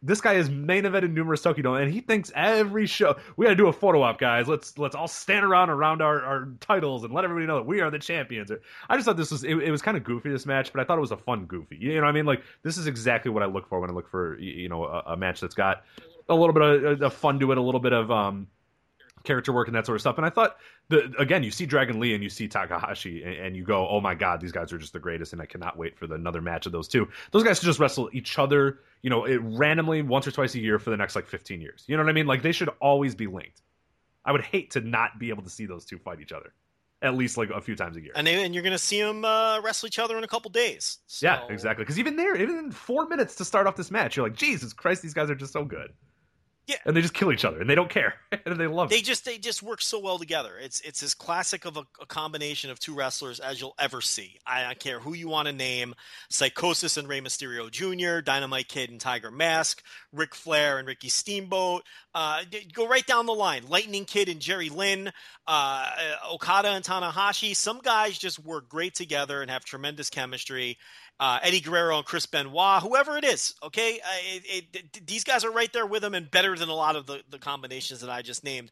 This guy is main evented numerous Tokyo Dome, and he thinks every show we got to do a photo op, guys. Let's let's all stand around around our, our titles and let everybody know that we are the champions. I just thought this was it, it was kind of goofy this match, but I thought it was a fun goofy. You know what I mean? Like this is exactly what I look for when I look for you know a, a match that's got a little bit of, of fun to it, a little bit of um character work and that sort of stuff. And I thought, the, again, you see Dragon Lee and you see Takahashi, and, and, you go, "Oh my God, these guys are just the greatest!" And I cannot wait for the, another match of those two. Those guys should just wrestle each other, you know, it, randomly once or twice a year for the next like 15 years. You know what I mean? Like they should always be linked. I would hate to not be able to see those two fight each other at least like a few times a year. And, they, and you're going to see them uh, wrestle each other in a couple days. So... Yeah, exactly. Because even there, even in four minutes to start off this match, you're like, Jesus Christ, these guys are just so good. Yeah, and they just kill each other, and they don't care, and they love. They it. just they just work so well together. It's it's as classic of a, a combination of two wrestlers as you'll ever see. I don't care who you want to name: Psicosis and Rey Mysterio Jr., Dynamite Kid and Tiger Mask, Ric Flair and Ricky Steamboat. Uh, go right down the line: Lightning Kid and Jerry Lynn, uh, Okada and Tanahashi. Some guys just work great together and have tremendous chemistry uh, Eddie Guerrero and Chris Benoit, whoever it is. Okay, uh, it, it, these guys are right there with them and better than a lot of the, the combinations that I just named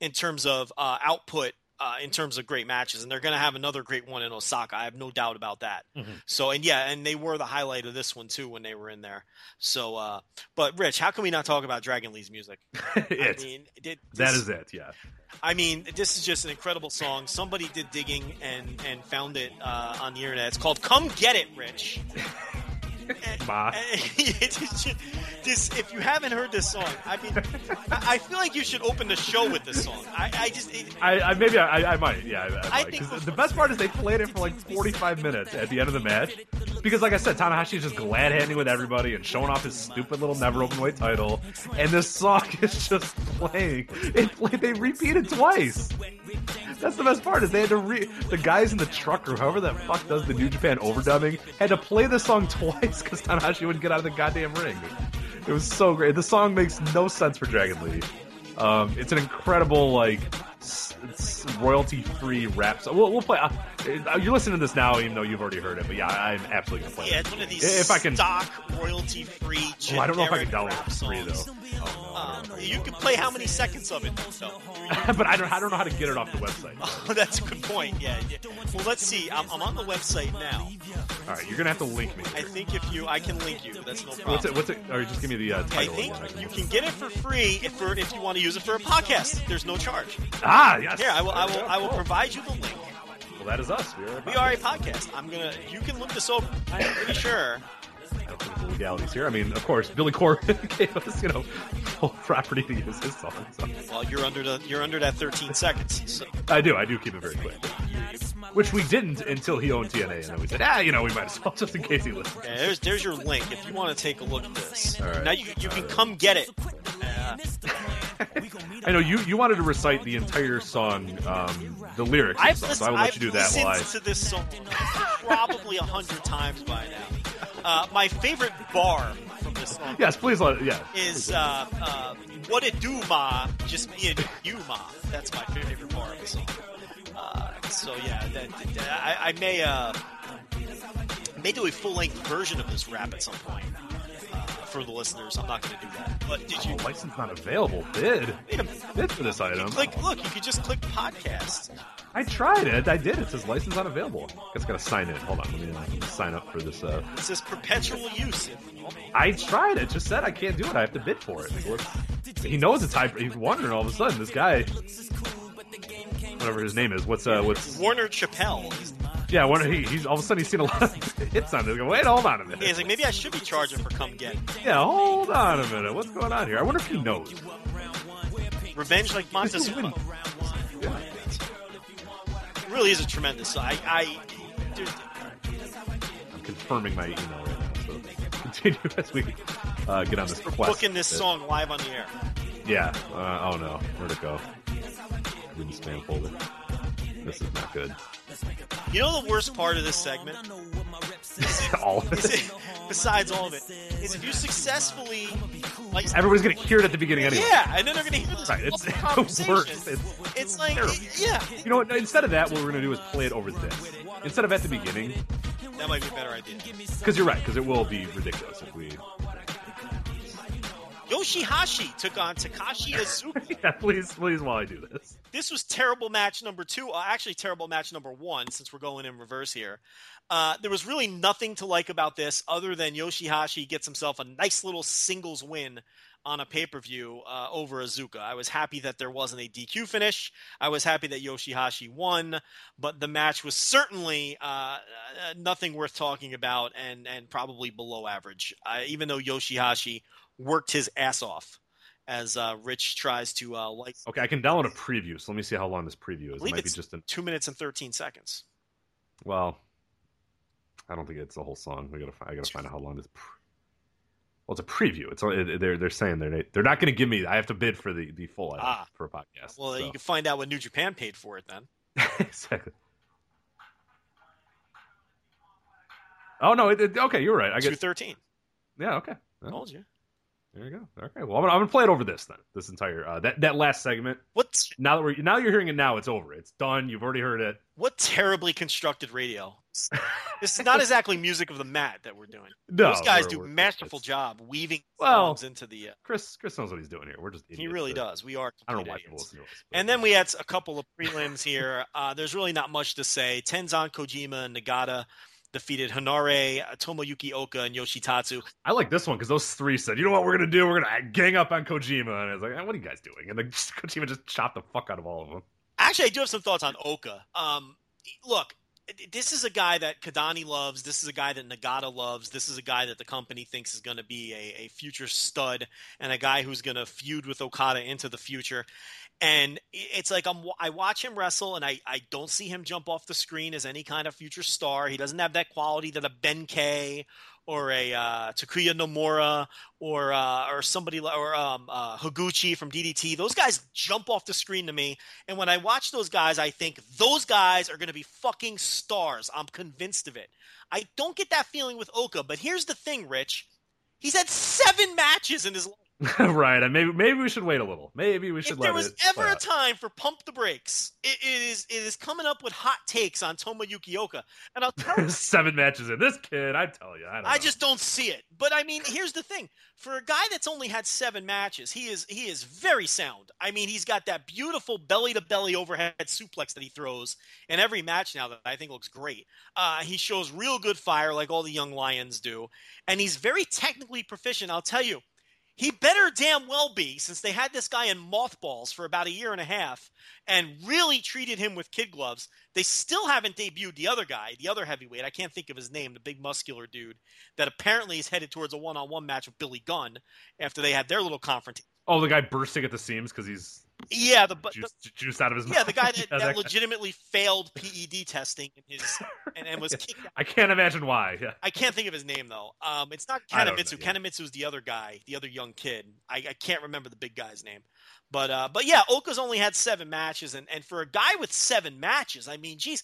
in terms of uh, output uh, in terms of great matches, and they're going to have another great one in Osaka. I have no doubt about that. Mm-hmm. So, and yeah, and they were the highlight of this one too when they were in there. So, uh, but Rich, how can we not talk about Dragon Lee's music? it, I mean, it, this, that is it. Yeah. I mean, this is just an incredible song. Somebody did digging and and found it uh, on the internet. It's called "Come Get It, Rich." Just- if you haven't heard this song, I mean, I feel like you should open the show with this song. I, I just, it, I, I maybe I, I might yeah I, might. think the best part is they played it for like 45 minutes at the end of the match. Because like I said Tanahashi is just glad handing with everybody and showing off his stupid little never open weight title. And this song is just playing. It played, they repeated twice. That's the best part is they had to re the guys in the truck or whoever that fuck does the New Japan overdubbing had to play the song twice because Tanahashi wouldn't get out of the goddamn ring. It was so great. The song makes no sense for Dragon Lee. Um, it's an incredible like s- royalty-free rap. song. We'll, we'll play. Uh, you're listening to this now, even though you've already heard it. But yeah, I'm absolutely gonna play yeah, it. it's one of these If I can- stock royalty-free. Oh, I don't know if I can download it for free though. Oh, Uh, you can play how many seconds of it? though? but I don't. I don't know how to get it off the website. Oh, that's a good point. Yeah, yeah. Well, let's see. I'm, I'm on the website now. All right, you're gonna have to link me. I think if you, I can link you. That's no problem. What's it? What's it? Or just give me the uh, I think again. You can get it for free if, for, if you want to use it for a podcast. There's no charge. Ah, Ah, yes. Here, I will, I will, I will provide you the link. Well, that is us. We are. We are a podcast. I'm gonna. You can look this over. I'm pretty sure. Legalities here. I mean, of course, Billy Corgan gave us, you know, full property to use his song. So. Well, you're under the. You're under that 13 seconds. So. I do. I do keep it very quick. Which we didn't until he owned TNA, and then we said, ah, you know, we might as well just in case he listens. Yeah, there's there's your link if you want to take a look at this. Right. Now you you can come get it. Uh, I know you you wanted to recite the entire song, um, the lyrics. I've, listened, so I will let I've you do that while to this song probably a hundred times by now. Uh, my favorite bar from this song Yes, please let. it. Yeah. is uh, uh, "What It Do Ma," just me and you Ma. That's my favorite bar of the song. Uh, so yeah, that, that- I, I may uh, may do a full length version of this rap at some point for the listeners. I'm not going to do that. But did you Oh, license not available. Bid. wait a minute? Bid for this item. Click. Look, you could just click podcast. I tried it. I did. It says license not available. Guess I gotta sign in. Hold on. Let me, let me sign up for this. Uh, It says perpetual use. I tried it. Just said I can't do it. I have to bid for it. He knows it's high. He's wondering all of a sudden. This guy, whatever his name is, what's uh, what's Warner Chappell. yeah? Wonder he, he's all of a sudden he's seen a lot of hits on this. Go, Wait, hold on a minute. He's like, maybe I should be charging for come get. Yeah, hold on a minute. What's going on here? I wonder if he knows. Revenge like Montezuma. Yeah. It really is a tremendous. I, I, I'm confirming my email right now. So continue as we uh, get on this quest. booking this song live on the air. Yeah. Uh, oh no, where'd it go? In the spam folder. This is not good. You know the worst part of this segment, all of it. besides all of it, is if you successfully, like, Everybody's gonna hear it at the beginning anyway. yeah, and then they're gonna hear this Right, it's whole the worst. It's, It's like, terrible. yeah, You know what? Instead of that, what we're gonna do is play it over this. Instead of at the beginning, that might be a better idea. because you're right, because it will be ridiculous if we. Yoshihashi took on Takashi Iizuka. Yeah, please, please, while I do this. this was terrible match number two. Uh, actually, terrible match number one, since we're going in reverse here. Uh, there was really nothing to like about this other than Yoshihashi gets himself a nice little singles win on a pay per view uh, over Iizuka. I was happy that there wasn't a DQ finish. I was happy that Yoshihashi won, but the match was certainly uh, uh, nothing worth talking about and, and probably below average, uh, even though Yoshihashi worked his ass off. As uh, Rich tries to uh, like Okay, I can download a preview, so let me see how long this preview is. It believe might be just an. two minutes and 13 seconds. Well, I don't think it's the whole song. We gotta, fi- I gotta find out how long this. Pre- well, it's a preview. It's it, they're they're saying they're they're not going to give me. I have to bid for the the full item Ah. for a podcast. Well, so. you can find out what New Japan paid for it then. exactly. Oh no! It, it- okay, you're right. I Two guess. thirteen. Yeah. Okay. Well, Told you. There you go. Okay. Well, I'm gonna, I'm gonna play it over this then. This entire uh, that that last segment. What's Now that we're now you're hearing it. Now it's over. It's done. You've already heard it. what terribly constructed radio? this is not exactly music of the mat that we're doing. No, Those guys do masterful job weaving Well, songs into the. Uh, Chris Chris knows what he's doing here. We're just he really that- does. We are. I don't know why people listen to us. but- And then we had a couple of prelims here. Uh, there's really not much to say. Tenzan Kojima and Nagata defeated Henare, uh, Tomoyuki Oka, and Yoshitatsu. I like this one because those three said, "You know what we're gonna do? We're gonna gang up on Kojima." And I was like, eh, "What are you guys doing?" And then Kojima just chopped the fuck out of all of them. Actually, I do have some thoughts on Oka. Um, look, this is a guy that Kidani loves. This is a guy that Nagata loves. This is a guy that the company thinks is going to be a, a future stud and a guy who's going to feud with Okada into the future. And it's like I'm, I watch him wrestle, and I, I don't see him jump off the screen as any kind of future star. He doesn't have that quality that a Ben K or a uh, Takuya Nomura or uh, or somebody or um, uh, Higuchi from DDT. Those guys jump off the screen to me, and when I watch those guys, I think those guys are going to be fucking stars. I'm convinced of it. I don't get that feeling with Oka, but here's the thing, Rich. He's had seven matches in his life. right, and maybe maybe we should wait a little. Maybe we should. If there was ever a time for pump the brakes, it, it is it is coming up with hot takes on Tomoyuki Yukioka, and I'll tell you, seven matches in this kid. I tell you, I, I just don't see it. But I mean, here's the thing: for a guy that's only had seven matches, he is he is very sound. I mean, he's got that beautiful belly to belly overhead suplex that he throws in every match now that I think looks great. Uh, he shows real good fire, like all the young lions do, and he's very technically proficient. I'll tell you he better damn well be, since they had this guy in mothballs for about a year and a half and really treated him with kid gloves. They still haven't debuted the other guy, the other heavyweight. I can't think of his name, the big muscular dude that apparently is headed towards a one on one match with Billy Gunn after they had their little confrontation. Oh, the guy bursting at the seams because he's yeah, the, juice, the, juice out of his yeah, mouth. the guy that, yeah, that, that legitimately failed PED testing in his and, and was kicked out. I can't imagine why. Yeah. I can't think of his name though. Um, it's not Kanemitsu. know, yeah. Kanemitsu is the other guy, the other young kid. I, I can't remember the big guy's name. But uh, but yeah, Oka's only had seven matches, and, and for a guy with seven matches, I mean, geez,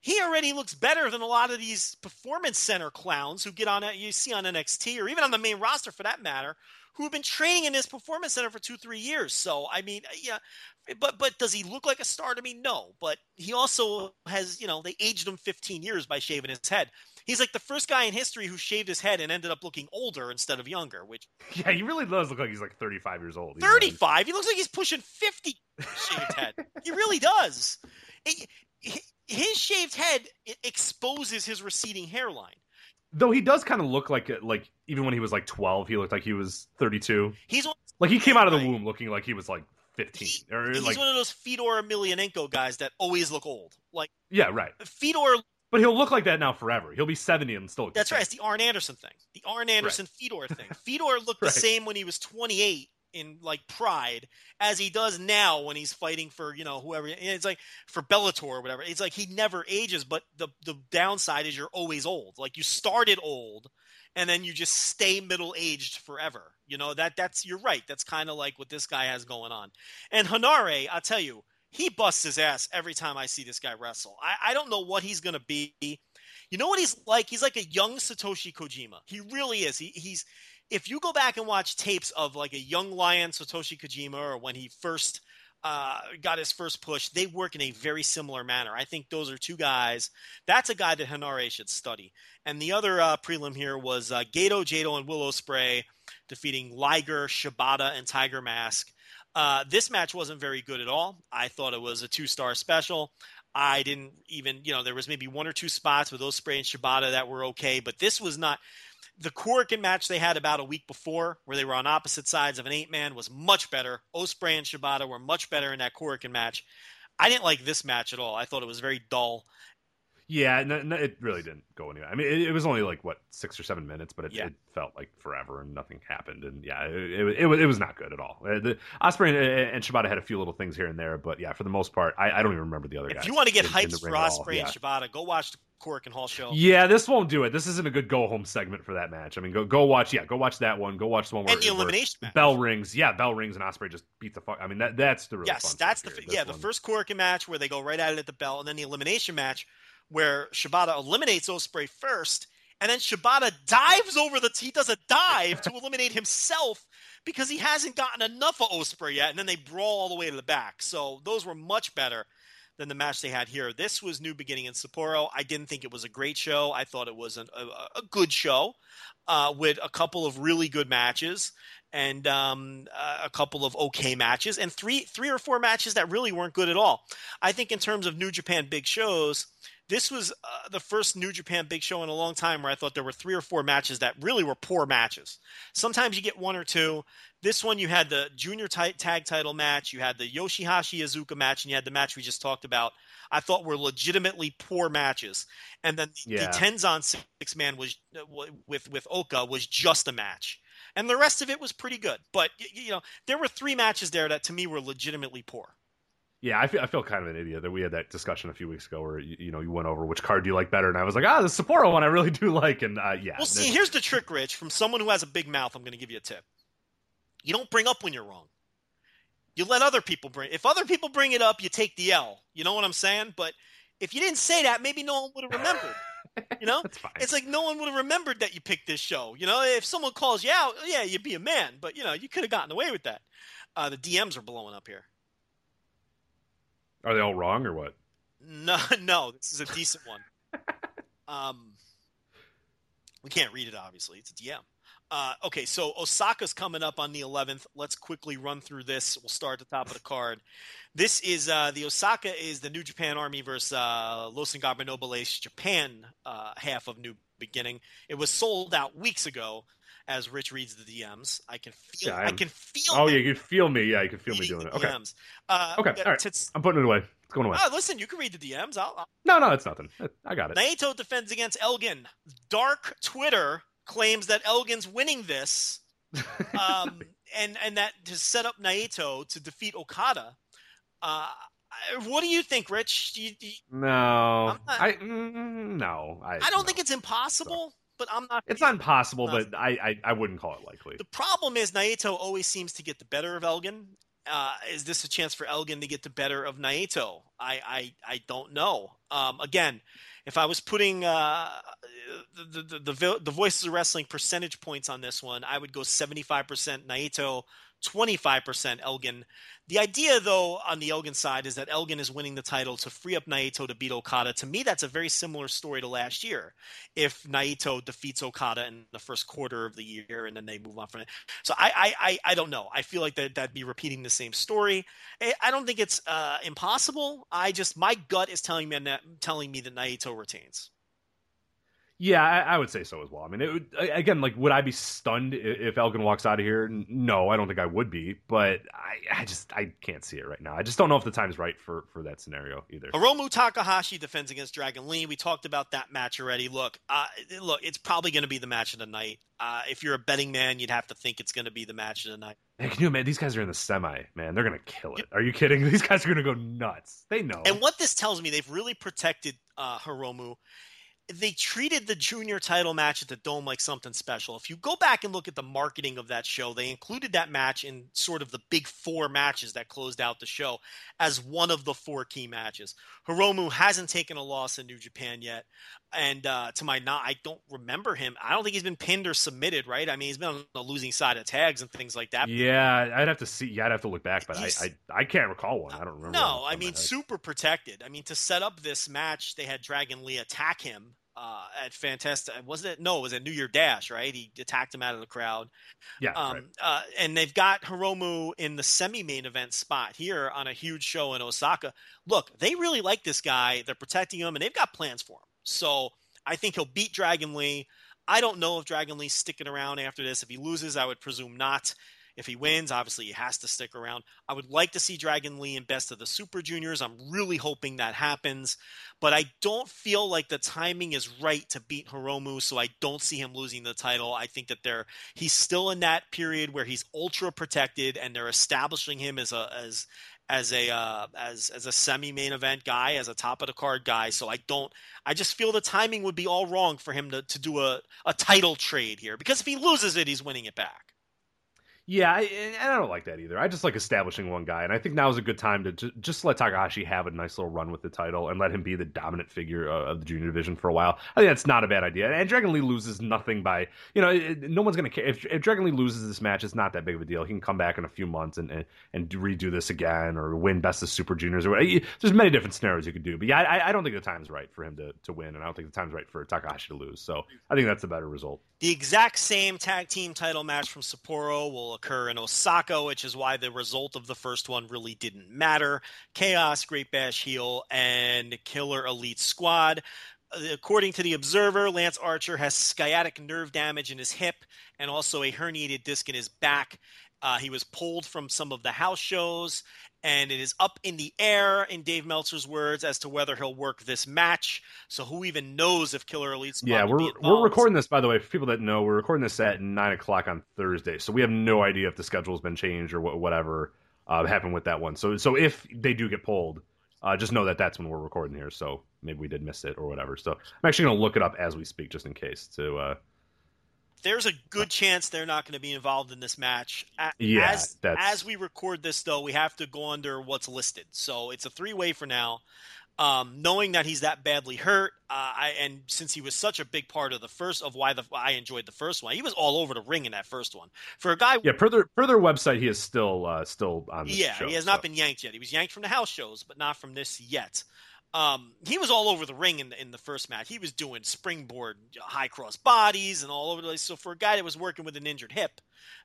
he already looks better than a lot of these performance center clowns who get on you see on NXT or even on the main roster for that matter, who have been training in this performance center for two three years. So I mean, uh, yeah, eh, but but does he look like a star to me? No, but he also has you know they aged him 15 years by shaving his head. He's like the first guy in history who shaved his head and ended up looking older instead of younger. Which Yeah, he really does look like he's like 35 years old. He's 35, he looks like he's pushing 50 shaved head. He really does. It- his shaved head exposes his receding hairline. Though he does kind of look like like even when he was like 12, he looked like he was 32. He's one- Like he came out of the womb looking like he was like 15 or he's like one of those Fedor Emelianenko guys that always look old. Like yeah, right. Fedor But he'll look like that now forever. He'll be 70 and still. That's right. It's the Arn Anderson thing. The Arn Anderson Fedor thing. Fedor looked the same when he was 28 in like Pride as he does now when he's fighting for you know whoever. It's like for Bellator or whatever. It's like he never ages. But the the downside is you're always old. Like you started old, and then you just stay middle aged forever. You know that that's you're right. That's kind of like what this guy has going on. And Henare, I'll tell you, he busts his ass every time I see this guy wrestle. I, I don't know what he's gonna be. You know what he's like? He's like a young Satoshi Kojima. He really is. He, he's if you go back and watch tapes of like a young lion Satoshi Kojima or when he first uh, got his first push, they work in a very similar manner. I think those are two guys. That's a guy that Henare should study. And the other uh, prelim here was uh, Gedo, Jado, and Will Ospreay defeating Liger, Shibata, and Tiger Mask. Uh, this match wasn't very good at all. I thought it was a two star special. I didn't even, you know, there was maybe one or two spots with Ospreay and Shibata that were okay, but this was not. The Korakuen match they had about a week before, where they were on opposite sides of an eight man, was much better. Ospreay and Shibata were much better in that Korakuen match. I didn't like this match at all. I thought it was very dull. Yeah, no, no, it really didn't go anywhere. I mean, it, it was only like what six or seven minutes, but it, Yeah. it felt like forever and nothing happened. And yeah, it, it, it was it was not good at all. Uh, The Ospreay and, and Shibata had a few little things here and there, but yeah, for the most part, I, I don't even remember the other guys. If you want to get in- hyped for ring at all. Ospreay yeah. and Shibata, go watch the Korakuen Hall show. Yeah, this won't do it. This isn't a good go home segment for that match. I mean, go go watch. Yeah, go watch that one. Go watch the one where, And the where elimination match. bell rings. Yeah, bell rings and Ospreay just beat the fuck. I mean, that that's the really yes, that's the here. yeah This the one- first Korakuen match where they go right at it at the bell, and then the elimination match where Shibata eliminates Ospreay first, and then Shibata dives over the he does a dive to eliminate himself because he hasn't gotten enough of Ospreay yet, and then they brawl all the way to the back. So those were much better than the match they had here. This was New Beginning in Sapporo. I didn't think it was a great show. I thought it was an, a, a good show uh, with a couple of really good matches and um, uh, a couple of okay matches, and three three or four matches that really weren't good at all. I think in terms of New Japan big shows, this was uh, the first New Japan big show in a long time where I thought there were three or four matches that really were poor matches. Sometimes you get one or two. This one, you had the junior t- tag title match, you had the Yoshihashi Iizuka match, and you had the match we just talked about. I thought were legitimately poor matches. And then the, Yeah. the Tenzan six man was uh, with with Oka was just a match, and the rest of it was pretty good. But you know, there were three matches there that to me were legitimately poor. Yeah, I feel, I feel kind of an idiot that we had that discussion a few weeks ago where you, you know you went over which card do you like better, and I was like, ah, the Sapporo one I really do like, and uh, yeah, Well, see, here's the trick, Rich. From someone who has a big mouth, I'm going to give you a tip. You don't bring up when you're wrong. You let other people bring. If other people bring it up, you take the L. You know what I'm saying? But if you didn't say that, maybe no one would have remembered. You know, it's like no one would have remembered that you picked this show. You know, if someone calls you out, yeah, you'd be a man. But you know, you could have gotten away with that. Uh, the DMs are blowing up here. Are they all wrong or what? No, no, this is a decent one. Um, we can't read it obviously. It's a DM. Uh, okay, so Osaka's coming up on the 11th. Let's quickly run through this. We'll start at the top of the card. This is uh, the Osaka is the New Japan Army versus uh, Los Ingobernables Japan uh, half of New Beginning. It was sold out weeks ago. As Rich reads the DMs, I can feel. Yeah, I can feel. Oh yeah, you can feel me. Yeah, you can feel me doing it. Okay, DMs. Uh, Okay, all right. I'm putting it away. It's going away. Oh, listen, you can read the DMs. I'll, I'll No, no, it's nothing. I got it. Naito defends against Elgin. Dark Twitter claims that Elgin's winning this, um, and and that to set up Naito to defeat Okada. Uh, what do you think, Rich? Do you, do you- No, not- I mm, no. I, I don't no. think it's impossible, but I'm not. it's not impossible, but I, I I wouldn't call it likely. The problem is Naito always seems to get the better of Elgin. Uh, is this a chance for Elgin to get the better of Naito? I I, I don't know. Um, again, if I was putting uh, the, the, the the the Voices of Wrestling percentage points on this one, I would go seventy five percent Naito, twenty five percent Elgin. The idea, though, on the Elgin side is that Elgin is winning the title to free up Naito to beat Okada. To me, that's a very similar story to last year. If Naito defeats Okada in the first quarter of the year and then they move on from it. So I, I, I, I don't know. I feel like that that'd be repeating the same story. I, don't think it's uh, impossible. I just my gut is telling me that telling me that Naito retains. Yeah, I, I would say so as well. I mean, it would, again, like, would I be stunned if Elgin walks out of here? No, I don't think I would be, but I, I just I can't see it right now. I just don't know if the time's right for for that scenario either. Hiromu Takahashi defends against Dragon Lee. We talked about that match already. Look, uh, look, it's probably going to be the match of the night. Uh, if you're a betting man, you'd have to think it's going to be the match of the night. Man, can you imagine? These guys are in the semi, man. They're gonna kill it. Are you kidding? These guys are gonna go nuts. They know. And what this tells me, they've really protected uh, Hiromu. They treated the junior title match at the Dome like something special. If you go back and look at the marketing of that show, they included that match in sort of the big four matches that closed out the show as one of the four key matches. Hiromu hasn't taken a loss in New Japan yet. And uh, to my not, I don't remember him. I don't think he's been pinned or submitted, right? I mean, he's been on the losing side of tags and things like that. yeah, I'd have to see. Yeah, I'd have to look back, but I, I I can't recall one. I don't remember. No, I top of my mean super protected. I mean to set up this match, they had Dragon Lee attack him uh, at Fantastic. Wasn't it no? It was at New Year Dash, right? He attacked him out of the crowd. yeah, Um, right. uh, and they've got Hiromu in the semi-main event spot here on a huge show in Osaka. Look, they really like this guy. They're protecting him, and they've got plans for him. So I think he'll beat Dragon Lee. I don't know if Dragon Lee's sticking around after this. If he loses, I would presume not. If he wins, obviously he has to stick around. I would like to see Dragon Lee in Best of the Super Juniors. I'm really hoping that happens, but I don't feel like the timing is right to beat Hiromu, so I don't see him losing the title. I think that they're he's still in that period where he's ultra protected, and they're establishing him as a as as a uh, as as a semi main event guy, as a top of the card guy. So I don't. I just feel the timing would be all wrong for him to to do a a title trade here because if he loses it, he's winning it back. Yeah, I, and I don't like that either. I just like establishing one guy, and I think now is a good time to ju- just let Takahashi have a nice little run with the title and let him be the dominant figure uh, of the junior division for a while. I think that's not a bad idea. And Dragon Lee loses nothing by you know no one's gonna care if, if Dragon Lee loses this match. It's not that big of a deal. He can come back in a few months and and, and redo this again or win Best of Super Juniors or whatever. There's many different scenarios you could do, but yeah, I, I don't think the time's right for him to to win, and I don't think the time's right for Takahashi to lose. So I think that's a better result. The exact same tag team title match from Sapporo will occur in Osaka, which is why the result of the first one really didn't matter. Chaos, Great Bash Heel, and Killer Elite Squad. Uh, According to the Observer, Lance Archer has sciatic nerve damage in his hip and also a herniated disc in his back. Uh, he was pulled from some of the house shows, and it is up in the air, in Dave Meltzer's words, as to whether he'll work this match. So who even knows if Killer Elite Yeah, we're be we're recording this by the way. For people that know, we're recording this at nine o'clock on Thursday, so we have no idea if the schedule's been changed or whatever uh, happened with that one. So so if they do get pulled, uh, just know that that's when we're recording here. So maybe we did miss it or whatever. So I'm actually going to look it up as we speak, just in case. To uh, There's a good chance they're not going to be involved in this match. Yeah, as, as we record this, though, we have to go under what's listed. So it's a three way for now. Um, knowing that he's that badly hurt, uh, I, and since he was such a big part of the first of why the I enjoyed the first one, he was all over the ring in that first one. For a guy, yeah, per their, per their website, he is still uh, still on. Yeah, show, he has so. not been yanked yet. He was yanked from the house shows, but not from this yet. Um, he was all over the ring in the, in the first match. He was doing springboard high cross bodies and all over the place. So for a guy that was working with an injured hip,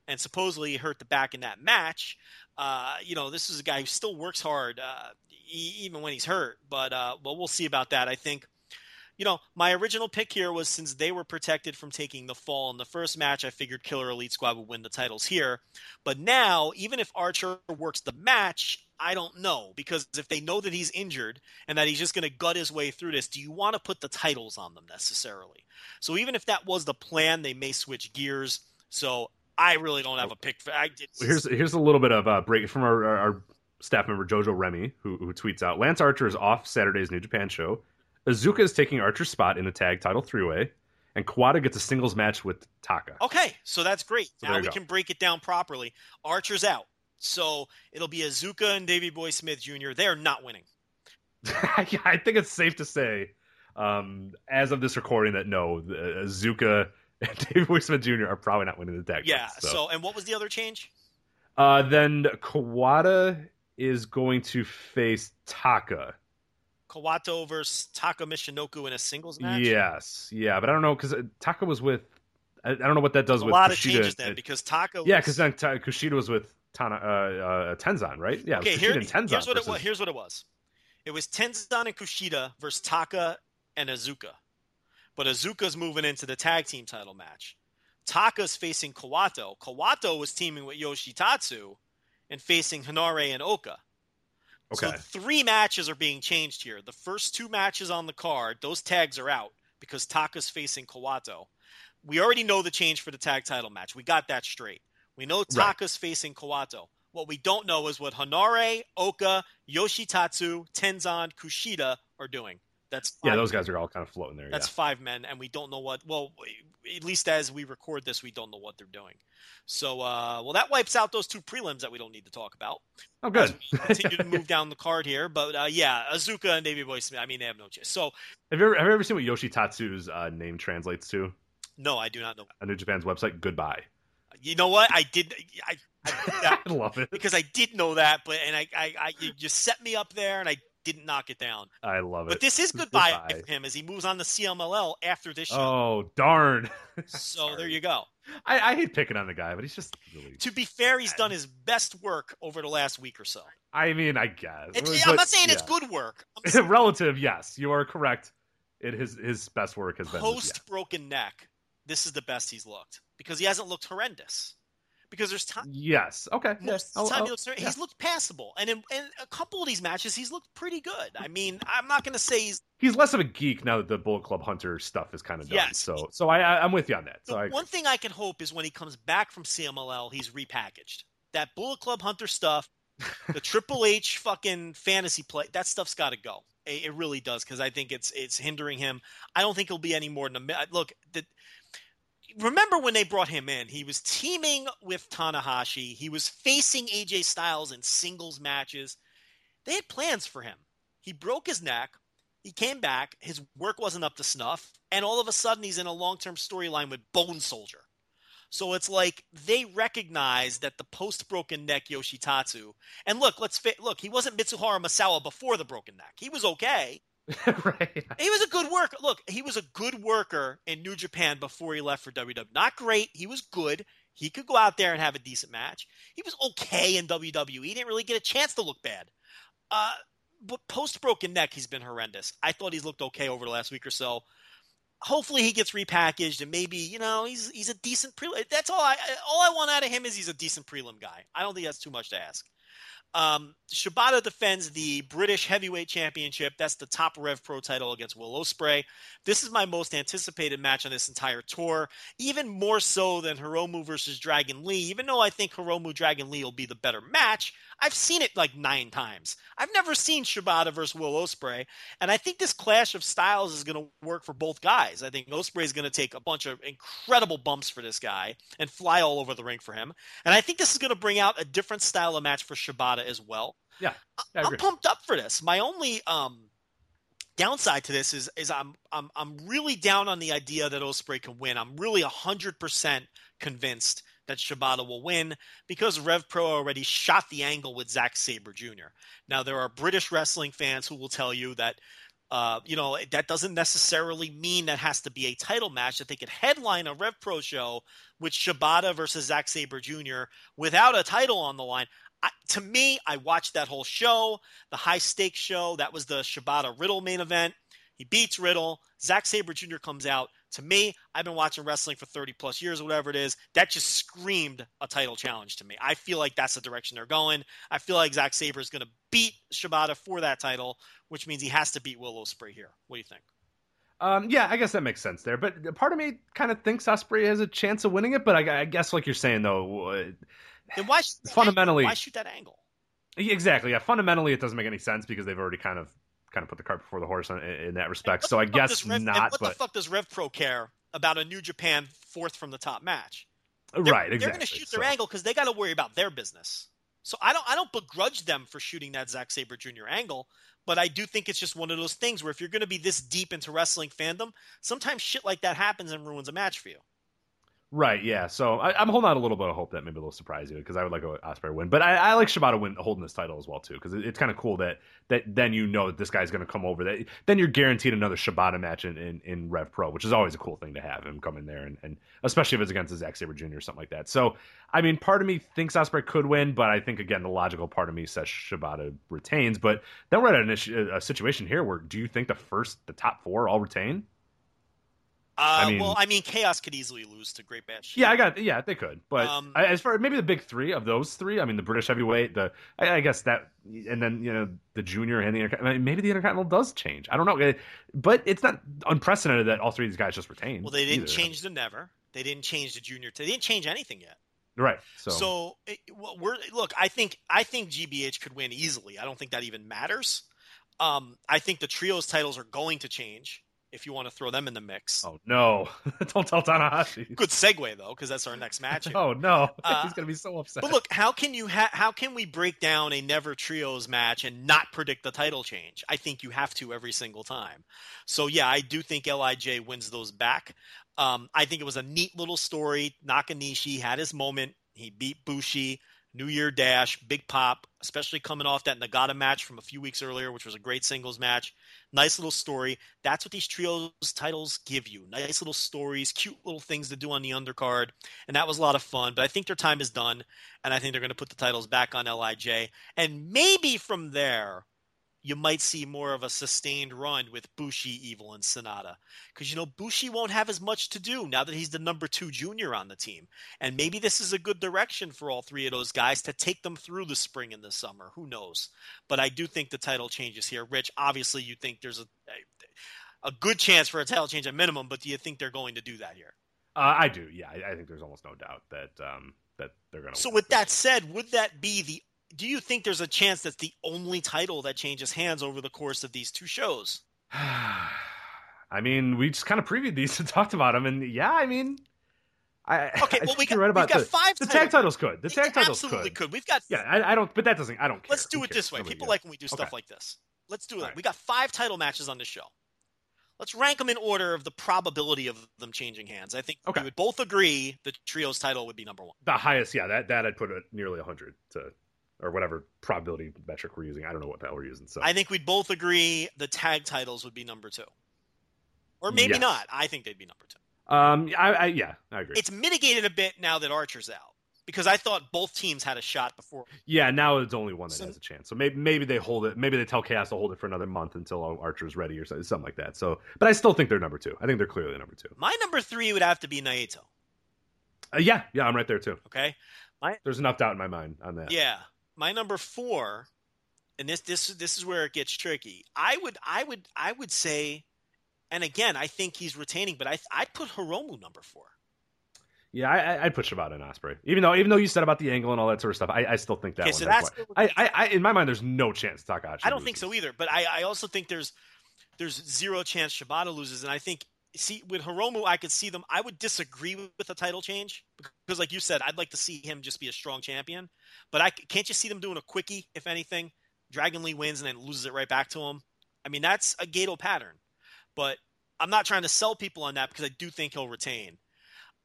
and supposedly he hurt the back in that match, uh, you know, this is a guy who still works hard, uh, e- even when he's hurt. But uh, well, we'll see about that. I think you know, my original pick here was since they were protected from taking the fall in the first match, I figured Killer Elite Squad would win the titles here. But now, even if Archer works the match, I don't know because if they know that he's injured and that he's just going to gut his way through this, do you want to put the titles on them necessarily? So even if that was the plan, they may switch gears. So I really don't have a pick for. I, Here's here's a little bit of a break from our, our, our staff member Jojo Remy, who, who tweets out: Lance Archer is off Saturday's New Japan show. Iizuka is taking Archer's spot in the tag title three way, and Kawato gets a singles match with Taka. Okay, so that's great. So now we go. can break it down properly. Archer's out. So it'll be Iizuka and Davey Boy Smith Jr. They're not winning. I think it's safe to say, um, as of this recording, that no, Iizuka and David Boy Smith Jr. are probably not winning the tag. Yeah. titles, So. and what was the other change? uh, then Kawato is going to face Taka. Kawato versus Taka Michinoku in a singles match. Yes, yeah, but I don't know because Taka was with. I, I don't know what that does a with a lot of Kushida. changes then because Taka. yeah, because then Ta- Kushida was with Tana, uh, uh, Tenzan, right? Yeah, okay, here, and Tenzan here's what it was. Here's what it was. It was Tenzan and Kushida versus Taka and Iizuka, but Iizuka's moving into the tag team title match. Taka's facing Kawato. Kawato was teaming with Yoshitatsu and facing Henare and Oka. Okay. So three matches are being changed here. The first two matches on the card, those tags are out because Taka's facing Kawato. We already know the change for the tag title match. We got that straight. We know Taka's facing Kawato. What we don't know is what Henare, Oka, Yoshitatsu, Tenzan, Kushida are doing. That's yeah, those guys are all kind of floating there. that's yeah. five men, and we don't know what. Well, at least as we record this, we don't know what they're doing. So, uh, well, that wipes out those two prelims that we don't need to talk about Oh, good. continue to move down the card here. But uh, yeah, Iizuka and Davey Boy Smith. I mean, they have no chance. So have you ever have you ever seen what Yoshitatsu's uh, name translates to no, I do not know. on New Japan's website? Goodbye. You know what? I did. I, I that I love it. because I did know that, but and I, I, I you just set me up there, and I didn't knock it down. I love it. But this is goodbye, Goodbye. for him as he moves on to CMLL after this show. Oh darn! so there you go. I, I hate picking on the guy, but he's just really. To be fair, he's done his best work over the last week or so. I mean, I guess. It- But- I'm not saying it's good work. Relative, yes, you are correct. It his his best work has been post broken neck, this is the best he's looked because he hasn't looked horrendous. Because there's time. Yes. Okay. Most Yeah. of the time I'll- he looks, yeah. he's looked passable, and in, in a couple of these matches, he's looked pretty good. I mean, I'm not going to say he's he's less of a geek now that the Bullet Club Hunter stuff is kind of done. Yes. So so I, I I'm with you on that. So I one thing I can hope is when he comes back from CMLL, he's repackaged. That Bullet Club Hunter stuff, the Triple H fucking fantasy play, that stuff's got to go. It, really does because I think it's it's hindering him. I don't think he'll be any more than a look. Remember when they brought him in? He was teaming with Tanahashi. He was facing AJ Styles in singles matches. They had plans for him. He broke his neck. He came back. His work wasn't up to snuff, and all of a sudden he's in a long-term storyline with Bone Soldier. So it's like they recognize that the post broken neck Yoshitatsu. And look, let's fit. Look, he wasn't Mitsuharu Misawa before the broken neck. He was okay. right. He was a good worker. Look, he was a good worker in New Japan before he left for WWE. Not great. He was good. He could go out there and have a decent match. He was okay in WWE. He didn't really get a chance to look bad. Uh, but post broken neck, he's been horrendous. I thought he's looked okay over the last week or so. Hopefully, he gets repackaged and maybe you know he's he's a decent prelim. That's all I all I want out of him is he's a decent prelim guy. I don't think that's too much to ask. Um, Shibata defends the British Heavyweight Championship. That's the top Rev Pro title against Will Ospreay. This is my most anticipated match on this entire tour, even more so than Hiromu versus Dragon Lee. Even though I think Hiromu Dragon Lee will be the better match, I've seen it like nine times. I've never seen Shibata versus Will Ospreay, and I think this clash of styles is going to work for both guys. I think Ospreay is going to take a bunch of incredible bumps for this guy and fly all over the ring for him, and I think this is going to bring out a different style of match for Shibata as well. Yeah, I am pumped up for this. My only um, downside to this is is I'm I'm I'm really down on the idea that Ospreay can win. I'm really hundred percent convinced that Shibata will win because Rev Pro already shot the angle with Zack Sabre Jr. Now there are British wrestling fans who will tell you that uh, you know that doesn't necessarily mean that has to be a title match. That they could headline a Rev Pro show with Shibata versus Zack Sabre Jr. without a title on the line. I, to me, I watched that whole show, the high stakes show. That was the Shibata Riddle main event. He beats Riddle. Zack Sabre Jr. comes out. To me, I've been watching wrestling for 30 plus years or whatever it is. That just screamed a title challenge to me. I feel like that's the direction they're going. I feel like Zack Sabre is going to beat Shibata for that title, which means he has to beat Will Ospreay here. What do you think? Um, yeah, I guess that makes sense there. But part of me kind of thinks Ospreay has a chance of winning it. But I, I guess, like you're saying, though, then why fundamentally angle? why shoot that angle? Exactly. Yeah. Fundamentally, it doesn't make any sense because they've already kind of kind of put the cart before the horse in, in that respect. So I guess Rev, not. what but... the fuck does Rev Pro care about a New Japan fourth from the top match? Uh, they're, right. Exactly. They're going to shoot their so. angle because they got to worry about their business. So I don't I don't begrudge them for shooting that Zack Sabre Jr. angle, but I do think it's just one of those things where if you're going to be this deep into wrestling fandom, sometimes shit like that happens and ruins a match for you. Right, yeah. So I, am holding out a little bit of hope that maybe they'll surprise you because I would like Ospreay win, but I, I like Shibata win holding this title as well too because it, it's kind of cool that that then you know that this guy's going to come over. That then you're guaranteed another Shibata match in, in, in, Rev Pro, which is always a cool thing to have him come in there and, and especially if it's against Zack Sabre Jr. or something like that. So I mean, part of me thinks Ospreay could win, but I think again the logical part of me says Shibata retains. But then we're at a, a situation here where do you think the first the top four all retain? Uh, I mean, well, I mean, Chaos could easily lose to Great Bash. Yeah, I got. Yeah, they could. But um, as far maybe the big three of those three, I mean, the British heavyweight, the I, I guess that, and then you know the junior and the I mean, maybe the intercontinental does change. I don't know, but it's not unprecedented that all three of these guys just retain. Well, they didn't either. change the never. They didn't change the junior. They didn't change anything yet. Right. So, so it, we're look. I think I think GBH could win easily. I don't think that even matters. Um, I think the trios titles are going to change if you want to throw them in the mix. Oh no! Don't tell Tanahashi. Good segue though, because that's our next match. oh no! Uh, He's gonna be so upset. But look, how can you ha- how can we break down a never trios match and not predict the title change? I think you have to every single time. So yeah, I do think Lij wins those back. Um, I think it was a neat little story. Nakanishi had his moment. He beat Bushi. New Year Dash, big pop, especially coming off that Nagata match from a few weeks earlier, which was a great singles match. Nice little story. That's what these trios titles give you. Nice little stories, cute little things to do on the undercard. And that was a lot of fun. But I think their time is done. And I think they're going to put the titles back on LIJ. And maybe from there, you might see more of a sustained run with Bushi, Evil, and Sanada. Because, you know, Bushi won't have as much to do now that he's the number two junior on the team. And maybe this is a good direction for all three of those guys to take them through the spring and the summer. Who knows? But I do think the title changes here. Rich, obviously, you think there's a, a good chance for a title change at minimum, but do you think they're going to do that here? Uh, I do, yeah. I, I, think there's almost no doubt that um, that they're going to. So, with that said, would that be the do you think there's a chance that's the only title that changes hands over the course of these two shows? I mean, we just kind of previewed these and talked about them, and yeah, I mean, I okay. Well, we got, right about we got the, five. The tag titles could. The tag titles absolutely could. could. We've got yeah. I, I, don't, but that doesn't. I don't. Care. Let's do Who it cares? this way. Nobody People does. like when we do stuff okay. like this. Let's do it. Right. We got five title matches on the show. Let's rank them in order of the probability of them changing hands. I think okay. we would both agree the trios title would be number one. The highest, yeah. That that I'd put at nearly hundred to or whatever probability metric we're using. I don't know what the hell we're using. So I think we'd both agree the tag titles would be number two, or maybe Yes. not. I think they'd be number two. Um, I, I yeah, I agree. It's mitigated a bit now that Archer's out because I thought both teams had a shot before. Yeah, now it's only one that So- has a chance. So maybe maybe they hold it. Maybe they tell Chaos to hold it for another month until Archer's ready or something, like that. So, but I still think they're number two. I think they're clearly number two. My number three would have to be Naito. Uh, yeah, yeah, I'm right there too. Okay. my, There's enough doubt in my mind on that. Yeah. My number four, and this this this is where it gets tricky. I would I would I would say, and again I think he's retaining, but I I'd put Hiromu number four. Yeah, I, I- I'd put Shibata and Ospreay. Even though even though you said about the angle and all that sort of stuff, I, I still think that Okay, one. so has that's I, I, I, in my mind, there's no chance Takahashi. I don't think so either, but I, I also think there's there's zero chance Shibata loses, and I think see with Hiromu I could see them. I would disagree with, the title change because, like you said, I'd like to see him just be a strong champion. But I can't you see them doing a quickie if anything? Dragon Lee wins and then loses it right back to him. I mean that's a Gedo pattern, but I'm not trying to sell people on that because I do think he'll retain.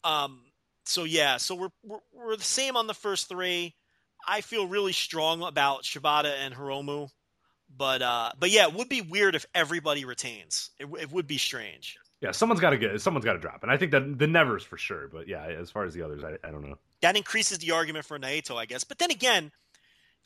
Um, so yeah, so we're, we're we're the same on the first three. I feel really strong about Shibata and Hiromu. But uh, but yeah, it would be weird if everybody retains. It, it would be strange. Yeah, someone's got to get. Someone's got to drop, and I think that the Nevers for sure. But yeah, as far as the others, I, I don't know. That increases the argument for Naito, I guess. But then again,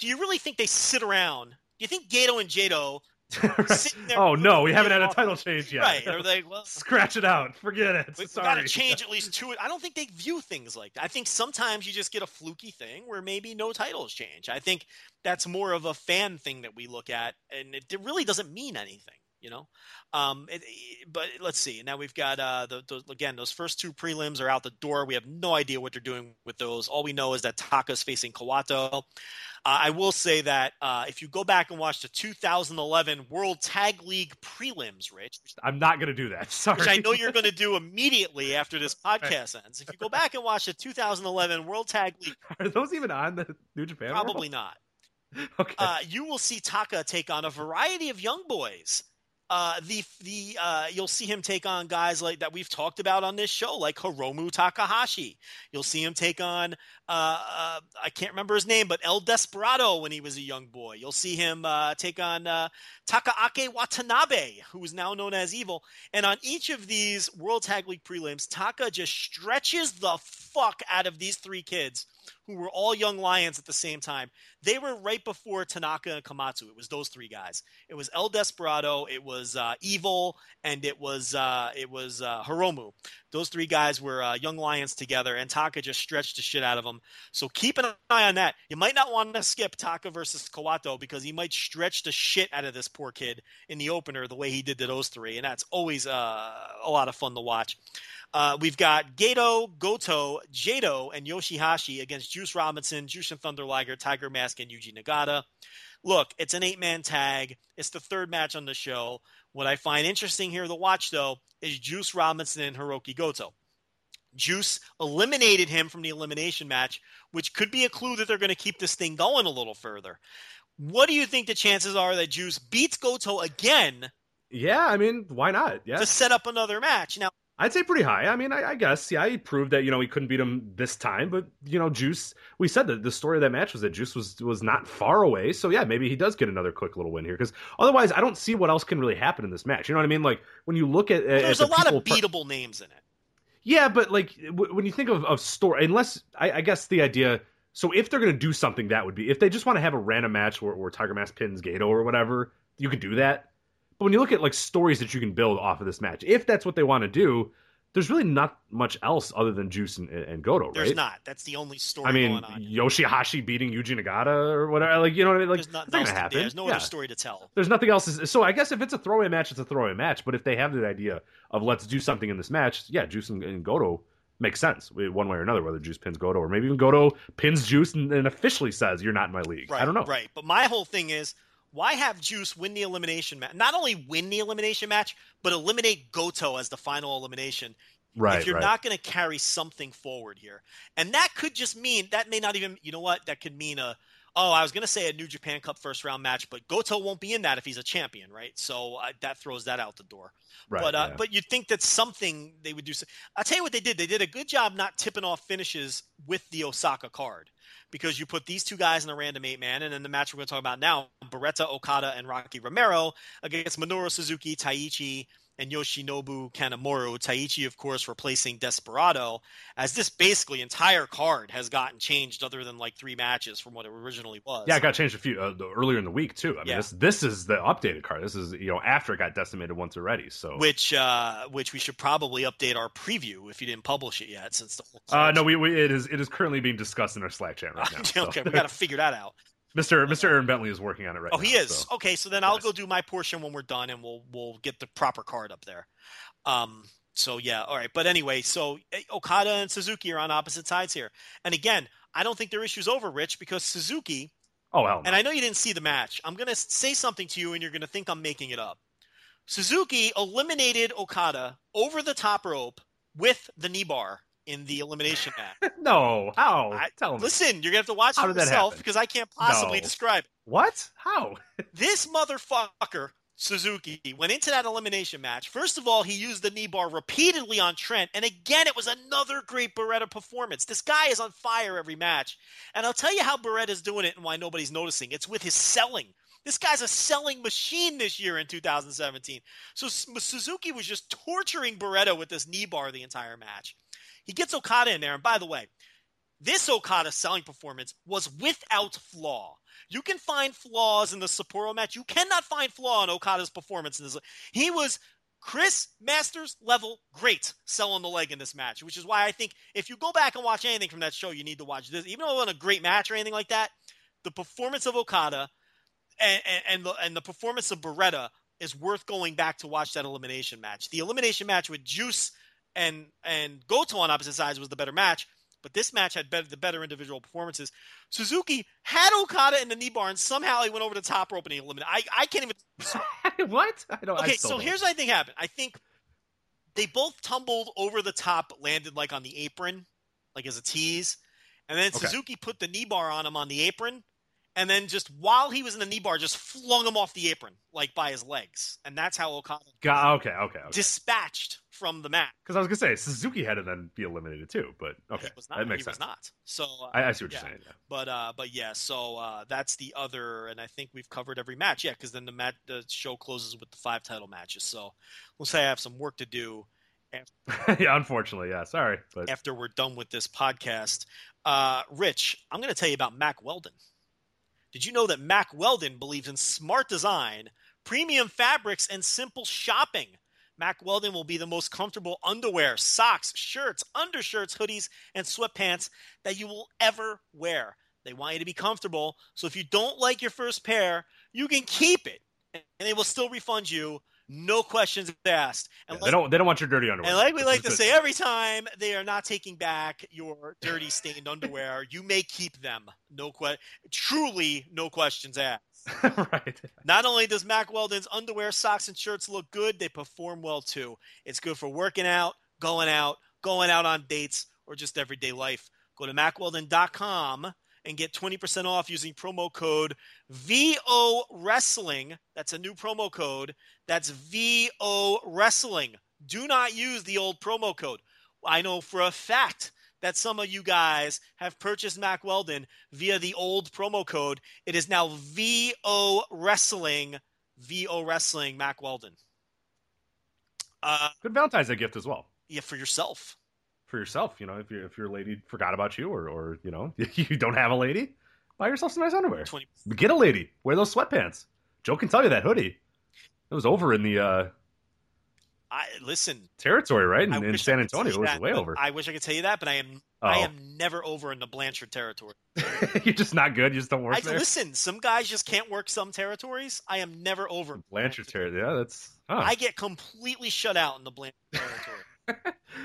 do you really think they sit around? Do you think Gedo and Jado sitting there? oh no, we haven't had a title change yet. Right? Are they well? Scratch it out. Forget it. We, we got to change at least two. I don't think they view things like that. I think sometimes you just get a fluky thing where maybe no titles change. I think that's more of a fan thing that we look at, and it really doesn't mean anything, you know. Um, it, it- but let's see. Now we've got uh, the, the, again those first two prelims are out the door. We have no idea what they're doing with those. All we know is that Taka's facing Kawato. Uh, I will say that uh, if you go back and watch the 2011 World Tag League prelims, Rich, I'm not gonna do that. Sorry. which I know you're going to do immediately after this podcast ends. If you go back and watch the 2011 World Tag League, Are those even on the New Japan? World? probably not. Okay. Uh, you will see Taka take on a variety of young boys. Uh, the the uh, you'll see him take on guys like that we've talked about on this show, like Hiromu Takahashi. You'll see him take on uh, uh, I can't remember his name, but El Desperado when he was a young boy. You'll see him uh, take on uh, Takaaki Watanabe, who is now known as Evil. And on each of these World Tag League prelims, Taka just stretches the fuck out of these three kids who were all young lions at the same time. They were right before Tanaka and Komatsu. It was those three guys. It was El Desperado, it was uh, Evil, and it was uh, it was uh, Hiromu. Those three guys were uh, young lions together, and Taka just stretched the shit out of them. So keep an eye on that. You might not want to skip Taka versus Kawato because he might stretch the shit out of this poor kid in the opener the way he did to those three, and that's always uh, a lot of fun to watch. Uh, we've got Gedo, Goto, Jado, and Yoshihashi against Juice Robinson, Jushin Thunder Liger, Tiger Mask, and Yuji Nagata. Look, it's an eight man tag. It's the third match on the show. What I find interesting here to watch, though, is Juice Robinson and Hirooki Goto. Juice eliminated him from the elimination match, which could be a clue that they're going to keep this thing going a little further. What do you think the chances are that Juice beats Goto again yeah, I mean, why not? Yeah, to set up another match? Now, I'd say pretty high. I mean, I, I guess, yeah, he proved that you know he couldn't beat him this time, but you know, Juice. We said that the story of that match was that Juice was was not far away, so yeah, maybe he does get another quick little win here because otherwise, I don't see what else can really happen in this match. You know what I mean? Like when you look at, at there's the a lot of per- beatable names in it. Yeah, but like w- when you think of, of story, unless I, I guess the idea. So if they're gonna do something, that would be if they just want to have a random match where, where Tiger Mask pins Gedo or whatever, you could do that. But when you look at like stories that you can build off of this match, if that's what they want to do, there's really not much else other than Juice and, and Goto, There's not. That's the only story I mean, going on. Yoshihashi beating Yuji Nagata or whatever. Like you know what I mean? Like there's not, it's not no, gonna happen. there's no Yeah. other story to tell. There's nothing else. So I guess if it's a throwaway match, it's a throwaway match. But if they have the idea of let's do something in this match, yeah, Juice and, and Goto makes sense one way or another. Whether Juice pins Goto or maybe even Goto pins Juice and, and officially says you're not in my league. Right, I don't know. Right. But my whole thing is why have Juice win the elimination match? Not only win the elimination match, but eliminate Goto as the final elimination. Right. if you're right. not going to carry something forward here. And that could just mean that may not even, you know what? That could mean a oh, I was going to say a New Japan Cup first round match, but Goto won't be in that if he's a champion, right? So uh, that throws that out the door. right, but uh, yeah. but you'd think that something they would do. so- I'll tell you what they did. They did a good job not tipping off finishes with the Osaka card because you put these two guys in a random eight man, and then the match we're going to talk about now: Beretta Okada and Rocky Romero against Minoru Suzuki, Taichi, and Yoshinobu Kanemaru. Taichi, of course, replacing Desperado. As this basically entire card has gotten changed, other than like three matches from what it originally was. Yeah, it got changed a few uh, earlier in the week too. I mean, Yeah. this this is the updated card. This is you know after it got decimated once already. So which uh, which we should probably update our preview if you didn't publish it yet, since the whole uh, no, we, we it is it is currently being discussed in our Slack chat right now. so. okay, we got to figure that out. Mr. Mr. Aaron Bentley is working on it right Oh, now. he is. so. Okay, so then I'll go do my portion when we're done, and we'll we'll get the proper card up there. Um. So yeah, all right. But anyway, so eh, Okada and Suzuki are on opposite sides here, and again, I don't think their issue's over, Rich, because Suzuki. Oh hell no. And I know you didn't see the match. I'm gonna say something to you, and you're gonna think I'm making it up. Suzuki eliminated Okada over the top rope with the knee bar in the elimination match. no, how? I- Tell me. Listen, you're gonna have to watch How it yourself because I can't possibly No. describe it. What? How? This motherfucker, Suzuki, went into that elimination match. First of all, he used the knee bar repeatedly on Trent, and again, it was another great Beretta performance. This guy is on fire every match, and I'll tell you how Beretta's doing it and why nobody's noticing. It's with his selling. This guy's a selling machine this year in 2017. So Suzuki was just torturing Beretta with this knee bar the entire match. He gets Okada in there, and by the way, this Okada selling performance was without flaw. You can find flaws in the Sapporo match. You cannot find flaw in Okada's performance in this. He was Chris Masters level great selling the leg in this match, which is why I think if you go back and watch anything from that show, you need to watch this. Even though it wasn't a great match or anything like that, the performance of Okada and, and, and the and the performance of Beretta is worth going back to watch that elimination match. The elimination match with Juice and and Goto on opposite sides was the better match, but this match had better, the better individual performances. Suzuki had Okada in the knee bar, and somehow he went over the top rope and he eliminated. I I can't even. what? I don't. I Okay, still so don't. here's what I think happened. I think they both tumbled over the top, landed like on the apron, like as a tease, and then Okay. Suzuki put the knee bar on him on the apron, and then just while he was in the knee bar, just flung him off the apron like by his legs, and that's how Okada Ga- okay, okay, okay. dispatched from the mat. Because I was gonna say Suzuki had to then be eliminated too, but okay, he was not. that makes he sense. was not. So uh, I, I see what yeah. you're saying. Yeah. But uh, but yeah, so uh, that's the other, and I think we've covered every match. Yeah, because then the mat the show closes with the five title matches. So we'll say I have some work to do yeah, unfortunately, yeah. Sorry, but after we're done with this podcast. Uh, Rich, I'm going to tell you about Mack Weldon. Did you know that Mack Weldon believes in smart design, premium fabrics, and simple shopping? Mack Weldon will be the most comfortable underwear, socks, shirts, undershirts, hoodies, and sweatpants that you will ever wear. They want you to be comfortable, so if you don't like your first pair, you can keep it, and they will still refund you, no questions asked. And yeah, they don't they don't want your dirty underwear. and like we like to say every time, they are not taking back your dirty stained underwear. You may keep them. No que- truly no questions asked. right. Not only does Mack Weldon's underwear, socks, and shirts look good, they perform well too. It's good for working out, going out, going out on dates, or just everyday life. Go to mackweldon.com and get 20% off using promo code VO Wrestling. That's a new promo code. That's VO Wrestling. Do not use the old promo code. I know for a fact that some of you guys have purchased Mack Weldon via the old promo code. It is now VO Wrestling, VO Wrestling, Mack Weldon. Uh, Good Valentine's Day gift as well yeah, for yourself. For yourself. You know, if your if your lady forgot about you, or or you know you don't have a lady, buy yourself some nice underwear. 20 Get a lady. Wear those sweatpants. Joe can tell you that hoodie. It was over in the uh, I listen. territory, right? In, in San Antonio, it was that, way over. I wish I could tell you that, but I am I Oh. am never over in the Blanchard territory. You're just not good. You just don't work I there. listen. Some guys just can't work some territories. I am never over. Blanchard territory. Yeah, that's. Huh. I get completely shut out in the Blanchard territory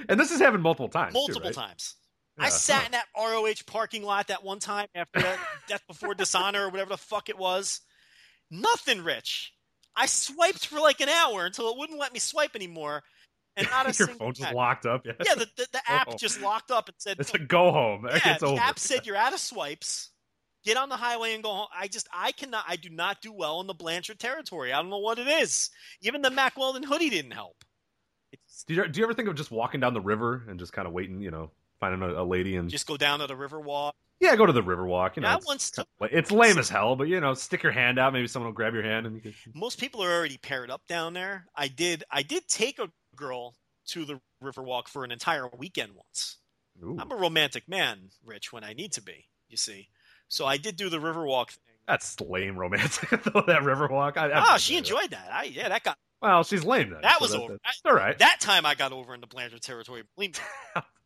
and this has happened multiple times. too, multiple right? times. Yeah. I sat in that ROH parking lot that one time after that Death Before Dishonor or whatever the fuck it was. Nothing, Rich. I swiped for like an hour until it wouldn't let me swipe anymore, and not a Your phone just locked up. Yeah, Yeah, the, the, the oh. app Oh. just locked up and said, it's a go home. yeah, it's the over. app said you're out of swipes. Get on the highway and go home. I just, I cannot, I do not do well in the Blanchard territory. I don't know what it is. Even the Mack Weldon hoodie didn't help. Do you do you ever think of just walking down the river and just kind of waiting? You know, finding a, a lady and just go down to the river walk. Yeah, go to the Riverwalk. You know, That it's, kinda it's lame as hell, but you know, stick your hand out. Maybe someone will grab your hand and you can. most people are already paired up down there. I did I did take a girl to the river walk for an entire weekend once. Ooh, I'm a romantic man, Rich, when I need to be. You see, so I did do the river walk thing. that's lame romantic though. That Riverwalk. I, Ah, I she enjoyed that. I yeah, that got Well, she's lame then. That so was that- over. That's all right. that time. I got over into Blanchard territory.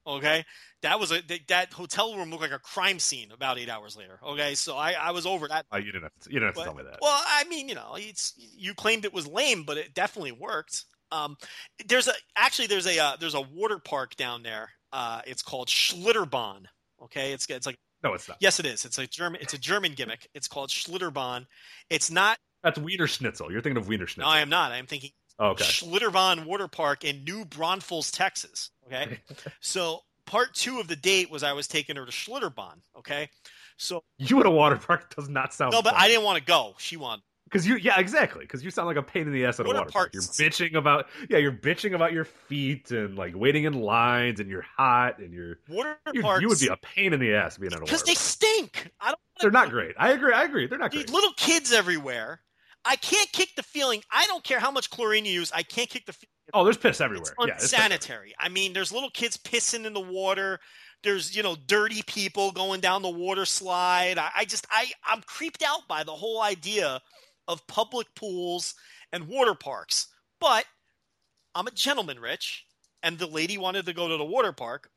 Okay, that was a that, that hotel room looked like a crime scene. About eight hours later. Okay, so I I was over that. Oh, you didn't have to, you didn't have to tell me that. Well, I mean, you know, it's you claimed it was lame, but it definitely worked. Um, there's a actually there's a uh, there's a water park down there. Uh, it's called Schlitterbahn. Okay, it's it's like no, it's not. yes, it is. It's a German it's a German gimmick. It's called Schlitterbahn. It's not. That's Wiener Schnitzel. You're thinking of Wiener Schnitzel. No, I am not. I am thinking oh, okay. Schlitterbahn Water Park in New Braunfels, Texas. Okay, so part two of the date was I was taking her to Schlitterbahn. Okay, so You at a water park does not sound. no, but I didn't want to go. She wanted. because you yeah exactly because you sound like a pain in the ass at Water a water park. You're bitching about yeah you're bitching about your feet and like waiting in lines and you're hot and you're Water you, parks you would be a pain in the ass being at a water. because they park. stink. I don't. They're not great. I agree. I agree. They're not great. little kids everywhere. I can't kick the feeling. I don't care how much chlorine you use. I can't kick the feeling. Oh, there's piss everywhere. It's yeah, everywhere. unsanitary. I mean, there's little kids pissing in the water. There's you know dirty people going down the water slide. I, I just I I'm creeped out by the whole idea of public pools and water parks. But I'm a gentleman, Rich, and the lady wanted to go to the water park,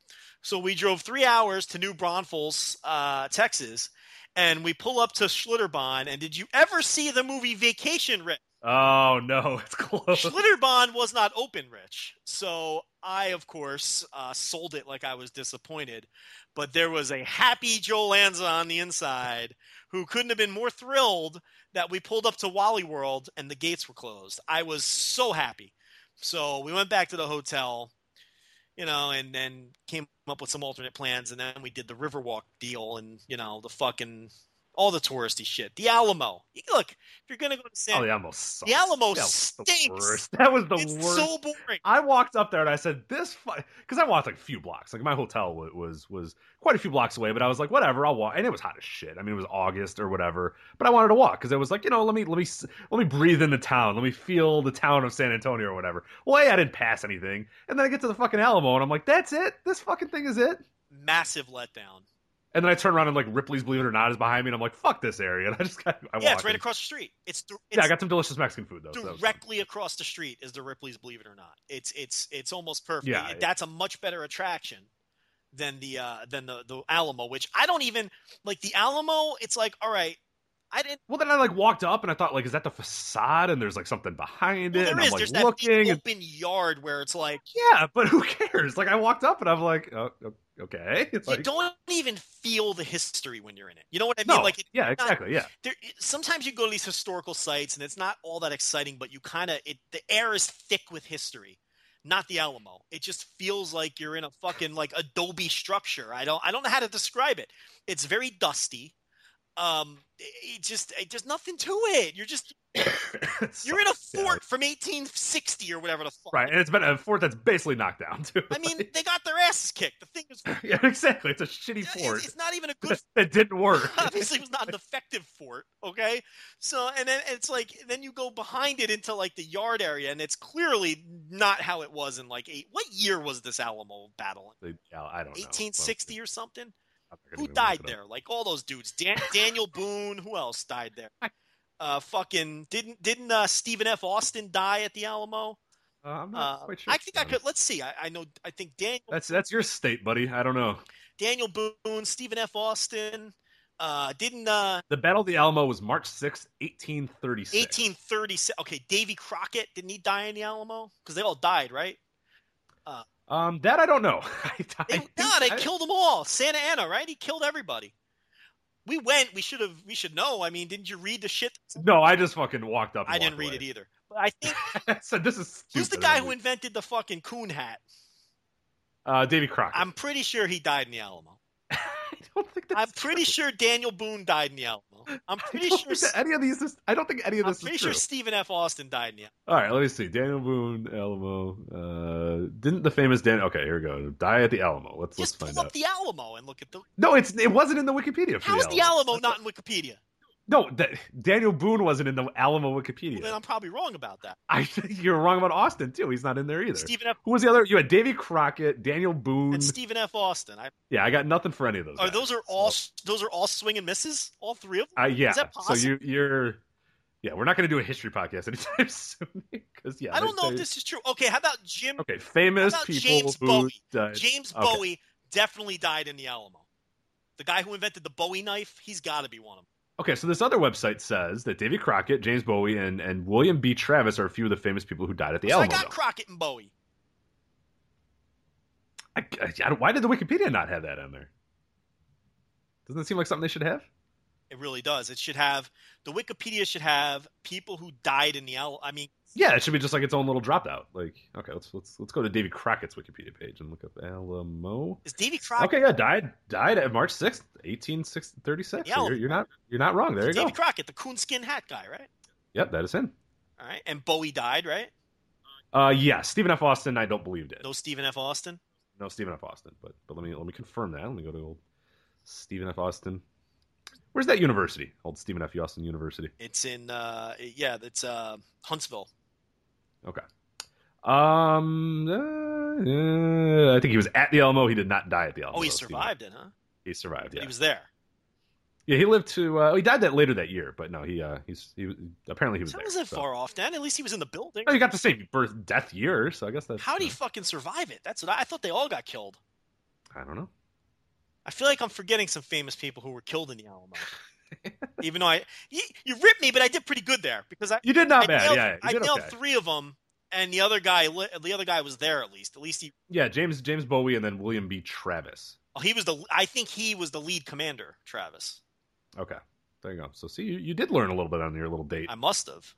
so we drove three hours to New Braunfels, uh, Texas, and we pull up to Schlitterbahn. And did you ever see the movie Vacation, Rich? Oh no, it's close. Schlitterbahn was not open, Rich. So I, of course, uh, sold it like I was disappointed. But there was a happy Joe Lanza on the inside who couldn't have been more thrilled that we pulled up to Wally World and the gates were closed. I was so happy. So we went back to the hotel, you know, and then came up with some alternate plans. And then we did the Riverwalk deal and, you know, the fucking. All the touristy shit. The Alamo. You- Look, if you're gonna go to San Oh, the Alamo sucks. The Alamo That was the worst. That was the it's worst. so boring. I walked up there and I said, "This," because I walked like a few blocks. Like my hotel was, was was quite a few blocks away, but I was like, "Whatever, I'll walk." And it was hot as shit. I mean, it was August or whatever, but I wanted to walk because it was like, you know, let me let me let me breathe in the town, let me feel the town of San Antonio or whatever. Well, hey, I didn't pass anything, and then I get to the fucking Alamo and I'm like, "That's it. This fucking thing is it." Massive letdown. And then I turn around and like Ripley's Believe It or Not is behind me, and I'm like, "Fuck this area!" And I just got, I yeah, it's right and- across the street. It's, th- it's Yeah, I got some delicious Mexican food though. so that directly across the street is the Ripley's Believe It or Not. It's it's it's almost perfect. Yeah. It- that's a much better attraction than the uh than the the Alamo, which I don't even like the Alamo. It's like all right, I didn't. Well, then I like walked up and I thought, like, is that the facade? And there's like something behind Well, it, there and is. I'm like There's that looking. big and- open yard where it's like Yeah, but who cares? Like I walked up and I'm like, oh, o- okay. It's you like, don't even feel the history when you're in it. You know what I mean? no, Like yeah, not- exactly, yeah. there sometimes you go to these historical sites and it's not all that exciting but you kind of it the air is thick with history not the alamo it just feels like you're in a fucking like adobe structure i don't i don't know how to describe it it's very dusty um it, it just it, there's nothing to it you're just you're in a fort from 1860 or whatever the fuck right? And it's been a fort that's basically knocked down too. i mean they got their asses kicked the thing is yeah, exactly. It's a shitty it's, fort it's not even a good that didn't work. obviously it was not an effective fort okay so and then it's like then you go behind it into like the yard area and it's clearly not how it was in like eight what year was this alamo battle yeah, I don't know. 1860 or something I'm not gonna who died it up. there like all those dudes Dan- daniel boone who else died there uh fucking didn't didn't uh stephen f austin die at the alamo Uh, I'm not uh, quite sure. i think i could let's see I, I know i think daniel That's that's your state, buddy. I don't know. daniel boone stephen f austin uh didn't uh The Battle of the Alamo was March sixth, 1836. 1836. Okay, Davy Crockett didn't he die in the Alamo? Because they all died, right? Um, that I don't know. I, I think- no, they I- killed them all. Santa Anna, right? He killed everybody. We went. We should have. We should know. I mean, didn't you read the shit? No, I just fucking walked up. And I didn't read away. it either. But I think I said this is stupid. who's the guy who invented the fucking coon hat? Uh, Davy Crockett. I'm pretty sure he died in the Alamo. I don't think that's I'm pretty true. sure Daniel Boone died in the Alamo. I'm pretty sure. any of these. Is, I don't think any of this. I'm pretty sure true. Stephen F. Austin died in the Alamo. All right, let me see. Daniel Boone, Alamo. Uh, didn't the famous Dan? Okay, here we go. Die at the Alamo. Let's Just let's pull find up out. the Alamo and look at the. No, it's it wasn't in the Wikipedia. How's the the Alamo, Alamo not in Wikipedia? No, that, Daniel Boone wasn't in the Alamo Well, Wikipedia. then I'm probably wrong about that. I think you're wrong about Austin too. He's not in there either. Stephen F. Who was the other? You had Davy Crockett, Daniel Boone. and Stephen F. Austin. I, yeah, I got nothing for any of those. are guys. those are all So- those are all swing and misses? All three of them? Uh, yeah. Is that so you you're. Yeah, we're not going to do a history podcast anytime soon because yeah. I don't know if this is true. Okay, how about Jim? Okay, famous people James who Bowie? died. James Okay. Bowie definitely died in the Alamo. The guy who invented the Bowie knife, he's got to be one of them. Okay, so this other website says that Davy Crockett, James Bowie, and, and William B. Travis are a few of the famous people who died at the so I got though. Crockett and Bowie. I, I, I why did the Wikipedia not have that on there? Doesn't it seem like something they should have? It really does. It should have the Wikipedia should have people who died in the Alamo. I mean, Yeah, it should be just like its own little dropout. Like, okay, let's let's let's go to Davy Crockett's Wikipedia page and look up Alamo. is Davy Crockett? Okay, yeah, died died at March sixth, eighteen thirty six. You're, you're not you're not wrong. There you Davy go. Crockett, the coonskin hat guy, right? Yep, that is him. All right, and Bowie died, right? Uh, yeah, Stephen F. Austin. I don't believe did. No Stephen F. Austin. No, Stephen F. Austin. But but let me let me confirm that. Let me go to old Stephen F. Austin. Where's that university? Old Stephen F. Austin University. It's in uh yeah, it's uh Huntsville. Okay. Um, uh, uh, I think he was at the Alamo. He did not die at the Alamo. Oh, he survived it, huh? He survived. Yeah. He was there. Yeah, he lived to. Uh, he died that later that year, but no, he uh, he's he was- apparently he was That wasn't so. far off then. At least he was in the building. Oh, you got the same birth death year, so I guess that's. How did he uh, fucking survive it? That's what I, I thought they all got killed. I don't know. I feel like I'm forgetting some famous people who were killed in the Alamo. Even though I, you, you ripped me, but I did pretty good there because I, You did not I bad. nailed, yeah, I nailed okay. three of them, and the other guy, the other guy was there at least. At least he, Yeah, James James Bowie and then William B. Travis. oh, he was the. I think he was the lead commander, Travis. Okay, there you go. So see, you, you did learn a little bit on your little date. I must have.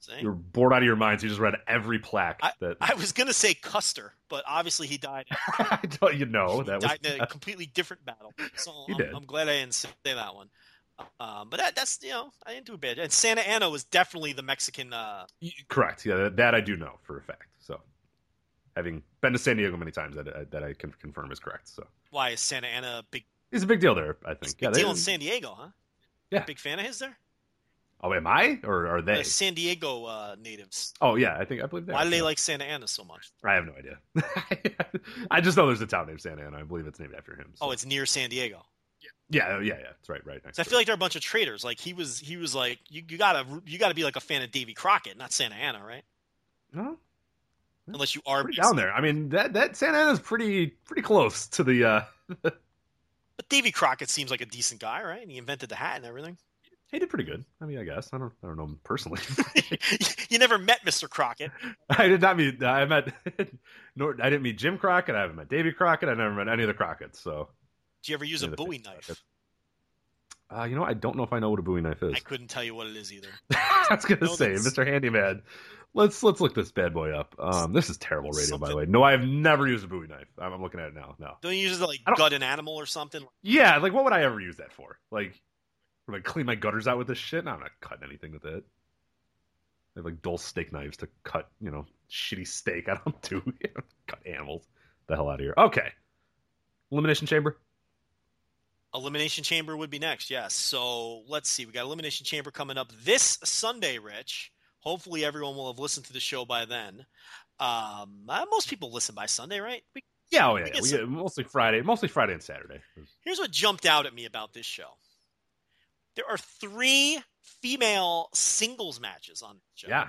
See? You're bored out of your mind, so you just read every plaque that I was gonna say Custer, but obviously he died. I don't you know he that died was in a completely different battle. So He I'm, did. I'm glad I didn't say that one. Um, but that, that's you know I didn't do bad. And Santa Anna was definitely the Mexican. Uh, correct. Yeah, that, that I do know for a fact. So, having been to San Diego many times, that I, that I can confirm is correct. So, why is Santa Anna a big, it's a big deal there. I think. big Yeah, they- deal in San Diego, huh? Yeah. Big fan of his there. Oh, am I or are they? The San Diego uh, natives. Oh yeah, I think I believe that. Why do they yeah. like Santa Anna so much? I have no idea. I just know there's a town named Santa Ana. I believe it's named after him. so- Oh, it's near San Diego. Yeah, yeah, yeah. It's right, right. Next So I feel it. like they're a bunch of traitors. Like he was, he was like, you, you gotta, you gotta be like a fan of Davy Crockett, not Santa Anna, right? no, Unless you are down there. I mean, that that Santa Ana's pretty pretty close to the. uh But Davy Crockett seems like a decent guy, right? And he invented the hat and everything. He did pretty good. I mean, I guess I don't I don't know him personally. you never met Mr. Crockett. I did not meet. I met. nor I didn't meet Jim Crockett. I haven't met Davy Crockett. I never met any of the Crockett's. So, Did you ever use a Bowie knife? Uh, you know, I don't know if I know what a Bowie knife is. I couldn't tell you what it is either. I was gonna No, say, that's- Mr. Handyman. Let's let's look this bad boy up. Um, this is terrible radio, by the way. No, I've never used a Bowie knife. I'm, I'm looking at it now. No. Don't you use it to like gut an animal or something? Yeah, like what would I ever use that for? Like, like clean my gutters out with this shit? No, I'm not cutting anything with it. I have like dull steak knives to cut, you know, shitty steak. I don't do cut animals. The hell out of here. Okay. Elimination chamber. Elimination Chamber would be next, yes. So let's see. We got Elimination Chamber coming up this Sunday, Rich. Hopefully, everyone will have listened to the show by then. Um, uh, most people listen by Sunday, right? We, Yeah, oh yeah. We yeah. We some- mostly Friday, mostly Friday and Saturday. here's what jumped out at me about this show there are three female singles matches on this show. Yeah.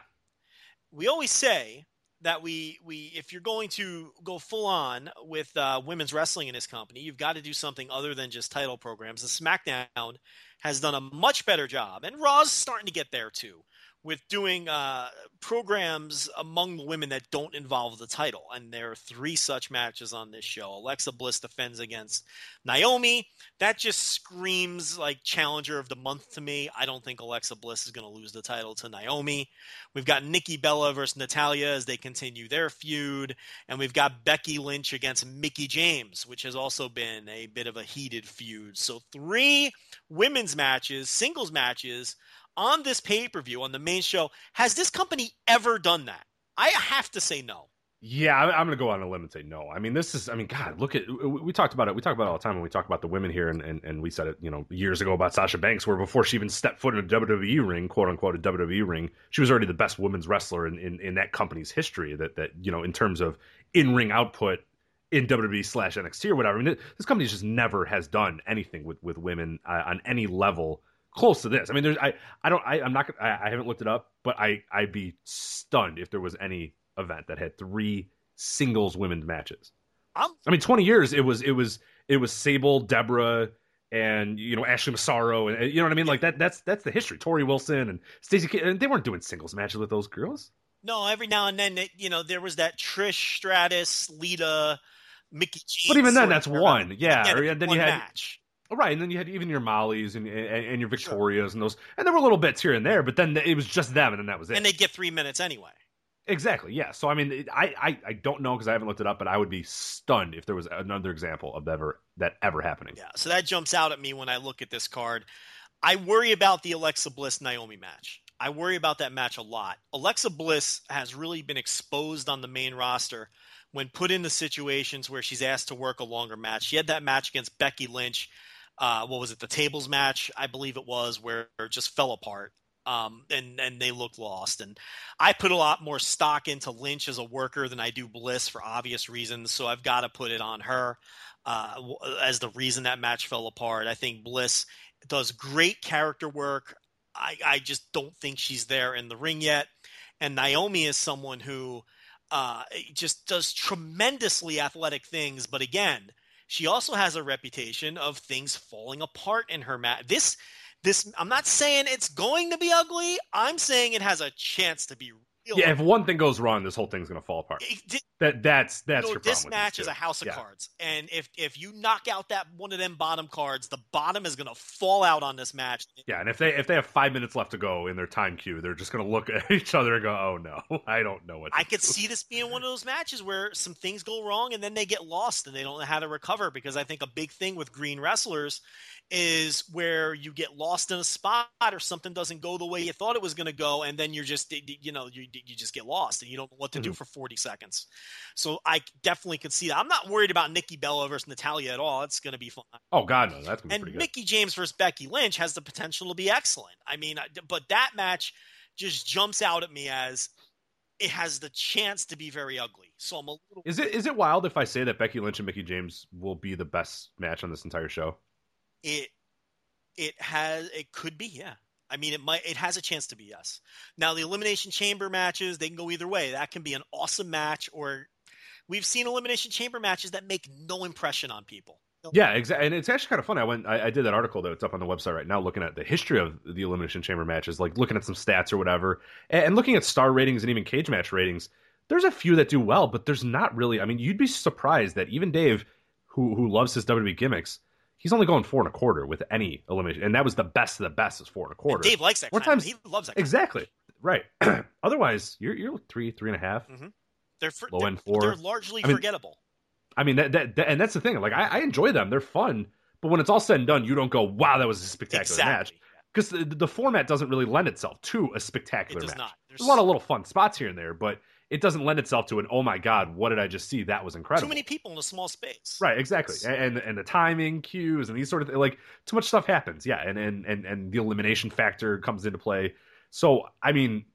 we always say that we we if you're going to go full on with uh, women's wrestling in this company, you've got to do something other than just title programs. The SmackDown has done a much better job, and Raw's starting to get there too, with doing uh, programs among the women that don't involve the title. And there are three such matches on this show. Alexa Bliss defends against Naomi. That just screams like challenger of the month to me. I don't think Alexa Bliss is going to lose the title to Naomi. We've got Nikki Bella versus Natalya as they continue their feud. And we've got Becky Lynch against Mickie James, which has also been a bit of a heated feud. So three women's matches, singles matches on this pay per view on the main show. Has this company ever done that? I have to say no. Yeah, I'm, going to go on a limb and say no. I mean, this is, I mean, God, look at, we, we talked about it. We talk about it all the time when we talk about the women here, and, and, and we said it, you know, years ago about Sasha Banks, where before she even stepped foot in a WWE ring, quote unquote, a WWE ring, she was already the best women's wrestler in, in, in that company's history. That, that, you know, in terms of in ring output in WWE slash NXT or whatever. I mean, this company just never has done anything with, with women uh, on any level close to this. I mean, there's I I don't I, I'm not I, I haven't looked it up, but I I'd be stunned if there was any event that had three singles women's matches. I'm, I mean, 20 years it was it was it was Sable, Deborah, and you know Ashley Massaro, and you know what I mean. Like that that's that's the history. Torrie Wilson and Stacey, and they weren't doing singles matches with those girls. no, every now and then, it, you know, there was that Trish Stratus, Lita, Mickie. James But even then, that's one. Yeah, Yeah, or- then one you had match. Oh, right, and then you had even your Mollies and and, and your Victorias and those, and there were little bits here and there, but then it was just them, and then that was it. and they get three minutes anyway. exactly, yeah. So I mean, it- I I, I don't know because I haven't looked it up, but I would be stunned if there was another example of ever that ever happening. Yeah, so that jumps out at me when I look at this card. I worry about the Alexa Bliss Naomi match. I worry about that match a lot. Alexa Bliss has really been exposed on the main roster when put into situations where she's asked to work a longer match. She had that match against Becky Lynch. Uh, what was it? The tables match, I believe it was, where it just fell apart. Um, and and they looked lost. And I put a lot more stock into Lynch as a worker than I do Bliss for obvious reasons. So I've got to put it on her uh, as the reason that match fell apart. I think Bliss does great character work. I, I just don't think she's there in the ring yet. And Naomi is someone who uh, just does tremendously athletic things, but again, she also has a reputation of things falling apart in her match. This, this, I'm not saying it's going to be ugly. I'm saying it has a chance to be. Yeah, if one thing goes wrong, this whole thing's gonna fall apart. It- That that's that's you know, this match is a house of Yeah. cards, and if if you knock out that one of them bottom cards, the bottom is going to fall out on this match. Yeah, and if they if they have five minutes left to go in their time queue, they're just gonna look at each other and go, "Oh no, I don't know what." To I could do." see this being one of those matches where some things go wrong and then they get lost and they don't know how to recover because I think a big thing with green wrestlers is where you get lost in a spot or something doesn't go the way you thought it was going to go and then you're just you know you you just get lost and you don't know what to do Mhm. for 40 seconds. So I definitely can see that. I'm not worried about Nikki Bella versus Natalya at all. It's going to be fun. Oh God, no, that's and pretty good. Mickie James versus Becky Lynch has the potential to be excellent. I mean, but that match just jumps out at me as it has the chance to be very ugly. So I'm a little. Is it is it wild if I say that Becky Lynch and Mickie James will be the best match on this entire show? It it has it could be yeah. I mean, it might it has a chance to be yes. Now the elimination chamber matches they can go either way. That can be an awesome match, or we've seen elimination chamber matches that make no impression on people. Yeah, exactly. And it's actually kind of funny. I went, I, I did that article that's up on the website right now, looking at the history of the Elimination Chamber matches, like looking at some stats or whatever, and, and looking at star ratings and even cage match ratings. There's a few that do well, but there's not really. I mean, you'd be surprised that even Dave, who who loves his WWE gimmicks, he's only going four and a quarter with any elimination, and that was the best of the best is four and a quarter. And Dave likes that. Of- times- he loves that. exactly right. Otherwise, you're you're three three and a half. Mm-hmm. They're for, Low they're, end four. they're largely I mean, forgettable. I mean, that, that, that- and that's the thing. Like, I, I enjoy them; they're fun. But when it's all said and done, you don't go, "Wow, that was a spectacular match," because the, the format doesn't really lend itself to a spectacular It does match. not. There's a lot of little fun spots here and there, but it doesn't lend itself to an "Oh my God, what did I just see? That was incredible." too many people in a small space. Right, exactly, and, and and the timing cues and these sort of th- like too much stuff happens. Yeah, and and and and the elimination factor comes into play. So I mean,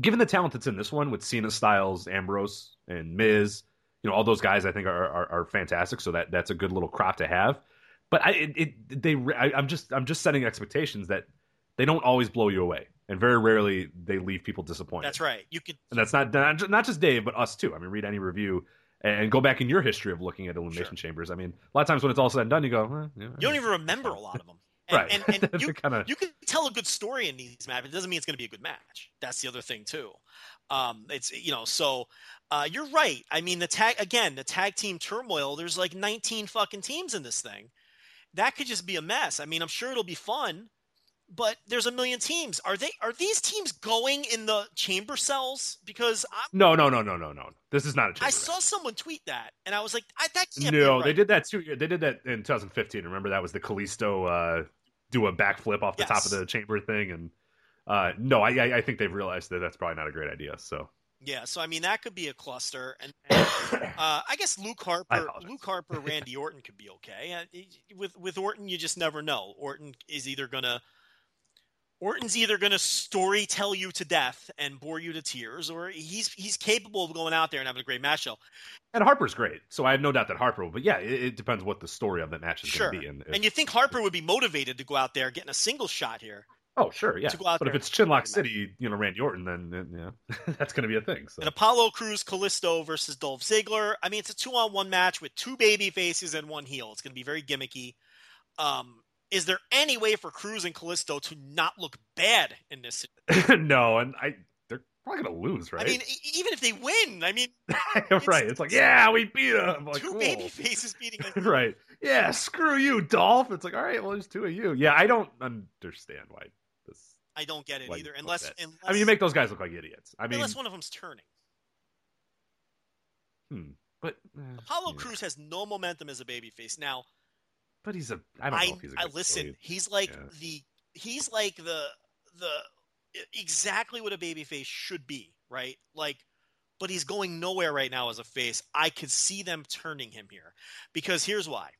given the talent that's in this one with Cena, Styles, Ambrose, and Miz, you know all those guys I think are are, are fantastic. So that that's a good little crop to have. But I it, it they I, I'm just I'm just setting expectations that they don't always blow you away, and very rarely they leave people disappointed. That's right. You can, And that's not not just Dave, but us too. I mean, read any review and go back in your history of looking at elimination Sure. chambers. I mean, a lot of times when it's all said and done, you go, eh, yeah, you don't even remember a lot of them. And, right. And, and you, kind of you can tell a good story in these matches. It doesn't mean it's going to be a good match. That's the other thing too. Um, it's you know, so uh, you're right. I mean, the tag again, the tag team turmoil. There's like 19 fucking teams in this thing. That could just be a mess. I mean, I'm sure it'll be fun, but there's a million teams. Are they? Are these teams going in the chamber cells? Because I'm, no, no, no, no, no, no. This is not a chamber. I saw someone tweet that, and I was like, I, that can't no, be right. they did that too. They did that in 2015. Remember that was the Kalisto uh, do a backflip off the top of the chamber thing, and uh, no, I, I I think they've realized that that's probably not a great idea. So Yeah, so I mean that could be a cluster, and, and uh, I guess Luke Harper. Luke Harper, Randy Orton could be okay. Uh, with with Orton, you just never know. Orton is either gonna Orton's either gonna story tell you to death and bore you to tears, or he's he's capable of going out there and having a great match show. and Harper's great, so I have no doubt that Harper will. But yeah, it, it depends what the story of that match is Sure, going to be. And, if- and you think Harper would be motivated to go out there getting a single shot here? oh sure, yeah. to go out But if it's Chinlock City, you know Randy Orton, then, then yeah, that's going to be a thing. So And Apollo Crews Kalisto versus Dolph Ziggler. I mean, it's a two on one match with two baby faces and one heel. It's going to be very gimmicky. Um, is there any way for Crews and Kalisto to not look bad in this? no, and I they're probably going to lose, right? I mean, even if they win, I mean, right. It's like yeah, we beat them. Like, two cool. baby faces beating. Right. Yeah, screw you, Dolph. It's like, all right, well, there's two of you. Yeah, I don't understand why this. I don't get it either, unless, unless I mean, you make those guys look like idiots. I mean, unless one of them's turning. hmm, but eh, Apollo yeah. Crews has no momentum as a baby face. Now, But he's a. I don't I, know if he's a I listen. athlete. He's like Yeah. the he's like the the exactly what a baby face should be, right? Like, but he's going nowhere right now as a face. I could see them turning him here because here's why.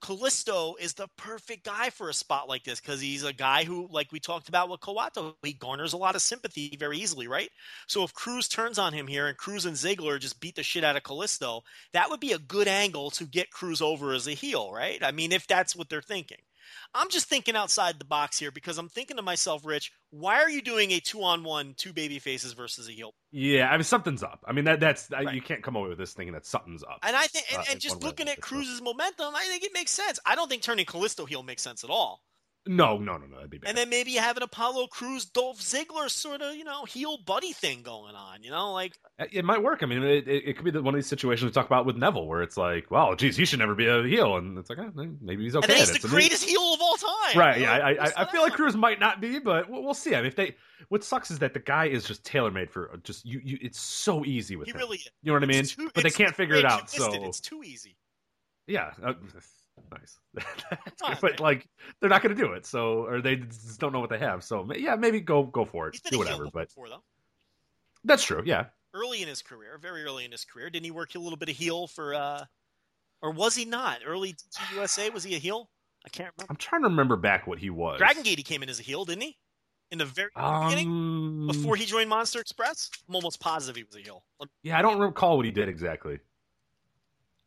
Kalisto is the perfect guy for a spot like this because he's a guy who, like we talked about with Kawato, he garners a lot of sympathy very easily, right? So if Crews turns on him here and Crews and Ziggler just beat the shit out of Kalisto, that would be a good angle to get Crews over as a heel, right? I mean, if that's what they're thinking. I'm just thinking outside the box here because I'm thinking to myself, Rich, why are you doing a two on one, two baby faces versus a heel? Yeah, I mean, something's up. I mean, that that's Right. you can't come away with this thinking that something's up. And I think, and, Uh, and just one way or looking at. Crews's momentum, I think it makes sense. I don't think turning Kalisto heel makes sense at all. No, no, no, no. That'd be bad. And then maybe you have an Apollo Crews, Dolph Ziggler sort of, you know, heel buddy thing going on. You know, like It might work. I mean, it, it, it could be the, one of these situations we talk about with Neville, where it's like, well, geez, he should never be a heel, and it's like, eh, maybe he's okay. and he's the So maybe- greatest heel of all time. Right? you Yeah, know? I, I, I feel like? Cruz might not be, but we'll, we'll see. I mean, if they, what sucks is that the guy is just tailor made for just you. You, it's so easy with He him. really is. you know what I mean? Too- but they can't figure it out. So it's too easy. yeah, uh, nice. But like, they're not going to do it. So, or they just don't know what they have. So, yeah, maybe go go for it. Do whatever. But before, that's true. Yeah. Early in his career, very early in his career, didn't he work a little bit of heel for, uh or was he not? Early USA, was he a heel? I can't remember. I'm trying to remember back what he was. Dragon Gate, he came in as a heel, didn't he? In the very beginning, Um, before he joined Monster Express, I'm almost positive he was a heel. yeah, I don't recall what he did exactly.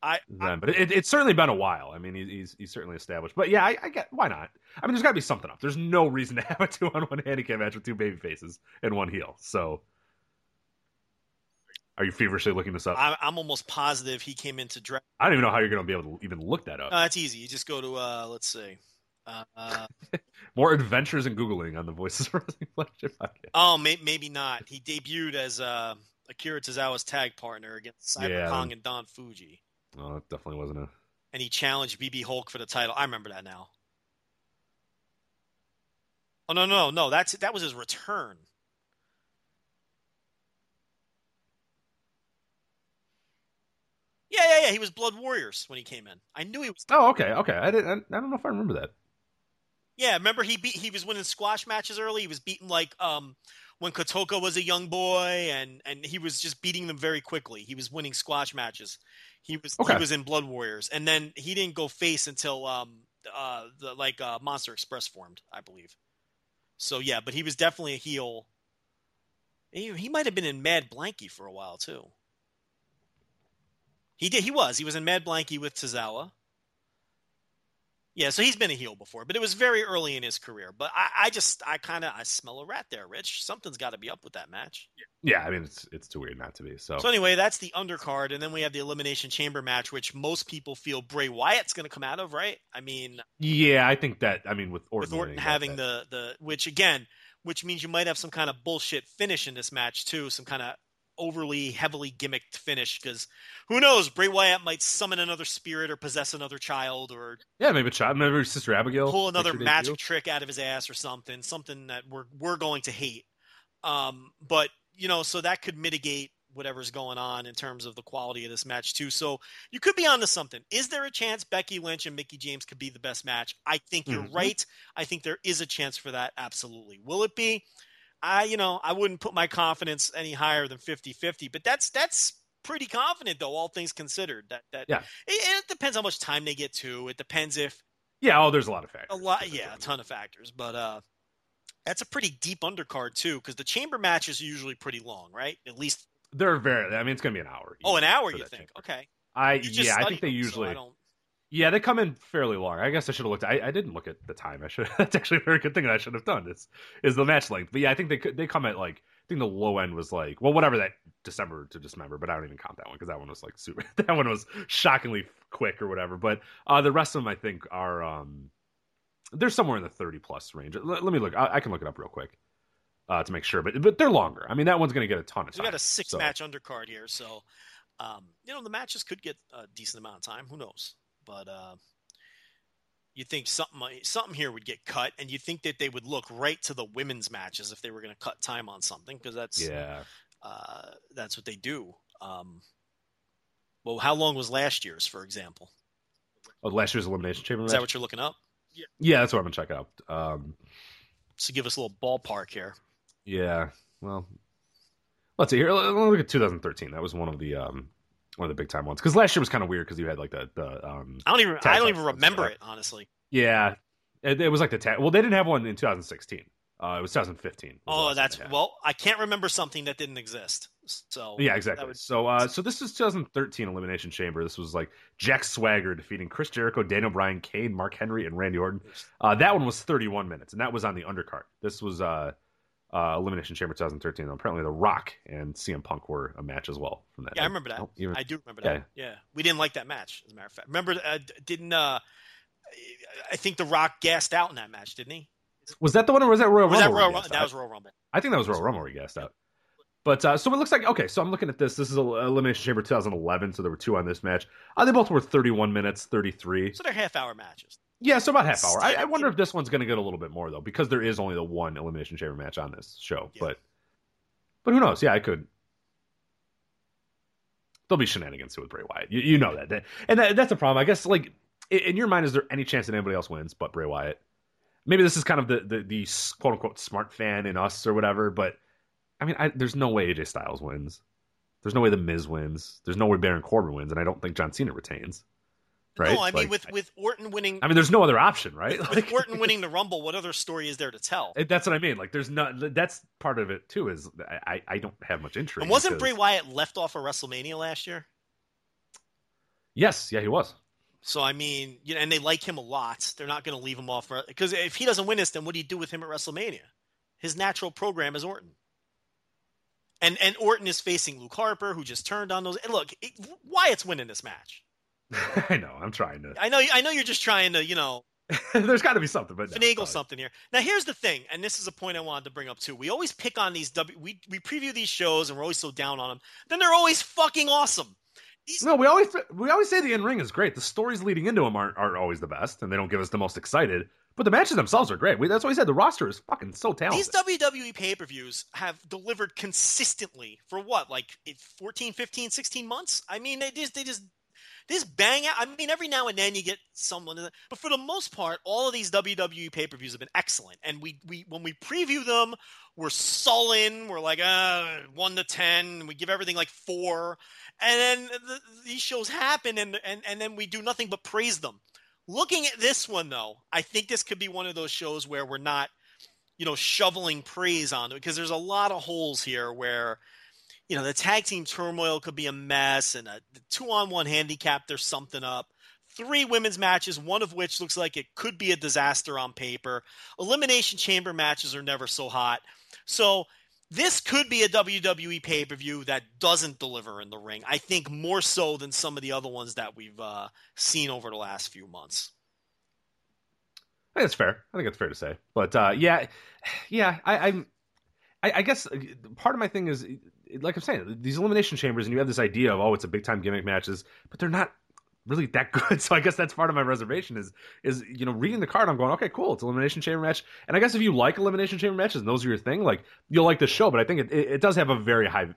I, I then, but it, it's certainly been a while. I mean, he, he's he's certainly established. But yeah, I, I get why not. I mean, there's got to be something up. There's no reason to have a two on one handicap match with two baby faces and one heel. So, are you feverishly looking this up? I, I'm almost positive he came into draft. I don't even know how you're going to be able to even look that up. Uh, it's easy. You just go to uh, let's see. Uh, uh, More adventures in googling on the Voices of Wrestling flagship podcast. oh, may, maybe not. He debuted as uh, Akira Tozawa's tag partner against Cyber Yeah. Kong and Don Fuji. Oh, it definitely wasn't a. and he challenged BB Hulk for the title. I remember that now. Oh no, no, no! That's that was his return. Yeah, yeah, yeah. He was Blood Warriors when he came in. I knew he was. Oh, okay, okay. I didn't. I, I don't know if I remember that. Yeah, remember he beat. He was winning squash matches early. He was beating like um when Kotoka was a young boy, and and he was just beating them very quickly. He was winning squash matches. He was Okay. he was in Blood Warriors, and then he didn't go face until um uh the like uh, Monster Express formed, I believe. So yeah, but he was definitely a heel. He, he might have been in Mad Blankey for a while too. He did. He was. He was in Mad Blankey with Tozawa. Yeah, so he's been a heel before, but it was very early in his career. But I, I just, I kind of, I smell a rat there, Rich. Something's got to be up with that match. Yeah, I mean it's it's too weird not to be. So, So anyway, that's the undercard, and then we have the Elimination Chamber match, which most people feel Bray Wyatt's going to come out of, right? I mean, yeah, I think that I mean with Orton, with Orton having the the, which again, which means you might have some kind of bullshit finish in this match too, some kind of overly heavily gimmicked finish because who knows bray wyatt might summon another spirit or possess another child or yeah, maybe a child, maybe Sister Abigail pull another magic trick out of his ass or something, something that we're we're going to hate. Um, but you know, so that could mitigate whatever's going on in terms of the quality of this match too. So you could be onto something. Is there a chance Becky Lynch and Mickie James could be the best match? I think you're Mhm. right. I think there is a chance for that. Absolutely. Will it be? I, you know, I wouldn't put my confidence any higher than 50-50, but that's that's pretty confident though, all things considered. That that Yeah. it, it depends how much time they get to. It depends if Yeah, oh, there's a lot of factors. a lot, yeah, a ton of factors, but uh, that's a pretty deep undercard too, because the chamber matches are usually pretty long, right? At least, They're very. I mean, it's gonna be an hour. oh, an hour, you think? chamber. Okay, I yeah, I think they so usually. I don't, Yeah, they come in fairly long. I guess I should have looked. I, I didn't look at the time. I should. That's actually a very good thing that I should have done. Is is the match length? But yeah, I think they could- they come at like I think the low end was like well whatever that December to December, but I don't even count that one because that one was like super. That one was shockingly quick or whatever. But uh, the rest of them I think are um they're somewhere in the thirty plus range. Let, let me look. I, I can look it up real quick uh, to make sure. But but they're longer. I mean that one's gonna get a ton of we time. got a six so- match undercard here, so um, you know the matches could get a decent amount of time. Who knows? But uh, you think something something here would get cut, and you think that they would look right to the women's matches if they were going to cut time on something because that's Yeah. uh, that's what they do. Um, well, how long was last year's, for example? Oh, last year's elimination chamber. Is match? that what you're looking up? yeah, yeah that's what I'm gonna check out. Um, So give us a little ballpark here. Yeah. Well, let's see here. Let- Let's look at 2013. That was one of the um one of the big time ones because last year was kind of weird because you had like the the um I don't even I don't even remember it honestly. yeah it, it was like the tag. Well, they didn't have one in 2016. Uh, it was 2015. was Oh, that's well, I can't remember something that didn't exist. So Yeah, exactly. would- So, uh, so this is 2013 Elimination Chamber. This was like Jack Swagger defeating Chris Jericho, Daniel Bryan, Kane, Mark Henry, and Randy Orton. Uh, that one was 31 minutes, and that was on the undercard. This was uh, uh, Elimination Chamber 2013. Apparently, The Rock and CM Punk were a match as well from that. Yeah, I remember that. even- I do remember that. Yeah, we didn't like that match. As a matter of fact, remember? Uh, didn't uh, I think The Rock gassed out in that match? Didn't he? was that the one, or was that Royal Was Rumble? where Royal? he Rum- gassed that was Royal Rumble. I think that was Royal Rumble where he gassed out. But uh, so it looks like okay. So I'm looking at this. This is Elimination Chamber 2011. So there were two on this match. Uh, they both were 31 minutes, 33. So they're half hour matches. Yeah, so about half hour. I, I wonder if this one's going to get a little bit more though, because there is only the one elimination chamber match on this show. Yeah. But but who knows? Yeah, I could. There'll be shenanigans with Bray Wyatt. You, you know that, and that, that's a problem. I guess like in, in your mind, is there any chance that anybody else wins but Bray Wyatt? Maybe this is kind of the the, the quote unquote smart fan in us or whatever. But I mean, I, there's no way AJ Styles wins. There's no way the Miz wins. There's no way Baron Corbin wins, and I don't think John Cena retains. Right? No, I mean Like, with with Orton winning. I mean, there's no other option, right? with Like- Orton winning the Rumble, what other story is there to tell? That's what I mean. Like, there's not. That's part of it too. Is I I- I don't have much interest. And wasn't because- Bray Wyatt left off of WrestleMania last year? Yes, yeah, he was. So I mean, you know, and they like him a lot. They're not going to leave him off because if he doesn't win this, then what do you do with him at WrestleMania? His natural program is Orton, and and Orton is facing Luke Harper, who just turned on those. And look, it, Wyatt's winning this match. I know. I'm trying to. I know, I know, you're just trying to, you know, there's got to be something, but no, finagle sorry. something here. Now, here's the thing, and this is a point I wanted to bring up too. We always pick on these W. We we preview these shows, and we're always so down on them. Then they're always fucking awesome. These, No, we always we always say the in ring is great. The stories leading into them aren't, aren't always the best, and they don't give us the most excited. But the matches themselves are great. We, that's why we said the roster is fucking so talented. These WWE pay per views have delivered consistently for what, like it- 14, 15, 16 months? I mean, they just, they just, just bang out. I mean, every now and then you get someone, but for the most part, all of these WWE pay per views have been excellent. And we, we, when we preview them, we're sullen. We're like, uh, one to 10. We give everything like four. And then the, these shows happen and, and, and then we do nothing but praise them. Looking at this one, though, I think this could be one of those shows where we're not you know, shoveling praise on it because there's a lot of holes here where, you know, the tag team turmoil could be a mess and a two on one handicap, there's something up. three women's matches, one of which looks like it could be a disaster on paper. Elimination Chamber matches are never so hot. So this could be a WWE pay per view that doesn't deliver in the ring. I think more so than some of the other ones that we've uh, seen over the last few months. I think that's fair. I think it's fair to say. But uh, yeah, yeah, I. I, I guess uh, part of my thing is, like I'm saying, these elimination chambers, and you have this idea of oh, it's a big time gimmick matches, but they're not really that good. So I guess that's part of my reservation is is you know reading the card. I'm going okay, cool. It's elimination chamber match, and I guess if you like elimination chamber matches and those are your thing, like you'll like the show. But I think it, it, does have a very high